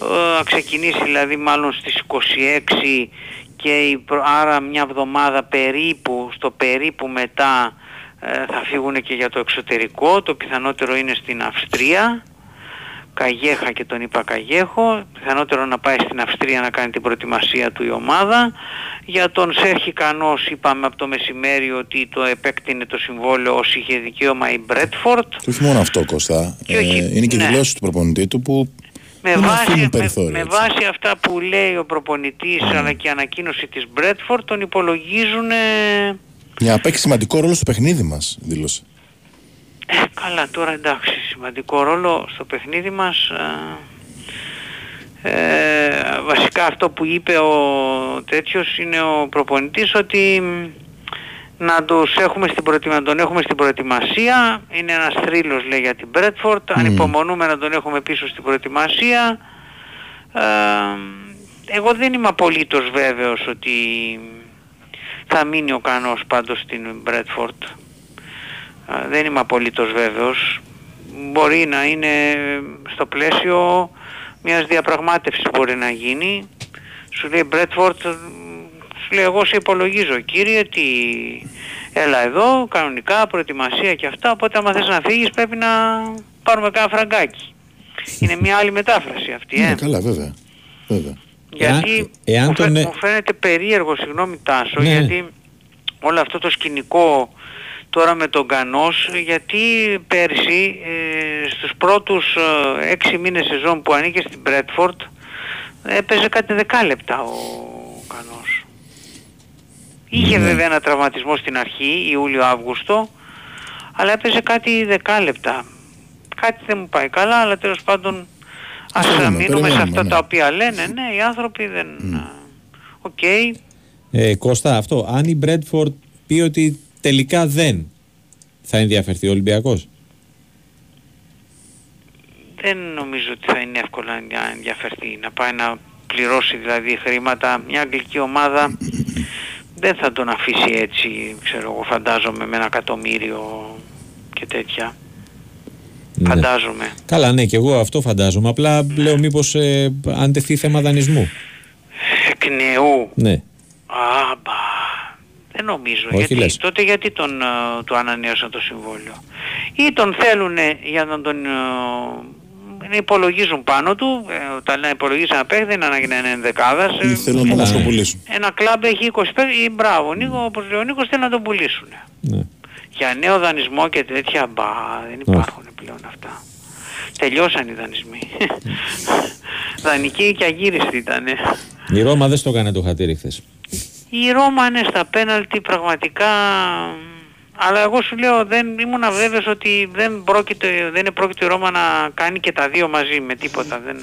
Ε, θα ξεκινήσει δηλαδή μάλλον στις 26 και η προ- άρα μια εβδομάδα περίπου, στο περίπου μετά ε, θα φύγουν και για το εξωτερικό. Το πιθανότερο είναι στην Αυστρία. Καγέχα και τον είπα Καγέχο, πιθανότερο να πάει στην Αυστρία να κάνει την προετοιμασία του η ομάδα. Για τον Σέρχη Κανός είπαμε από το μεσημέρι ότι το επέκτηνε το συμβόλαιο όσοι είχε δικαίωμα η Μπρέτφορτ. Και όχι μόνο αυτό, Κώστα. Και όχι- ε, είναι και οι ναι. δηλώσει του προπονητή του που Με δεν βάση, αφήνουν με, περιθώριο. με έτσι. βάση αυτά που λέει ο προπονητής αλλά και η ανακοίνωση της Μπρέτφορτ τον υπολογίζουν ε, Για να παίξει σημαντικό ρόλο στο παιχνίδι μας, δήλωσε. Ε, καλά, τώρα εντάξει, σημαντικό ρόλο στο παιχνίδι μας. ε, ε, βασικά αυτό που είπε ο τέτοιος είναι ο προπονητής ότι μ, να, τους έχουμε στην προετοιμα- να τον έχουμε στην προετοιμασία. Είναι ένας θρύλος λέει για την Μπρέτφορτ. Ανυπομονούμε να τον έχουμε πίσω στην προετοιμασία. Ε, εγώ δεν είμαι απολύτως βέβαιος ότι θα μείνει ο Κανός πάντως στην Μπρέτφορτ. Α, δεν είμαι απολύτως βέβαιος. μπορεί να είναι στο πλαίσιο μιας διαπραγμάτευσης μπορεί να γίνει. Σου λέει Μπρέτφορτ, σου λέει εγώ σε υπολογίζω κύριε τι έλα εδώ, κανονικά, προετοιμασία και αυτά, οπότε άμα θες να φύγεις πρέπει να πάρουμε κάνα φραγκάκι. Είναι μια άλλη μετάφραση αυτή, ε. Ναι, καλά, βέβαια. βέβαια. Γιατί εάν μου, τον, φαι- ε- μου φαίνεται περίεργο, συγγνώμη Τάσο, Ναι. γιατί όλο αυτό το σκηνικό τώρα με τον Κανός, γιατί πέρσι ε, στους πρώτους ε, έξι μήνες σεζόν που ανήκε στην Μπρέτφορντ έπαιζε κάτι δεκάλεπτα ο Κανός. Είχε Ναι. βέβαια ένα τραυματισμό στην αρχή, Ιούλιο-Αύγουστο, αλλά έπαιζε κάτι δεκάλεπτα. Κάτι δεν μου πάει καλά, αλλά τέλος πάντων ας δούμε, μείνουμε σε περιμένουμε, αυτά ναι. τα οποία λένε. Ναι, οι άνθρωποι δεν... Οκ, Ε, Κώστα, αυτό. Αν η Μπρέντφορντ πει ότι τελικά δεν θα ενδιαφερθεί ο Ολυμπιακός; δεν νομίζω ότι θα είναι εύκολο να ενδιαφερθεί. Να πάει να πληρώσει δηλαδή χρήματα. Μια αγγλική ομάδα δεν θα τον αφήσει έτσι, ξέρω εγώ, φαντάζομαι με ένα εκατομμύριο και τέτοια. Ναι. Φαντάζομαι. Καλά, ναι, και εγώ αυτό φαντάζομαι. Απλά λέω μήπως ε, αν τεθεί θέμα δανεισμού. Εκ νεού. Ναι. Άμπα. Δεν νομίζω. Όχι, γιατί, λες. τότε γιατί τον, ε, του ανανέωσαν το συμβόλαιο; Ή τον θέλουν για να τον ε, να υπολογίζουν πάνω του, ε, όταν να υπολογίζουν ένα παίχτη, δεν είναι ανάγκη να είναι ενδεκάδας. Ή ε, θέλουν να τον καλά. σκοπουλήσουν. ένα κλαμπ έχει 20 παίκτες, ή μπράβο, ο Νίκο, όπως λέει ο Νίκος, θέλει να τον πουλήσουν. ναι. Για νέο δανεισμό και τέτοια, μπα, δεν υπάρχουν πλέον αυτά. Τελειώσαν οι δανεισμοί. Δανεικοί και αγύριστοι ήτανε. Η Ρώμα δεν στο έκανε το χατήρι χθες. Η Ρώμα είναι στα πέναλτι πραγματικά αλλά εγώ σου λέω δεν ήμουν βέβαιος ότι δεν, πρόκειται, δεν είναι πρόκειται η Ρώμα να κάνει και τα δύο μαζί με τίποτα. Δεν...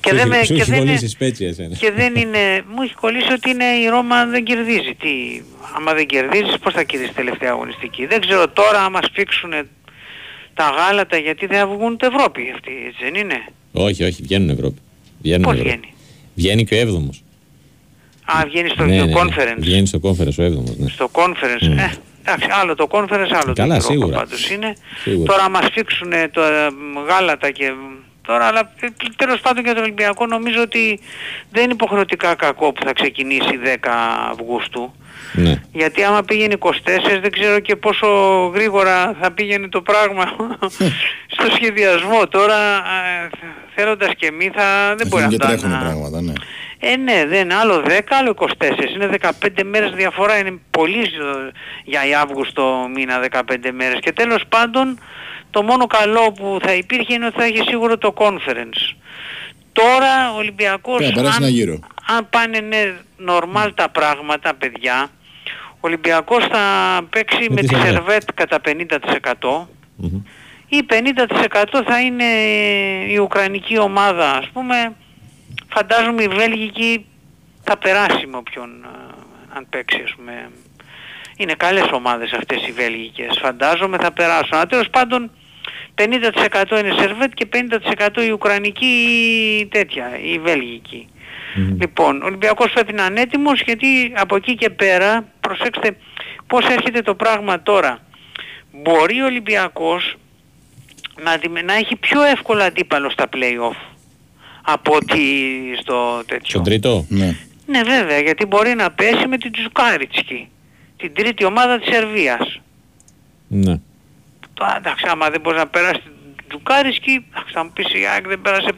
Και Σου δεν, έχει- με, σου και, έχει δεν είναι, κολλήσει σπέτσι εσένα. και δεν είναι... Μου έχει κολλήσει ότι είναι η Ρώμα δεν κερδίζει. Τι, άμα δεν κερδίζεις πώς θα κερδίσεις τελευταία αγωνιστική; Δεν ξέρω τώρα άμα σφίξουν τα γάλατα γιατί δεν θα βγουν ούτε Ευρώπη αυτοί, έτσι δεν είναι; Όχι, όχι, βγαίνουν Ευρώπη. Βγαίνουν Πώς Ευρώπη. βγαίνει; Βγαίνει και ο έβδομος. Α, βγαίνεις στο ναι, ναι, ναι. conference. Βγαίνεις στο conference ο έβδομος. Ναι. Στο conference, Mm. ε, εντάξει, άλλο το conference, άλλο Καλά, το Europa σίγουρα. πάντως είναι. Σίγουρα. Τώρα μας φίξουν το ε, γάλατα και τώρα, αλλά ε, τέλος πάντων για τον Ολυμπιακό νομίζω ότι δεν είναι υποχρεωτικά κακό που θα ξεκινήσει 10 Αυγούστου. Ναι. Γιατί άμα πήγαινε 24 δεν ξέρω και πόσο γρήγορα θα πήγαινε το πράγμα στο σχεδιασμό. Τώρα ε, θέλοντας και εμείς θα δεν μπορεί Αρχίζουν και αυτά τρέχουν να... πράγματα, ναι. Ε, ναι, δεν άλλο 10, άλλο 24. Είναι 15 μέρες διαφορά. Είναι πολύ ζ- για η Αύγουστο μήνα 15 μέρες. Και τέλος πάντων, το μόνο καλό που θα υπήρχε είναι ότι θα έχει σίγουρο το conference. Τώρα ο Ολυμπιακός, Θα περάσει αν, ένα γύρο. αν πάνε ναι, normal τα πράγματα, παιδιά, ο Ολυμπιακός θα παίξει με, τη τη Σερβέτ. Σερβέτ κατά 50% Μμμ. ή 50% θα είναι η Ουκρανική ομάδα ας πούμε φαντάζομαι η Βέλγικη θα περάσει με όποιον ε, αν παίξει ας πούμε είναι καλές ομάδες αυτές οι Βέλγικες φαντάζομαι θα περάσουν αλλά τέλος πάντων 50% είναι Σερβέτ και 50% η Ουκρανική ή τέτοια, η Βέλγικη. Λοιπόν, ο Ολυμπιακός πρέπει να είναι έτοιμος γιατί από εκεί και πέρα, προσέξτε πώς έρχεται το πράγμα τώρα. Μπορεί ο Ολυμπιακός να, αντιμε- να έχει πιο εύκολα αντίπαλο στα play-off από ότι στο τέτοιο. Στον τρίτο; Ναι. Ναι βέβαια, γιατί μπορεί να πέσει με την Τζουκάριτσκι, την τρίτη ομάδα της Σερβίας. Ναι. Τώρα εντάξει, άμα δεν μπορείς να περάσεις την Τζουκάρισκη, εντάξει, θα μου πεις η ΑΕΚ δεν πέρασε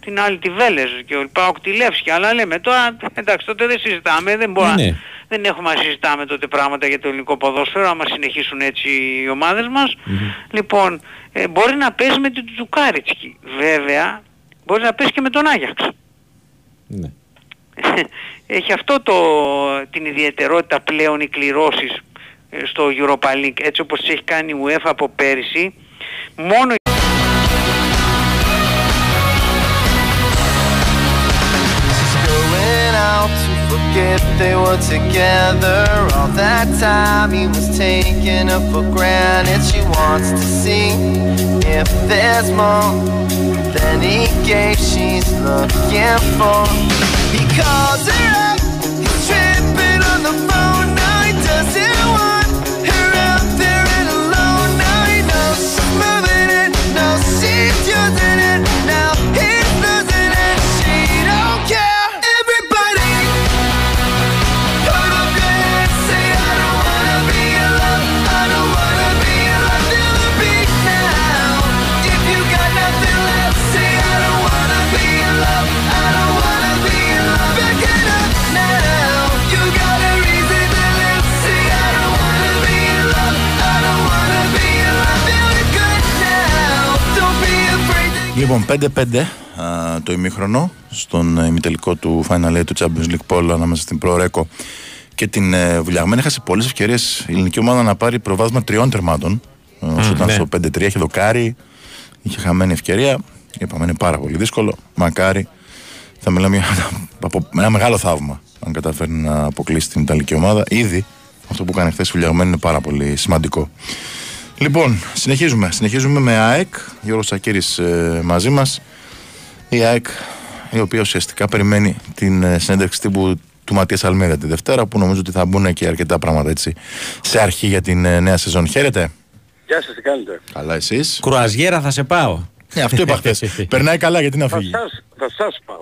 την άλλη τη Βέλεζ και ο Πάοκ τη Λεύσκη, αλλά λέμε τώρα, εντάξει, τότε δεν συζητάμε, δεν μπορούμε, Ναι. δεν έχουμε να συζητάμε τότε πράγματα για το ελληνικό ποδόσφαιρο, άμα συνεχίσουν έτσι οι ομάδες μας. Λοιπόν, ε, μπορεί να παίζει με την Τζουκάριτσκι. Βέβαια, μπορεί να παίζει και με τον Άγιαξ. ναι. Έχει αυτό το, την ιδιαιτερότητα πλέον οι κληρώσεις ε, στο Europa League έτσι όπως τις έχει κάνει η UEFA από πέρυσι μόνο going out to forget they were together. All that time he was taking her for granted. She wants to see if there's more he gave. She's looking for. He calls Λοιπόν, 5-5 α, το ημίχρονο στον ε, ημιτελικό του Final Eight του Champions League Polo ανάμεσα στην Προρέκο και την ε, Βουλιαγμένη. Έχασε πολλές ευκαιρίες η ελληνική ομάδα να πάρει προβάδισμα τριών τερμάτων. Ε, Όσο ήταν ναι. στο 5-3, είχε δοκάρει, είχε χαμένη ευκαιρία. Είπαμε είναι πάρα πολύ δύσκολο. Μακάρι θα μιλάμε για από ένα μεγάλο θαύμα αν καταφέρει να αποκλείσει την Ιταλική ομάδα. Ήδη αυτό που έκανε χθες η Βουλιαγμένη είναι πάρα πολύ σημαντικό. Λοιπόν, συνεχίζουμε. Συνεχίζουμε με ΑΕΚ. Γιώργος Σακύρης ε, μαζί μας. Η ΑΕΚ, η οποία ουσιαστικά περιμένει την ε, συνέντευξη τύπου του Ματίας Αλμέδα τη Δευτέρα, που νομίζω ότι θα μπουν και αρκετά πράγματα έτσι σε αρχή για την ε, νέα σεζόν. Χαίρετε; Γεια σας, τι κάνετε; Καλά εσείς; Κρουαζιέρα θα σε πάω. Ε, αυτό είπα χθες. Περνάει καλά, γιατί να Θα φύγει. σας, θα σας πάω.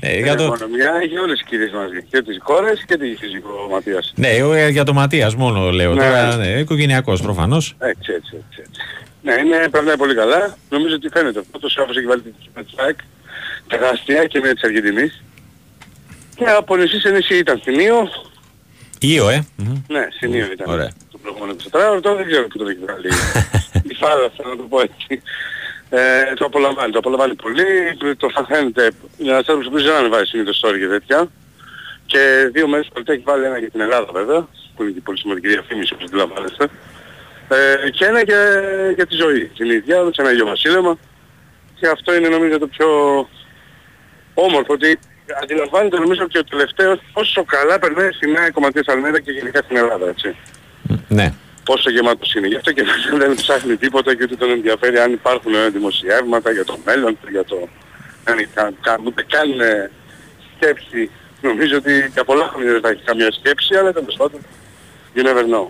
Ε, για Ε, το... μόνο μια έχει όλες τις κυρίες μαζί. Και τις κόρες και τη φυσικό Ματίας. Ναι, εγώ, ε, για το Ματίας μόνο λέω. Ναι. Τώρα, ναι, οικογενειακός προφανώς. Έτσι, έτσι, έτσι. έτσι. Ναι, είναι, περνάει πολύ καλά. Νομίζω ότι φαίνεται αυτό. Το Σάφος έχει βάλει την Τσάκ, τεράστια και με της Αργεντινής. Και από νησί σε νησί ήταν στην Ήο. Ήο, ε. Μμμ. Ναι, στην Ήο ήταν. Ωραία. Το προηγούμενο 24 τώρα δεν ξέρω που το έχει βγάλει. Η φάλα, θέλω να το πω έτσι. Ε, το απολαμβάνει, το απολαμβάνει πολύ, το θα φαίνεται, για ένας άνθρωπος που δεν ανεβάζει συνήθως story και τέτοια. Και δύο μέρες πολιτικά έχει βάλει ένα για την Ελλάδα βέβαια, που είναι και πολύ σημαντική διαφήμιση όπως αντιλαμβάνεστε. Ε, και ένα για, για τη ζωή την ίδια, σε ένα ίδιο βασίλεμα. Και αυτό είναι νομίζω το πιο όμορφο, ότι αντιλαμβάνεται νομίζω και ο τελευταίος πόσο καλά περνάει στην νέα κομματία Αλμέδα και γενικά στην Ελλάδα, έτσι Ναι. Πόσο γεμάτος είναι. Γι' αυτό και δεν ψάχνει τίποτα και ούτε τον ενδιαφέρει αν υπάρχουν ε, δημοσιεύματα για το μέλλον του, για το... Αν κα, κα, ούτε καν ε, σκέψη. Νομίζω ότι για πολλά χρόνια δεν θα έχει καμία σκέψη, αλλά τέλος πάντων, you never know.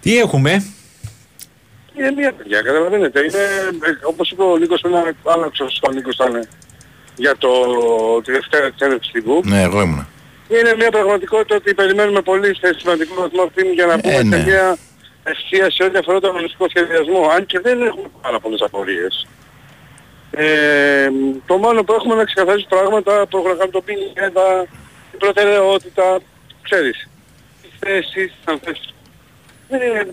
Τι έχουμε; Είναι μια παιδιά, καταλαβαίνετε. Είναι, ε, όπως είπε ο Νίκος, ένα άλλαξος ο Νίκος ήταν για το, τη Δευτέρα της έναρξης τύπου. Ναι, εγώ ήμουνα. Είναι μια πραγματικότητα ότι περιμένουμε πολύ σε σημαντικό βαθμό αυτή για να πούμε Ε, ναι. σε μια ευθεία σε ό,τι αφορά τον αγωνιστικό σχεδιασμό. Αν και δεν έχουμε πάρα πολλές απορίες. Ε, το μόνο που έχουμε να ξεκαθαρίσει πράγματα που έχουν να κάνουν το πίνιέτα, την προτεραιότητα, ξέρεις, τις θέσεις, αν θες. Δεν είναι,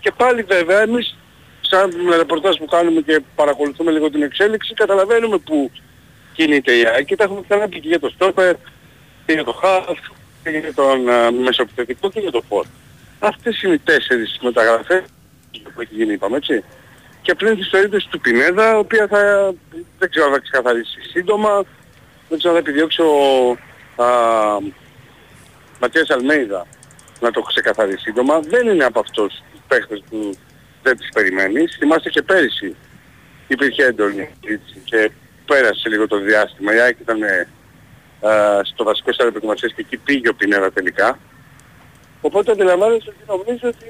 και πάλι βέβαια εμείς σαν ρεπορτάζ που κάνουμε και παρακολουθούμε λίγο την εξέλιξη καταλαβαίνουμε που κινείται η ΑΕΚ και τα έχουμε ξαναπεί και για το στόπερ και για το χαφ και για τον α, μεσοπιθετικό και για το φόρ. Αυτές είναι οι τέσσερις μεταγραφές που έχει γίνει είπαμε έτσι. Και πλέον της περίπτωσης του Πινέδα, η οποία θα, δεν ξέρω αν θα ξεκαθαρίσει σύντομα, δεν ξέρω αν θα επιδιώξει ο α, Ματίας Αλμέιδα να το ξεκαθαρίσει σύντομα. Δεν είναι από αυτούς τους παίχτες που δεν τις περιμένεις. Θυμάστε και πέρυσι υπήρχε έντονη συζήτηση και πέρασε λίγο το διάστημα. Η ΑΕΚ ήταν ε, α, στο βασικό στάδιο προετοιμασίας και εκεί πήγε ο Πινέδα τελικά. Οπότε αντιλαμβάνεσαι ότι νομίζω ότι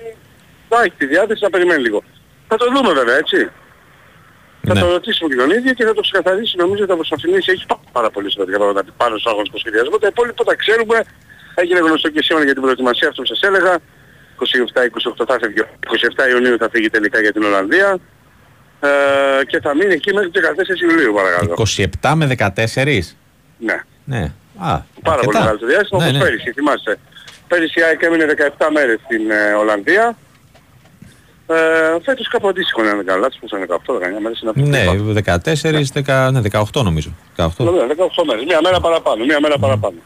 θα έχει τη διάθεση να περιμένει λίγο. Θα το δούμε βέβαια έτσι. Θα Ναι. το ρωτήσουμε και τον ίδιο και θα το ξεκαθαρίσει νομίζω ότι θα αποσαφηνίσει. Έχει πά- πάρα πολύ σημαντικά πράγματα πάνω στο αγωνιστικό σχεδιασμό. Τα υπόλοιπα τα ξέρουμε. Έγινε γνωστό και σήμερα για την προετοιμασία αυτό που σας έλεγα. 27-28 θα φύγει, 27 Ιουνίου θα φύγει τελικά για την Ολλανδία. Ε, και θα μείνει εκεί μέχρι τις 14 Ιουλίου παρακαλώ. 27 με 14. Ναι. Ναι. Α, Πάρα πολύ αρκετά. μεγάλο το διάστημα, Ναι, όπως ναι. πέρυσι, θυμάστε. Πέρυσι η ΑΕΚ έμεινε 17 μέρες στην ε, Ολλανδία. Ε, φέτος κάπου αντίστοιχο να είναι καλά, λάθος, πώς είναι 18, 19 μέρες είναι αυτό. Ναι, 14, 10, ναι, 18 νομίζω. 18. Ναι, 18 μέρες, μία μέρα παραπάνω, μία μέρα παραπάνω.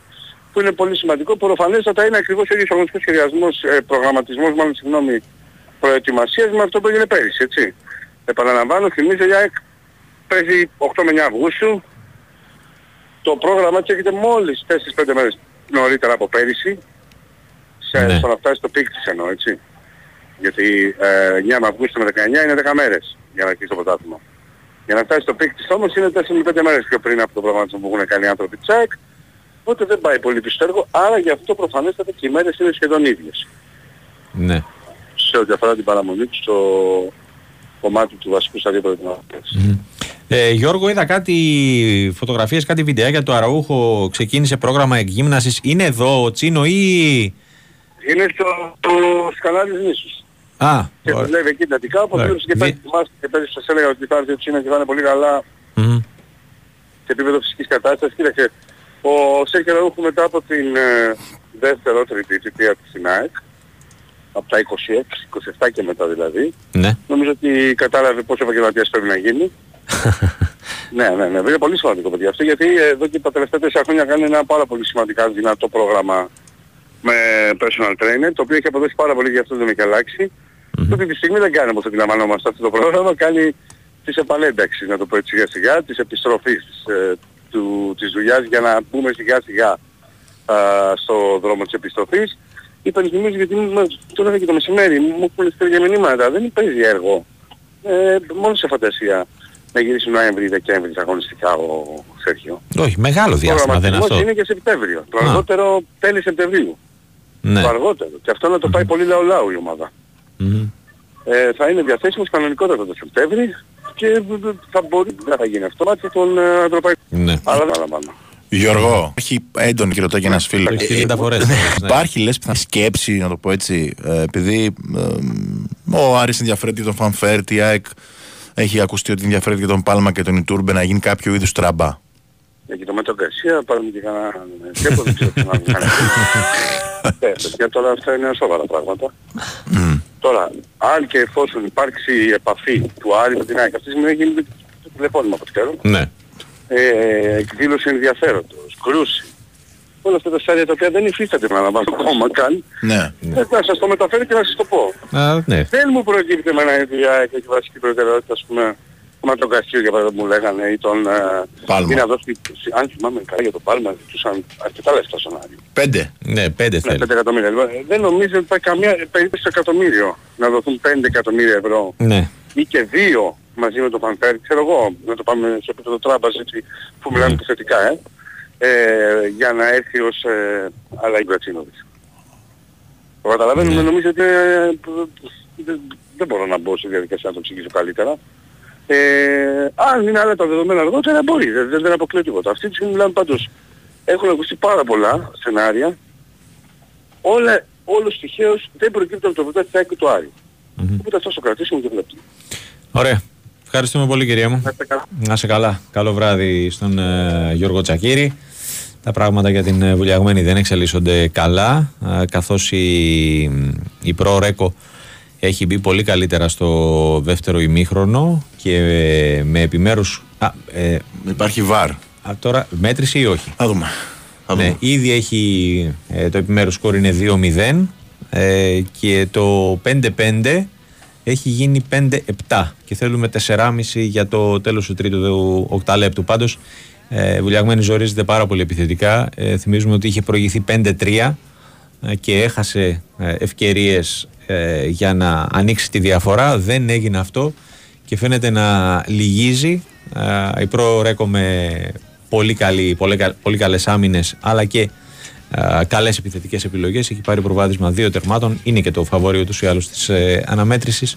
Που είναι πολύ σημαντικό, που προφανέστατα είναι ακριβώς ο ίδιος οργανικός σχεδιασμός, ε, προγραμματισμός, μάλλον συγγνώμη, προετοιμασίας με αυτό που έγινε πέρυσι, έτσι. Επαναλαμβάνω, θυμίζω η ΑΕΚ παίζει 8 με 9 Αυγούστου. Το πρόγραμμα της έρχεται μόλις 4-5 μέρες νωρίτερα από πέρυσι. Σε, Ναι. Στο να φτάσει στο peak της εννοώ, έτσι. Γιατί ε, 9 με Αυγούστου με 19 είναι 10 μέρες για να αρχίσει το πρωτάθλημα. Για να φτάσει στο peak της όμως είναι 4-5 μέρες πιο πριν από το προγραμματισμό που έχουν κάνει οι άνθρωποι της ΑΕΚ. Οπότε δεν πάει πολύ πίσω το έργο, άρα γι' αυτό προφανέστατα και οι μέρες είναι σχεδόν ίδιες. Ναι. Σε ό,τι αφορά την παραμονή του στο κομμάτι του βασικού σταδίου προετοιμασίας. Ε, Γιώργο, είδα κάτι φωτογραφίες, κάτι βιντεάκια. Το Αραούχο ξεκίνησε πρόγραμμα εκγύμνασης. Είναι εδώ ο Τσίνο ή... Είναι στο, στο σκανάλι της νήσους. Α, Και ωραία. δουλεύει εκεί εντατικά, όπως Ωραία. δήλωσε και Δι- πέρυσι θυμάστε και πέρυσι σας έλεγα ότι υπάρχει ο Τσίνα και θα είναι πολύ καλά Μμμ. σε επίπεδο φυσικής κατάστασης. Κοίταξε, ο Σέκερ Αούχου μετά από την ε, δεύτερο τρίτη θητεία της στην ΑΕΚ από τα 26, 27 και μετά δηλαδή. Ναι. Νομίζω ότι κατάλαβε πόσο επαγγελματίας πρέπει να γίνει. Ναι, ναι, ναι. Είναι πολύ σημαντικό παιδί αυτό γιατί εδώ και τα τελευταία τέσσερα χρόνια κάνει ένα πάρα πολύ σημαντικά δυνατό πρόγραμμα με personal trainer το οποίο έχει αποδώσει πάρα πολύ για αυτό δεν έχει αλλάξει. Mm-hmm. Αυτή τη στιγμή δεν κάνει όπως αντιλαμβανόμαστε αυτό το πρόγραμμα, κάνει της επανένταξης, να το πω έτσι σιγά σιγά, της επιστροφής της, ε, του, της δουλειάς για να μπούμε σιγά σιγά α, στο δρόμο της επιστροφής. Υπενθυμίζω γιατί μου- το έλεγα και το μεσημέρι, μου έχουν στείλει για μηνύματα, δεν παίζει έργο. Ε, μόνο σε φαντασία να γυρίσει Νοέμβρη-Δεκέμβρη αγωνιστικά ο Σέρχιο. Όχι, μεγάλο διάστημα δεν είναι αυτό; είναι και Σεπτέμβριο. Το Α. αργότερο τέλη Σεπτεμβρίου. Ναι. Το αργότερο. Και αυτό να το πάει πολύ λαού λαού η ομάδα. Μμμ. Ε, θα είναι διαθέσιμος κανονικότατα το Σεπτέμβρη και θα μπορεί, δεν θα γίνει αυτόματι τον ε, Ευρωπαϊκό. Ναι. Αλλά δεν παραλαμβάνω. Γιώργο, έχει έντονη και ρωτάει και ένας φίλος. Το έχει 50 φορές, Ναι. ναι. Υπάρχει λες πιθανή σκέψη, να το πω έτσι, ε, επειδή ε, ο Άρης ενδιαφέρεται για τον Φαν Βέερτ, η ΑΕΚ έχει ακουστεί ότι ενδιαφέρεται για τον Πάλμα και τον Ιτούρμπε να γίνει κάποιο είδους τράμπα. Για τον Ματέο Γκαρσία πάρουμε και κανένα κέπο, δεν ξέρω τι να κάνει. Ε, παιδιά, τώρα αυτά είναι σοβαρά πράγματα. Τώρα, αν και εφόσον υπάρξει η επαφή του Άρη με την ΑΕΚ, αυτή τη στιγμή έχει γίνει το τηλεφώνημα από ό,τι ξέρω, Ναι. ε, εκδήλωση ενδιαφέροντος, κρούση. Όλα αυτά τα στάδια τα οποία δεν υφίσταται να λαμβάνω ακόμα καν. Ναι. Ε, θα σας το μεταφέρω και να σας το πω. Α, ναι. Δεν μου προκύπτει με ένα η ΑΕΚ έχει βασική προτεραιότητα, ας πούμε, με τον Καστίο για παράδειγμα που μου λέγανε ή τον... ε, Πάλμα. Ή να δώσει, αν θυμάμαι καλά για τον Πάλμα, ζητούσαν αρκετά λεφτά στον Άρη. Πέντε. Ναι, πέντε Ναι, θέλει. 5 εκατομμύρια. Λοιπόν, ε, Δεν νομίζω ότι υπάρχει καμία περίπτωση στο εκατομμύριο να δοθούν 5 εκατομμύρια ευρώ Ναι. ή και δύο μαζί με το Φανφέρ, ξέρω εγώ, να το πάμε σε επίπεδο τράμπας έτσι, που μιλάμε επιθετικά, ε, ε, για να έρθει ως ε, αλλαγή του Ατσίνοβιτς. Το καταλαβαίνουμε, νομίζω ότι ε, δεν, δεν μπορώ να μπω στη διαδικασία να το εξηγήσω καλύτερα. Ε, αν είναι άλλα τα δεδομένα αργότερα μπορεί, δεν, δεν, δεν αποκλείω τίποτα. Αυτή τη στιγμή μιλάμε πάντως, έχουν ακουστεί πάρα πολλά σενάρια, όλα, όλος τυχαίως δεν προκύπτει από το πρωτάθλημα της ΑΕΚ και του Άρη. Οπότε αυτό το κρατήσουμε και βλέπουμε. Ωραία. Ευχαριστούμε πολύ κυρία μου. Να είστε καλά. Να είσαι καλά. Καλό βράδυ στον ε, Γιώργο Τσακύρη. Τα πράγματα για την ε, βουλιαγμένη δεν εξελίσσονται καλά, ε, καθώς η, η Pro-Reco έχει μπει πολύ καλύτερα στο δεύτερο ημίχρονο και ε, με επιμέρους... Α, ε, Υπάρχει βαρ. α, τώρα μέτρηση ή όχι; Θα δούμε. Θα Ναι, δούμε. ήδη έχει ε, το επιμέρους σκορ είναι 2-0 ε, και το 5-5 έχει γίνει 5-7 και θέλουμε 4,5 για το τέλος του τρίτου οκταλέπτου. Πάντως ε, Βουλιαγμένη ζορίζεται πάρα πολύ επιθετικά. Ε, θυμίζουμε ότι είχε προηγηθεί 5-3 ε, και έχασε ε, ευκαιρίες ε, για να ανοίξει τη διαφορά. Δεν έγινε αυτό και φαίνεται να λυγίζει. Ε, η Pro Reco με πολύ, καλή, πολύ, κα- πολύ καλές άμυνες αλλά και ε, καλές επιθετικές επιλογές. Έχει πάρει προβάδισμα δύο τερμάτων. Είναι και το φαβόριο τους ή άλλως της ε, αναμέτρησης.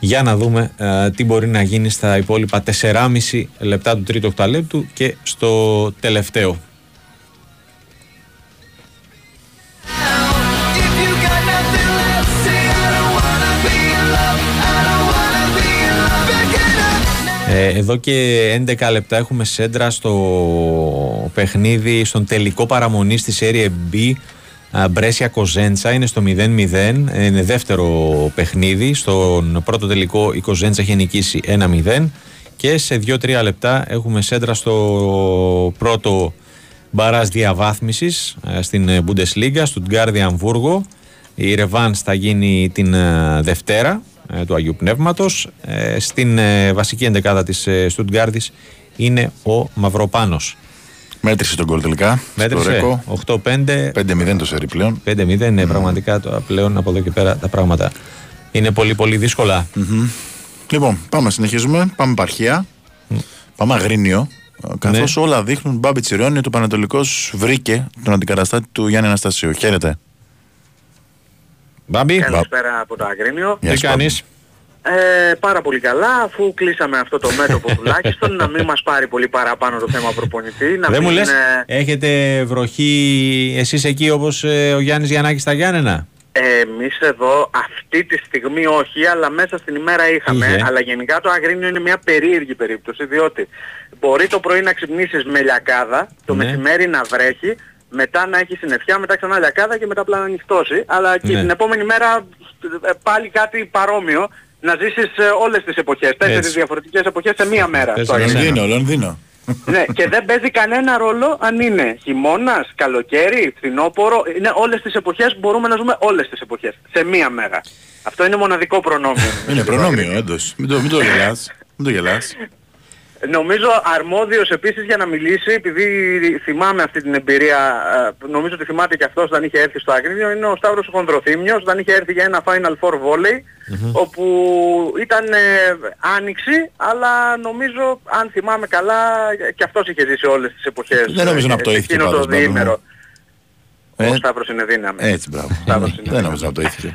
Για να δούμε ε, τι μπορεί να γίνει στα υπόλοιπα 4,5 λεπτά του τρίτου οκταλέπτου και στο τελευταίο. Ε, εδώ και 11 λεπτά έχουμε σέντρα στο παιχνίδι, στον τελικό παραμονή στη Serie B α, Μπρέσια Κοζέντσα είναι στο 0-0 είναι δεύτερο παιχνίδι. Στον πρώτο τελικό η Κοζέντσα έχει νικήσει 1-0 και σε 2-3 λεπτά έχουμε σέντρα στο πρώτο μπαράς διαβάθμισης ε, στην ε, Bundesliga, στο Γκάρδι Αμβούργο η Ρεβάνς θα γίνει την ε, Δευτέρα ε, του Αγίου Πνεύματος. Ε, στην ε, βασική εντεκάδα της ε, Στουτγκάρδης είναι ο Μαυροπάνος Μέτρησε τον γκολ τελικά. Μέτρησε Στο 8-5 5-0 το σερί πλέον. 5-0 ναι, πραγματικά τώρα πλέον από εδώ και πέρα τα πράγματα είναι πολύ πολύ δύσκολα. Λοιπόν, πάμε, συνεχίζουμε. Πάμε επαρχία. Πάμε αγρίνιο. Καθώς Ναι. όλα δείχνουν Μπάμπη Τσιρόνι ότι ο Πανατολικός βρήκε τον αντικαταστάτη του Γιάννη Αναστασίου. Χαίρετε. Μπάμπη, Καλησπέρα από το Αγρίνιο. Γεια τι σου, κάνεις; Ε, πάρα πολύ καλά, αφού κλείσαμε αυτό το μέτωπο τουλάχιστον, να μην μας πάρει πολύ παραπάνω το θέμα προπονητή. Να Δεν μου μην, λες, ε, έχετε βροχή εσείς εκεί όπως ε, ο Γιάννης Γιαννάκης στα Γιάννενα; Εμείς εδώ αυτή τη στιγμή όχι, αλλά μέσα στην ημέρα είχαμε. Είχε. Αλλά γενικά το Αγρίνιο είναι μια περίεργη περίπτωση, διότι μπορεί το πρωί να ξυπνήσεις με λιακάδα, το Ναι. μεσημέρι να βρέχει, μετά να έχεις συννεφιά, μετά ξανά λιακάδα και μετά απλά να νυχτώσει. Αλλά και Ναι. την επόμενη μέρα ε, πάλι κάτι παρόμοιο να ζήσεις ε, όλες τις εποχές, τέσσερις Έτσι. διαφορετικές εποχές σε μία μέρα. Πες στο για Αγρίνιο. Λονδίνο, Λονδίνο. ναι, και δεν παίζει κανένα ρόλο αν είναι χειμώνας, καλοκαίρι, φθινόπωρο. Είναι όλες τις εποχές, μπορούμε να ζούμε όλες τις εποχές. Σε μία μέρα. Αυτό είναι μοναδικό προνόμιο. Είναι προνόμιο, όντως. Μην το, μην το γελάς. Μην το γελάς. Νομίζω αρμόδιος επίσης για να μιλήσει, επειδή θυμάμαι αυτή την εμπειρία, ε, νομίζω ότι θυμάται και αυτός όταν είχε έρθει στο Αγρίνιο, είναι ο Σταύρος ο Χονδροθύμιος, όταν είχε έρθει για ένα Final Four Volley, όπου ήταν ε, άνοιξη, αλλά νομίζω, αν θυμάμαι καλά, και αυτός είχε ζήσει όλες τις εποχές. Δεν νομίζω να ε, πτωήθηκε εκείνος το πάντως, Μπάμπη μου. διήμερο. Ε, Ο Σταύρος είναι δύναμη. Έτσι, μπράβο. Δεν νομίζω να το ήθελε.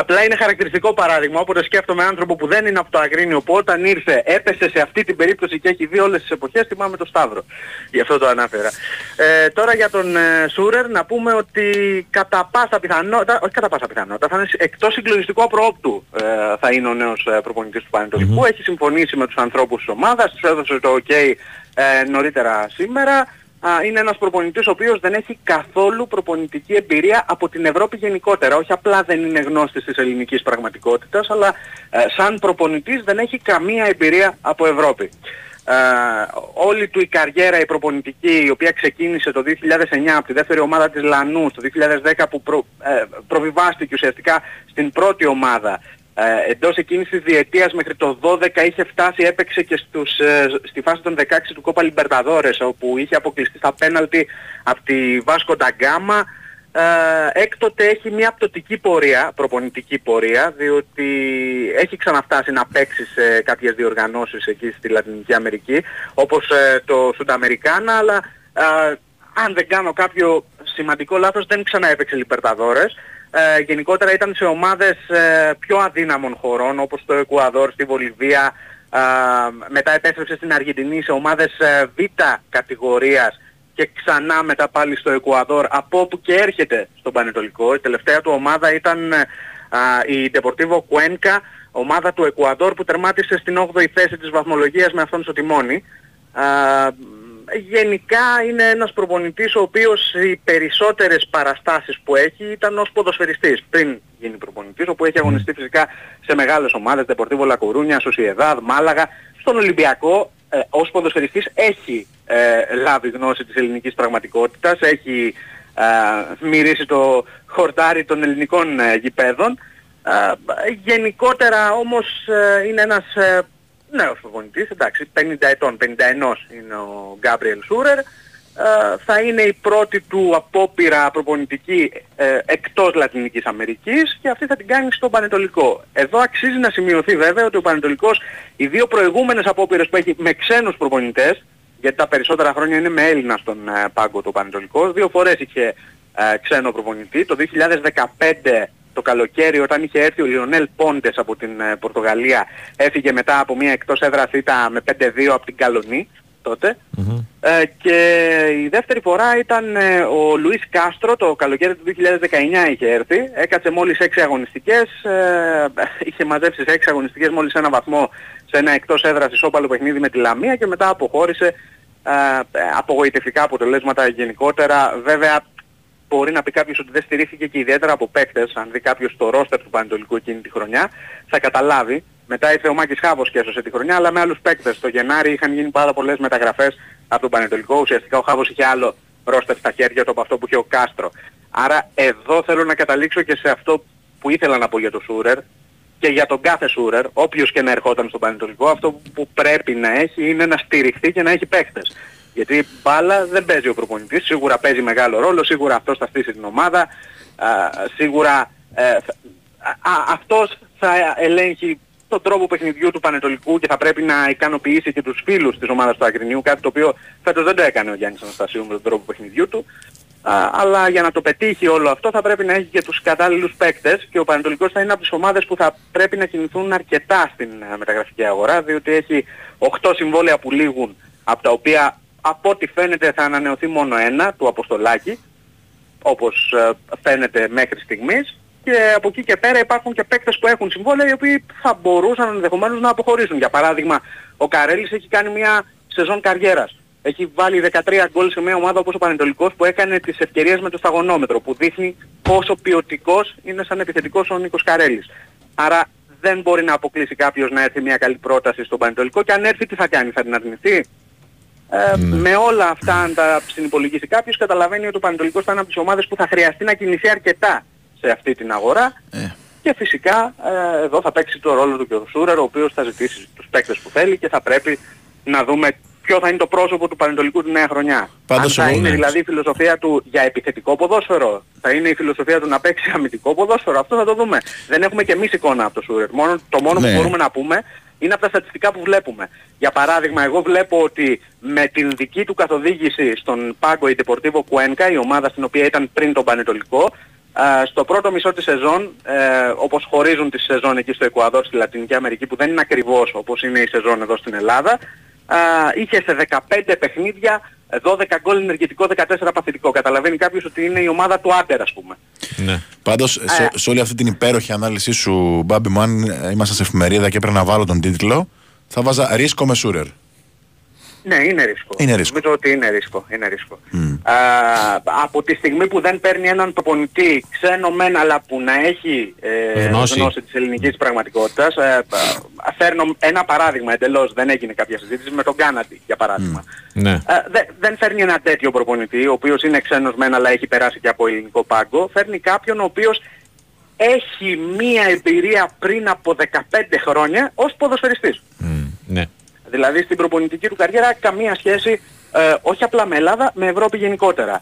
Απλά είναι χαρακτηριστικό παράδειγμα, όποτε σκέφτομαι άνθρωπο που δεν είναι από το Αγρίνιο, που όταν ήρθε έπεσε σε αυτή την περίπτωση και έχει δει όλες τις εποχές, θυμάμαι τον Σταύρο. Γι' αυτό το ανάφερα. Ε, τώρα για τον ε, Σούρερ να πούμε ότι κατά πάσα πιθανότητα, όχι κατά πάσα πιθανότητα, θα είναι εκτός συγκλονιστικού απροόπτου ε, θα είναι ο νέος ε, προπονητής του πανετολικου Έχει συμφωνήσει με τους ανθρώπους της ομάδας, τους έδωσε το OK ε, νωρίτερα σήμερα. Α, είναι ένας προπονητής ο οποίος δεν έχει καθόλου προπονητική εμπειρία από την Ευρώπη γενικότερα. Όχι απλά δεν είναι γνώστης της ελληνικής πραγματικότητας, αλλά ε, σαν προπονητής δεν έχει καμία εμπειρία από Ευρώπη. Ε, όλη του η καριέρα η προπονητική η οποία ξεκίνησε το 2009 από τη δεύτερη ομάδα της Λανούς το 2010 που προ, ε, προβιβάστηκε ουσιαστικά στην πρώτη ομάδα ε, εντός εκείνης της διετίας μέχρι το 12 είχε φτάσει, έπαιξε και στους, ε, στη φάση των 16 του Κόπα Λιμπερταδόρες όπου είχε αποκλειστεί στα πέναλτι από τη Βάσκο Νταγκάμα. Ε, έκτοτε έχει μια πτωτική πορεία, προπονητική πορεία, διότι έχει ξαναφτάσει να παίξει σε κάποιες διοργανώσεις εκεί στη Λατινική Αμερική, όπως ε, το Σουνταμερικάνα, αλλά ε, αν δεν κάνω κάποιο σημαντικό λάθος δεν ξαναέπαιξε Λιπερταδόρες. Ε, γενικότερα ήταν σε ομάδες ε, πιο αδύναμων χωρών όπως το Εκουαδόρ, στη Βολιβία, ε, μετά επέστρεψε στην Αργεντινή σε ομάδες ε, β κατηγορίας και ξανά μετά πάλι στο Εκουαδόρ από όπου και έρχεται στον Πανετολικό. Η τελευταία του ομάδα ήταν ε, α, η Deportivo Cuenca, ομάδα του Εκουαδόρ που τερμάτισε στην 8η θέση της βαθμολογίας με αυτόν στο τιμόνι. Α, γενικά είναι ένας προπονητής ο οποίος οι περισσότερες παραστάσεις που έχει ήταν ως ποδοσφαιριστής. Πριν γίνει προπονητής, όπου έχει αγωνιστεί φυσικά σε μεγάλες ομάδες, Deportivo La Coruña, Sociedad, Μάλαγα, στον Ολυμπιακό ε, ως ποδοσφαιριστής έχει ε, λάβει γνώση της ελληνικής πραγματικότητας, έχει ε, μυρίσει το χορτάρι των ελληνικών ε, γηπέδων. Ε, γενικότερα όμως ε, είναι ένας ε, νέος προπονητής, εντάξει, 50 ετών, 51 είναι ο Γκάμπριελ Σούρερ. Ε, θα είναι η πρώτη του απόπειρα προπονητική ε, εκτός Λατινικής Αμερικής και αυτή θα την κάνει στο Πανετολικό. Εδώ αξίζει να σημειωθεί βέβαια ότι ο Πανετολικός οι δύο προηγούμενες απόπειρες που έχει με ξένους προπονητές, γιατί τα περισσότερα χρόνια είναι με Έλληνα στον ε, πάγκο το Πανετολικό, δύο φορές είχε ε, ξένο προπονητή. Το 2015 το καλοκαίρι όταν είχε έρθει ο Λιονέλ Πόντες από την ε, Πορτογαλία έφυγε μετά από μια εκτός έδρας θήτα με 5-2 από την Καλονή τότε. Ε, και η δεύτερη φορά ήταν ε, ο Λουίς Κάστρο, το καλοκαίρι του 2019 είχε έρθει. Έκατσε μόλις 6 αγωνιστικές, ε, είχε μαζέψει σε 6 αγωνιστικές μόλις ένα βαθμό σε ένα εκτός έδρας ισόπαλο παιχνίδι με τη Λαμία και μετά αποχώρησε ε, απογοητευτικά αποτελέσματα γενικότερα. Βέβαια μπορεί να πει κάποιος ότι δεν στηρίχθηκε και ιδιαίτερα από παίκτες, αν δει κάποιος το ρόστερ του Πανετολικού εκείνη τη χρονιά, θα καταλάβει. Μετά ήρθε ο Μάκης Χάβος και έσωσε τη χρονιά, αλλά με άλλους παίκτες. Το Γενάρη είχαν γίνει πάρα πολλές μεταγραφές από τον Πανετολικό. Ουσιαστικά ο Χάβος είχε άλλο ρόστερ στα χέρια του από αυτό που είχε ο Κάστρο. Άρα εδώ θέλω να καταλήξω και σε αυτό που ήθελα να πω για το Σούρερ και για τον κάθε Σούρερ, όποιος και να ερχόταν στον Πανετολικό, αυτό που πρέπει να έχει είναι να στηριχθεί και να έχει παίκτες. Γιατί μπάλα δεν παίζει ο προπονητής, σίγουρα παίζει μεγάλο ρόλο, σίγουρα αυτός θα στήσει την ομάδα, α, σίγουρα ε, θα- α, α, αυτός θα ελέγχει τον τρόπο παιχνιδιού του Πανετολικού και θα πρέπει να ικανοποιήσει και τους φίλους της ομάδας του Αγρινίου, κάτι το οποίο φέτος δεν το έκανε ο Γιάννης Αναστασίου με τον τρόπο παιχνιδιού του. Α, αλλά για να το πετύχει όλο αυτό θα πρέπει να έχει και τους κατάλληλους παίκτες και ο Πανετολικός θα είναι από τις ομάδες που θα πρέπει να κινηθούν αρκετά στην ε, μεταγραφική αγορά διότι έχει 8 συμβόλαια που λήγουν από τα οποία από ό,τι φαίνεται θα ανανεωθεί μόνο ένα του Αποστολάκη όπως ε, φαίνεται μέχρι στιγμής και από εκεί και πέρα υπάρχουν και παίκτες που έχουν συμβόλαια οι οποίοι θα μπορούσαν ενδεχομένως να αποχωρήσουν. Για παράδειγμα, ο Καρέλης έχει κάνει μια σεζόν καριέρας. Έχει βάλει 13 γκολ σε μια ομάδα όπως ο Πανετολικός που έκανε τις ευκαιρίες με το σταγονόμετρο που δείχνει πόσο ποιοτικός είναι σαν επιθετικός ο Νίκος Καρέλης. Άρα δεν μπορεί να αποκλείσει κάποιος να έρθει μια καλή πρόταση στον Πανετολικό και αν έρθει τι θα κάνει, θα την αρνηθεί; Ε, Με όλα αυτά αν τα συνυπολογίσει κάποιος καταλαβαίνει ότι ο Πανετολικός θα είναι από τις ομάδες που θα χρειαστεί να κινηθεί αρκετά σε αυτή την αγορά και φυσικά ε, εδώ θα παίξει το ρόλο του και ο Σούρερ ο οποίος θα ζητήσει τους παίκτες που θέλει και θα πρέπει να δούμε ποιο θα είναι το πρόσωπο του Πανετολικού τη νέα χρονιά. Πάντως Αν θα εγώ, είναι ναι. δηλαδή η φιλοσοφία του για επιθετικό ποδόσφαιρο, θα είναι η φιλοσοφία του να παίξει αμυντικό ποδόσφαιρο, αυτό θα το δούμε. Δεν έχουμε και εμείς εικόνα από το Σούρερ. Μόνο, το μόνο Ναι. που μπορούμε να πούμε είναι από τα στατιστικά που βλέπουμε. Για παράδειγμα, εγώ βλέπω ότι με την δική του καθοδήγηση στον Πάγκο η Deportivo Cuenca, η ομάδα στην οποία ήταν πριν τον Πανετολικό, α, στο πρώτο μισό της σεζόν, ε, όπως χωρίζουν τη σεζόν εκεί στο Εκουαδόρ, στη Λατινική Αμερική, που δεν είναι ακριβώς όπως είναι η σεζόν εδώ στην Ελλάδα, α, είχε σε 15 παιχνίδια 12 γκολ ενεργητικό, 14 παθητικό. Καταλαβαίνει κάποιος ότι είναι η ομάδα του Άντερ, ας πούμε. Ναι. Πάντως, σε, σε όλη αυτή την υπέροχη ανάλυση σου, Μπάμπη μου, αν ε, ήμασταν σε εφημερίδα και έπρεπε να βάλω τον τίτλο, θα βάζα ρίσκο με Σούρερ. Ναι, είναι ρίσκο. Είναι ρίσκο. Νομίζω ότι είναι ρίσκο. Είναι ρίσκο. Α, από τη στιγμή που δεν παίρνει έναν προπονητή ξένο μεν αλλά που να έχει ε, Γνώση. γνώση της ελληνικής πραγματικότητας ε, α, φέρνω ένα παράδειγμα εντελώς δεν έγινε κάποια συζήτηση με τον Κάνατη για παράδειγμα. Ναι. Ε, δε- δεν φέρνει ένα τέτοιο προπονητή ο οποίος είναι ξένος μεν αλλά έχει περάσει και από ελληνικό πάγκο φέρνει κάποιον ο οποίος έχει μία εμπειρία πριν από 15 χρόνια ως ποδοσφαιριστής. Ναι. Δηλαδή στην προπονητική του καριέρα καμία σχέση ε, όχι απλά με Ελλάδα, με Ευρώπη γενικότερα.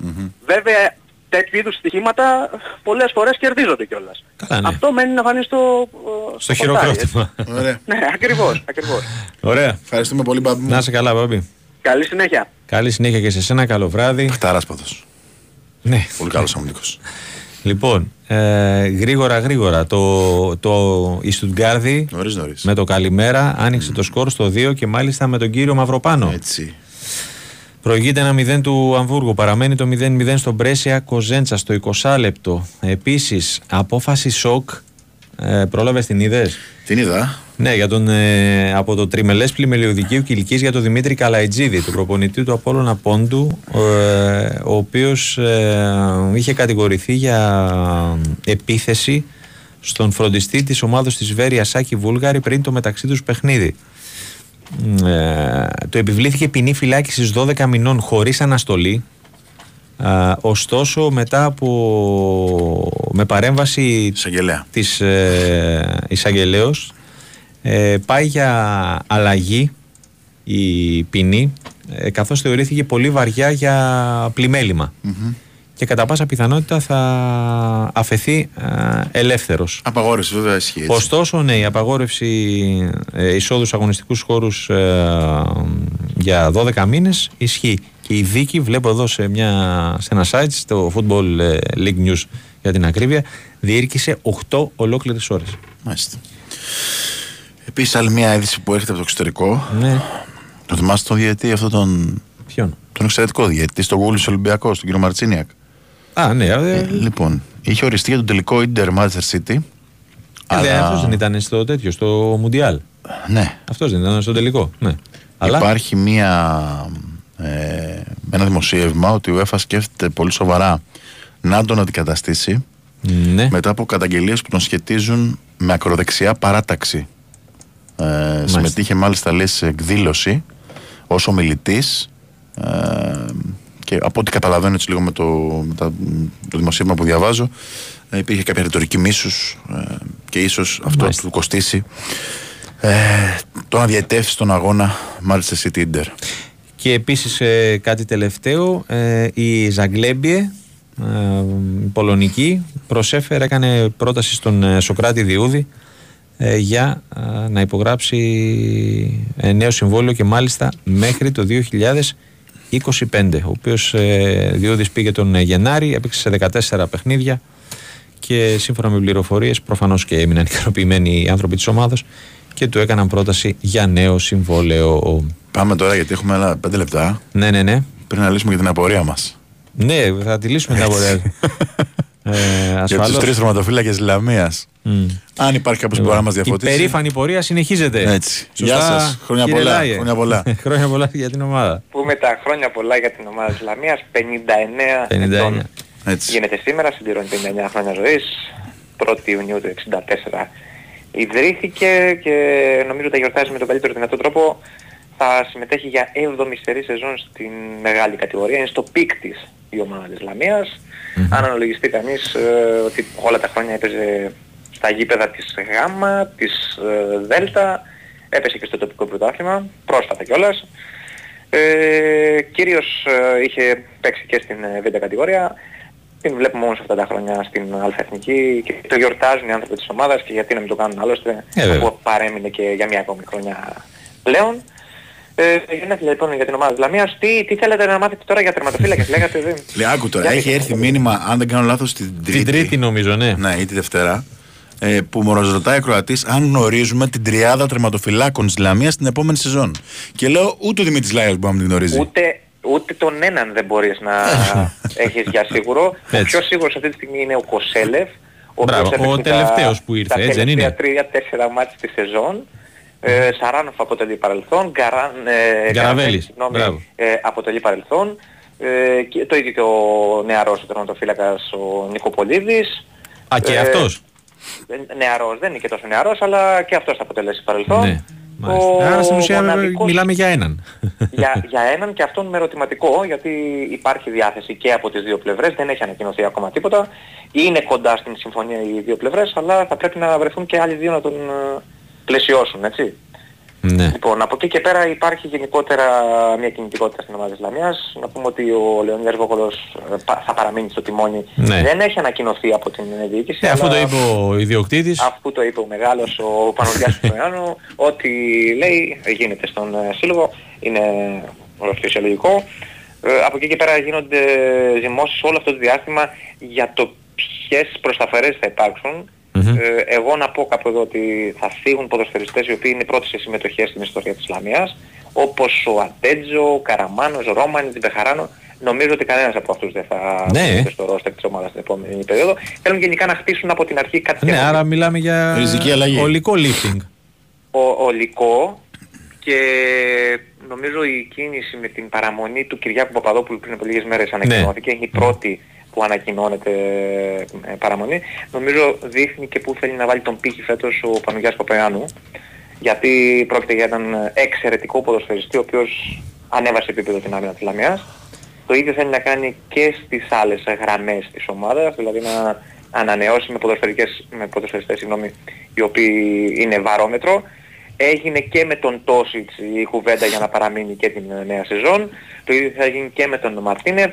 Βέβαια τέτοιου είδους στοιχήματα πολλές φορές κερδίζονται κιόλας. Καλά, ναι. Αυτό μένει να φανεί στο, ε, Στο πορτάρι, χειροκρότημα. Ωραία. Ναι, ακριβώς, ακριβώς. Ωραία. Ευχαριστούμε πολύ, Μπάμπη μου. Να είσαι καλά, Μπάμπη. Καλή συνέχεια. Καλή συνέχεια και σε σένα, καλό βράδυ. Χταράσπαθος. Ναι. Πολύ καλός αμυντικός. Λοιπόν, ε, γρήγορα γρήγορα. Το, το, η Στουτγκάρδη Νωρίς νωρίς. με το καλημέρα άνοιξε το σκορ στο 2 και μάλιστα με τον κύριο Μαυροπάνο. Έτσι. Προηγείται ένα 0 του Αμβούργου. Παραμένει το 0-0 στο Μπρέσια Κοζέντσα στο 20 λεπτό. Επίσης, απόφαση σοκ. Ε, Πρόλαβες την είδες; Την είδα. Ναι, για τον, ε, από το τριμελές πλημελιωδικίου Κιλικής για τον Δημήτρη Καλαϊτζίδη, τον προπονητή του Απόλλωνα Πόντου, ε, ο οποίος ε, είχε κατηγορηθεί για επίθεση στον φροντιστή της ομάδος της Βέρεια Σάκη Βούλγαρη πριν το μεταξύ τους παιχνίδι. Ε, το επιβλήθηκε ποινή φυλάκισης 12 μηνών χωρίς αναστολή Α, ωστόσο μετά από με παρέμβαση Εισαγγελέα. της ε, εισαγγελέως ε, πάει για αλλαγή η ποινή ε, καθώς θεωρήθηκε πολύ βαριά για πλημέλημα και κατά πάσα πιθανότητα θα αφαιθεί ε, ελεύθερος. Απαγόρευση, βέβαια, ισχύει. έτσι. Ωστόσο, ναι, η απαγόρευση ε, εισόδους σε αγωνιστικούς χώρους ε, για 12 μήνες ισχύει. Και η δίκη, βλέπω εδώ σε, μια, σε ένα site, στο Football ε, League News για την ακρίβεια, διήρκησε 8 ολόκληρες ώρες. Μάλιστα. Επίσης, άλλη μια είδηση που έρχεται από το εξωτερικό. Ναι. Το θυμάστε τον διαιτή, αυτό τον, Ποιον; τον εξαιρετικό διαιτή, στο Γούλης Ολυμπιακό, τον κύριο Μαρτσίνιακ. Α, ναι. Ε, Ε, λοιπόν, είχε οριστεί για τον τελικό Inter Manchester City. ε, δε, αυτός δεν ήταν στο τέτοιο, στο Μουντιάλ. Ναι. Αυτός δεν ήταν στο τελικό. Ναι. Αλλά Υπάρχει μία, ε, ένα δημοσίευμα ότι η UEFA σκέφτεται πολύ σοβαρά να τον αντικαταστήσει ναι. μετά από καταγγελίες που τον σχετίζουν με ακροδεξιά παράταξη. Ε, συμμετείχε μάλιστα λέει σε εκδήλωση ως ομιλητής ε, και από ό,τι καταλαβαίνω έτσι λίγο με το, με τα- το δημοσίευμα που διαβάζω ε, υπήρχε κάποια ρητορική μίσους ε, και ίσως αυτό Μάλιστα. του κοστίσει ε, το να διαιτεύσει τον αγώνα Manchester City Inter. Και επίσης ε, κάτι τελευταίο, ε, η Ζαγκλέμπιε, ε, η Πολωνική, προσέφερε, έκανε πρόταση στον ε, Σοκράτη Διούδη ε, για ε, να υπογράψει ε, νέο συμβόλαιο και μάλιστα μέχρι το 2025. Ο οποίος ε, Διούδης πήγε τον ε, Γενάρη, έπαιξε σε 14 παιχνίδια και σύμφωνα με πληροφορίες προφανώς και έμειναν ικανοποιημένοι οι άνθρωποι της ομάδας και του έκαναν πρόταση για νέο συμβόλαιο. Πάμε τώρα γιατί έχουμε άλλα πέντε λεπτά Ναι, ναι, ναι. πριν να λύσουμε και την απορία μας. Ναι, θα τη λύσουμε την απορία. Ε, Για τους ασφαλώς. τρεις τερματοφύλακε Λαμίας. Μμ. Αν υπάρχει κάποιος που μπορεί να μας Η διαφωτίσει. περήφανη πορεία συνεχίζεται. Έτσι. Γεια σας. Χρόνια κύριε πολλά. Λάιε. Χρόνια πολλά. Χρόνια πολλά για την ομάδα. Πούμε τα χρόνια πολλά για την ομάδα της Λαμίας, 59, 59. ετών Έτσι. γίνεται σήμερα, συμπληρώνει 59 χρόνια ζωής, 1η Ιουνίου του 64 ιδρύθηκε και νομίζω τα γιορτάζει με τον καλύτερο δυνατό τρόπο. Θα συμμετέχει για 7η σερί σεζόν στην μεγάλη κατηγορία. Είναι στο peak της η ομάδα της Λαμίας Αν αναλογιστεί κανείς ε, ότι όλα τα χρόνια έπαιζε στα γήπεδα της Γάμα, της ε, Δέλτα, έπεσε και στο τοπικό πρωτάθλημα, πρόσφατα κιόλας. Ε, κυρίως ε, είχε παίξει και στην ε, β' κατηγορία. Την βλέπουμε όμως αυτά τα χρόνια στην Α' Εθνική και το γιορτάζουν οι άνθρωποι της ομάδας και γιατί να μην το κάνουν άλλωστε Ε, βέβαια. αφού παρέμεινε και για μια ακόμη χρονιά πλέον. Ε, γενέθλια λοιπόν για την ομάδα της Λαμίας. Τι, τι θέλετε να μάθετε τώρα για τερματοφύλακες, λέγατε δεν. Λέει, άκου τώρα, Για έχει πείτε. έρθει μήνυμα, αν δεν κάνω λάθος, την Τρίτη. Την Τρίτη νομίζω, ναι. Ναι, ή τη Δευτέρα. Ε, που μου ρωτάει ο Κροατής αν γνωρίζουμε την τριάδα τερματοφυλάκων της Λαμίας την επόμενη σεζόν. Και λέω, ούτε ο Δημήτρης Λάιος μπορεί να την γνωρίζει. Ούτε, ούτε τον έναν δεν μπορείς να έχεις για σίγουρο. Ο Έτσι. πιο σίγουρος αυτή τη στιγμή είναι ο Κοσέλεφ. Ο Μπράβο, οποίος ο έπαιξε τελευταίος τα- που ήρθε, τα έτσι δεν τελευταία είναι; τρία-τέσσερα μάτς της σεζόν. Ε, Σαράνοφ αποτελεί παρελθόν, Γκαράν, ε, Γκαραβέλης, συγγνώμη, μπράβο. ε, αποτελεί παρελθόν. Ε, και το ίδιο και ο νεαρός ο τερματοφύλακας ο Νικοπολίδης. Α, και Ε, αυτός; ε, Νεαρός, δεν είναι και τόσο νεαρός, αλλά και αυτός θα αποτελέσει παρελθόν. Ναι. Μάλιστα. Άρα στην ουσία μοναδικός- μιλάμε για έναν. για, για έναν και αυτόν με ερωτηματικό γιατί υπάρχει διάθεση και από τις δύο πλευρές, δεν έχει ανακοινωθεί ακόμα τίποτα. Είναι κοντά στην συμφωνία οι δύο πλευρές, αλλά θα πρέπει να βρεθούν και άλλοι δύο να τον ε, πλαισιώσουν, έτσι. Ναι. Λοιπόν, από εκεί και πέρα υπάρχει γενικότερα μια κινητικότητα στην ομάδα της Λαμιάς. Να πούμε ότι ο Λεωνίδας Βόκολος ε, πα- θα παραμείνει στο τιμόνι. Ναι. Δεν έχει ανακοινωθεί από την ε, διοίκηση. Ε, αφού αλλά το είπε ο ιδιοκτήτης. Αφού το είπε ο μεγάλος, ο Παναγιάς Παπαϊάνου, ό,τι λέει γίνεται στον ε, σύλλογο, είναι φυσιολογικό. Ε, από εκεί και πέρα γίνονται ζυμώσεις όλο αυτό το διάστημα για το ποιες προσταφερές θα υπάρξουν. Ε, εγώ να πω κάπου εδώ ότι θα φύγουν ποδοσφαιριστές οι οποίοι είναι πρώτοι σε συμμετοχές στην ιστορία της Λαμίας, όπως ο Ατέτζο, ο Καραμάνος, ο Ρόμανης, Μπεχαράνο. Νομίζω ότι κανένας από αυτούς δεν θα Ναι. βρίσκεται στο ρόστερ της ομάδας την επόμενη περίοδο. Θέλουν γενικά να χτίσουν από την αρχή κάτι Ναι, καινούργιο. άρα μιλάμε για Ριζική αλλαγή. ολικό lifting. ο, ολικό και νομίζω η κίνηση με την παραμονή του Κυριάκου Παπαδόπουλου πριν από λίγες μέρες ανακοινώθηκε, είναι η πρώτη που ανακοινώνεται ε, παραμονή. Νομίζω δείχνει και πού θέλει να βάλει τον πύχη φέτος ο Παναγιάς Παπαϊάνου γιατί πρόκειται για έναν εξαιρετικό ποδοσφαιριστή ο οποίος ανέβασε επίπεδο την άμυνα της Λαμιάς. Το ίδιο θέλει να κάνει και στις άλλες γραμμές της ομάδας, δηλαδή να ανανεώσει με, ποδοσφαιρικές, με ποδοσφαιριστές συγγνώμη, οι οποίοι είναι βαρόμετρο. Έγινε και με τον Τόσιτς η κουβέντα για να παραμείνει και την ε, νέα σεζόν. Το ίδιο θα γίνει και με τον Μαρτίνεφ.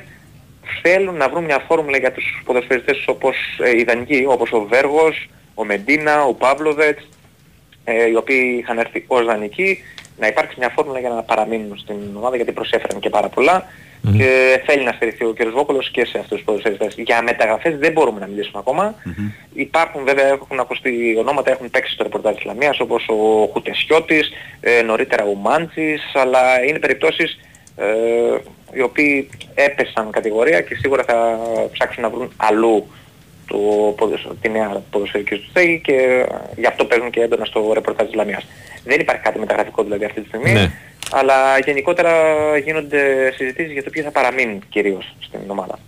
Θέλουν να βρουν μια φόρμουλα για τους ποδοσφαιριστές όπως ε, ιδανικοί, όπως ο Βέργος, ο Μεντίνα, ο Παύλοβετς, ε, οι οποίοι είχαν έρθει ως δανεικοί, να υπάρξει μια φόρμουλα για να παραμείνουν στην ομάδα γιατί προσέφεραν και πάρα πολλά και θέλει να στηριχθεί ο κ. Βόκολος και σε αυτούς τους ποδοσφαιριστές. Για μεταγραφές δεν μπορούμε να μιλήσουμε ακόμα. Υπάρχουν βέβαια, έχουν ακουστεί ονόματα, έχουν παίξει στο ρεπορτάζ της Λαμίας όπως ο Χουτεσιώτης, ε, νωρίτερα ο Μάντζης, αλλά είναι περιπτώσεις ε, οι οποίοι έπεσαν κατηγορία και σίγουρα θα ψάξουν να βρουν αλλού το ποδοσ- τη νέα ποδοσφαιρική τους στέγη και ε, γι' αυτό παίζουν και έντονα στο ρεπορτάζ της Λαμίας. Δεν υπάρχει κάτι μεταγραφικό δηλαδή αυτή τη στιγμή, Ναι. Αλλά γενικότερα γίνονται συζητήσεις για το ποιοι θα παραμείνουν κυρίως στην ομάδα.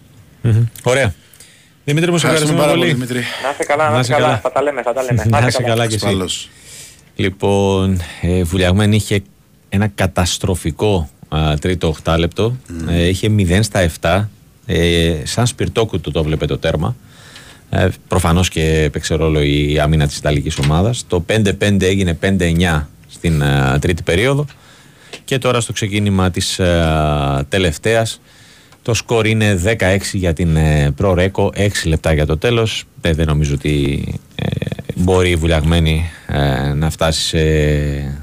Μμμ. Ωραία. Δημήτρη μου, σε Ευχαριστούμε ευχαριστούμε πάρα πολύ. πολύ, Δημήτρη. Να είστε καλά, να, είστε καλά. Θα τα λέμε, θα τα λέμε. Να είσαι καλά κι εσύ. Ασφαλώς. Λοιπόν, ε, Βουλιαγμένη είχε ένα καταστροφικό α, τρίτο οχτάλεπτο. Ε, είχε 0 στα 7. Ε, σαν σπιρτόκουτο το βλέπε το τέρμα. Ε, προφανώς και έπαιξε ρόλο η άμυνα της Ιταλικής ομάδας. Το 5-5 έγινε 5-9 στην α, τρίτη περίοδο. Και τώρα στο ξεκίνημα της α, τελευταίας το σκορ είναι 16 για την ε, Προρέκο, 6 λεπτά για το τέλος. Ε, δεν νομίζω ότι ε, μπορεί η Βουλιαγμένη ε, να φτάσει σε-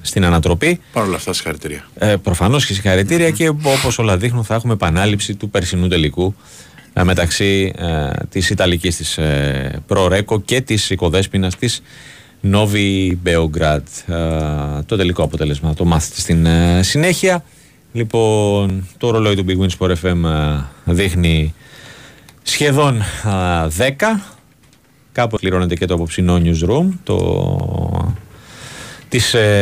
στην ανατροπή. Παρ' όλα αυτά, συγχαρητήρια. Ε, προφανώς και συγχαρητήρια και όπως όλα δείχνουν θα έχουμε επανάληψη του περσινού τελικού ε, μεταξύ ε, της Ιταλικής της ε, Προρέκο και της οικοδέσποινας της Νόβι Μπεογκράτ. Ε, το τελικό αποτέλεσμα το μάθετε στην ε, συνέχεια. Λοιπόν, το ρολόι του Big Win Sport FM ε, δείχνει σχεδόν α, 10. Κάπου κληρώνεται και το απόψινό newsroom το, της, ε,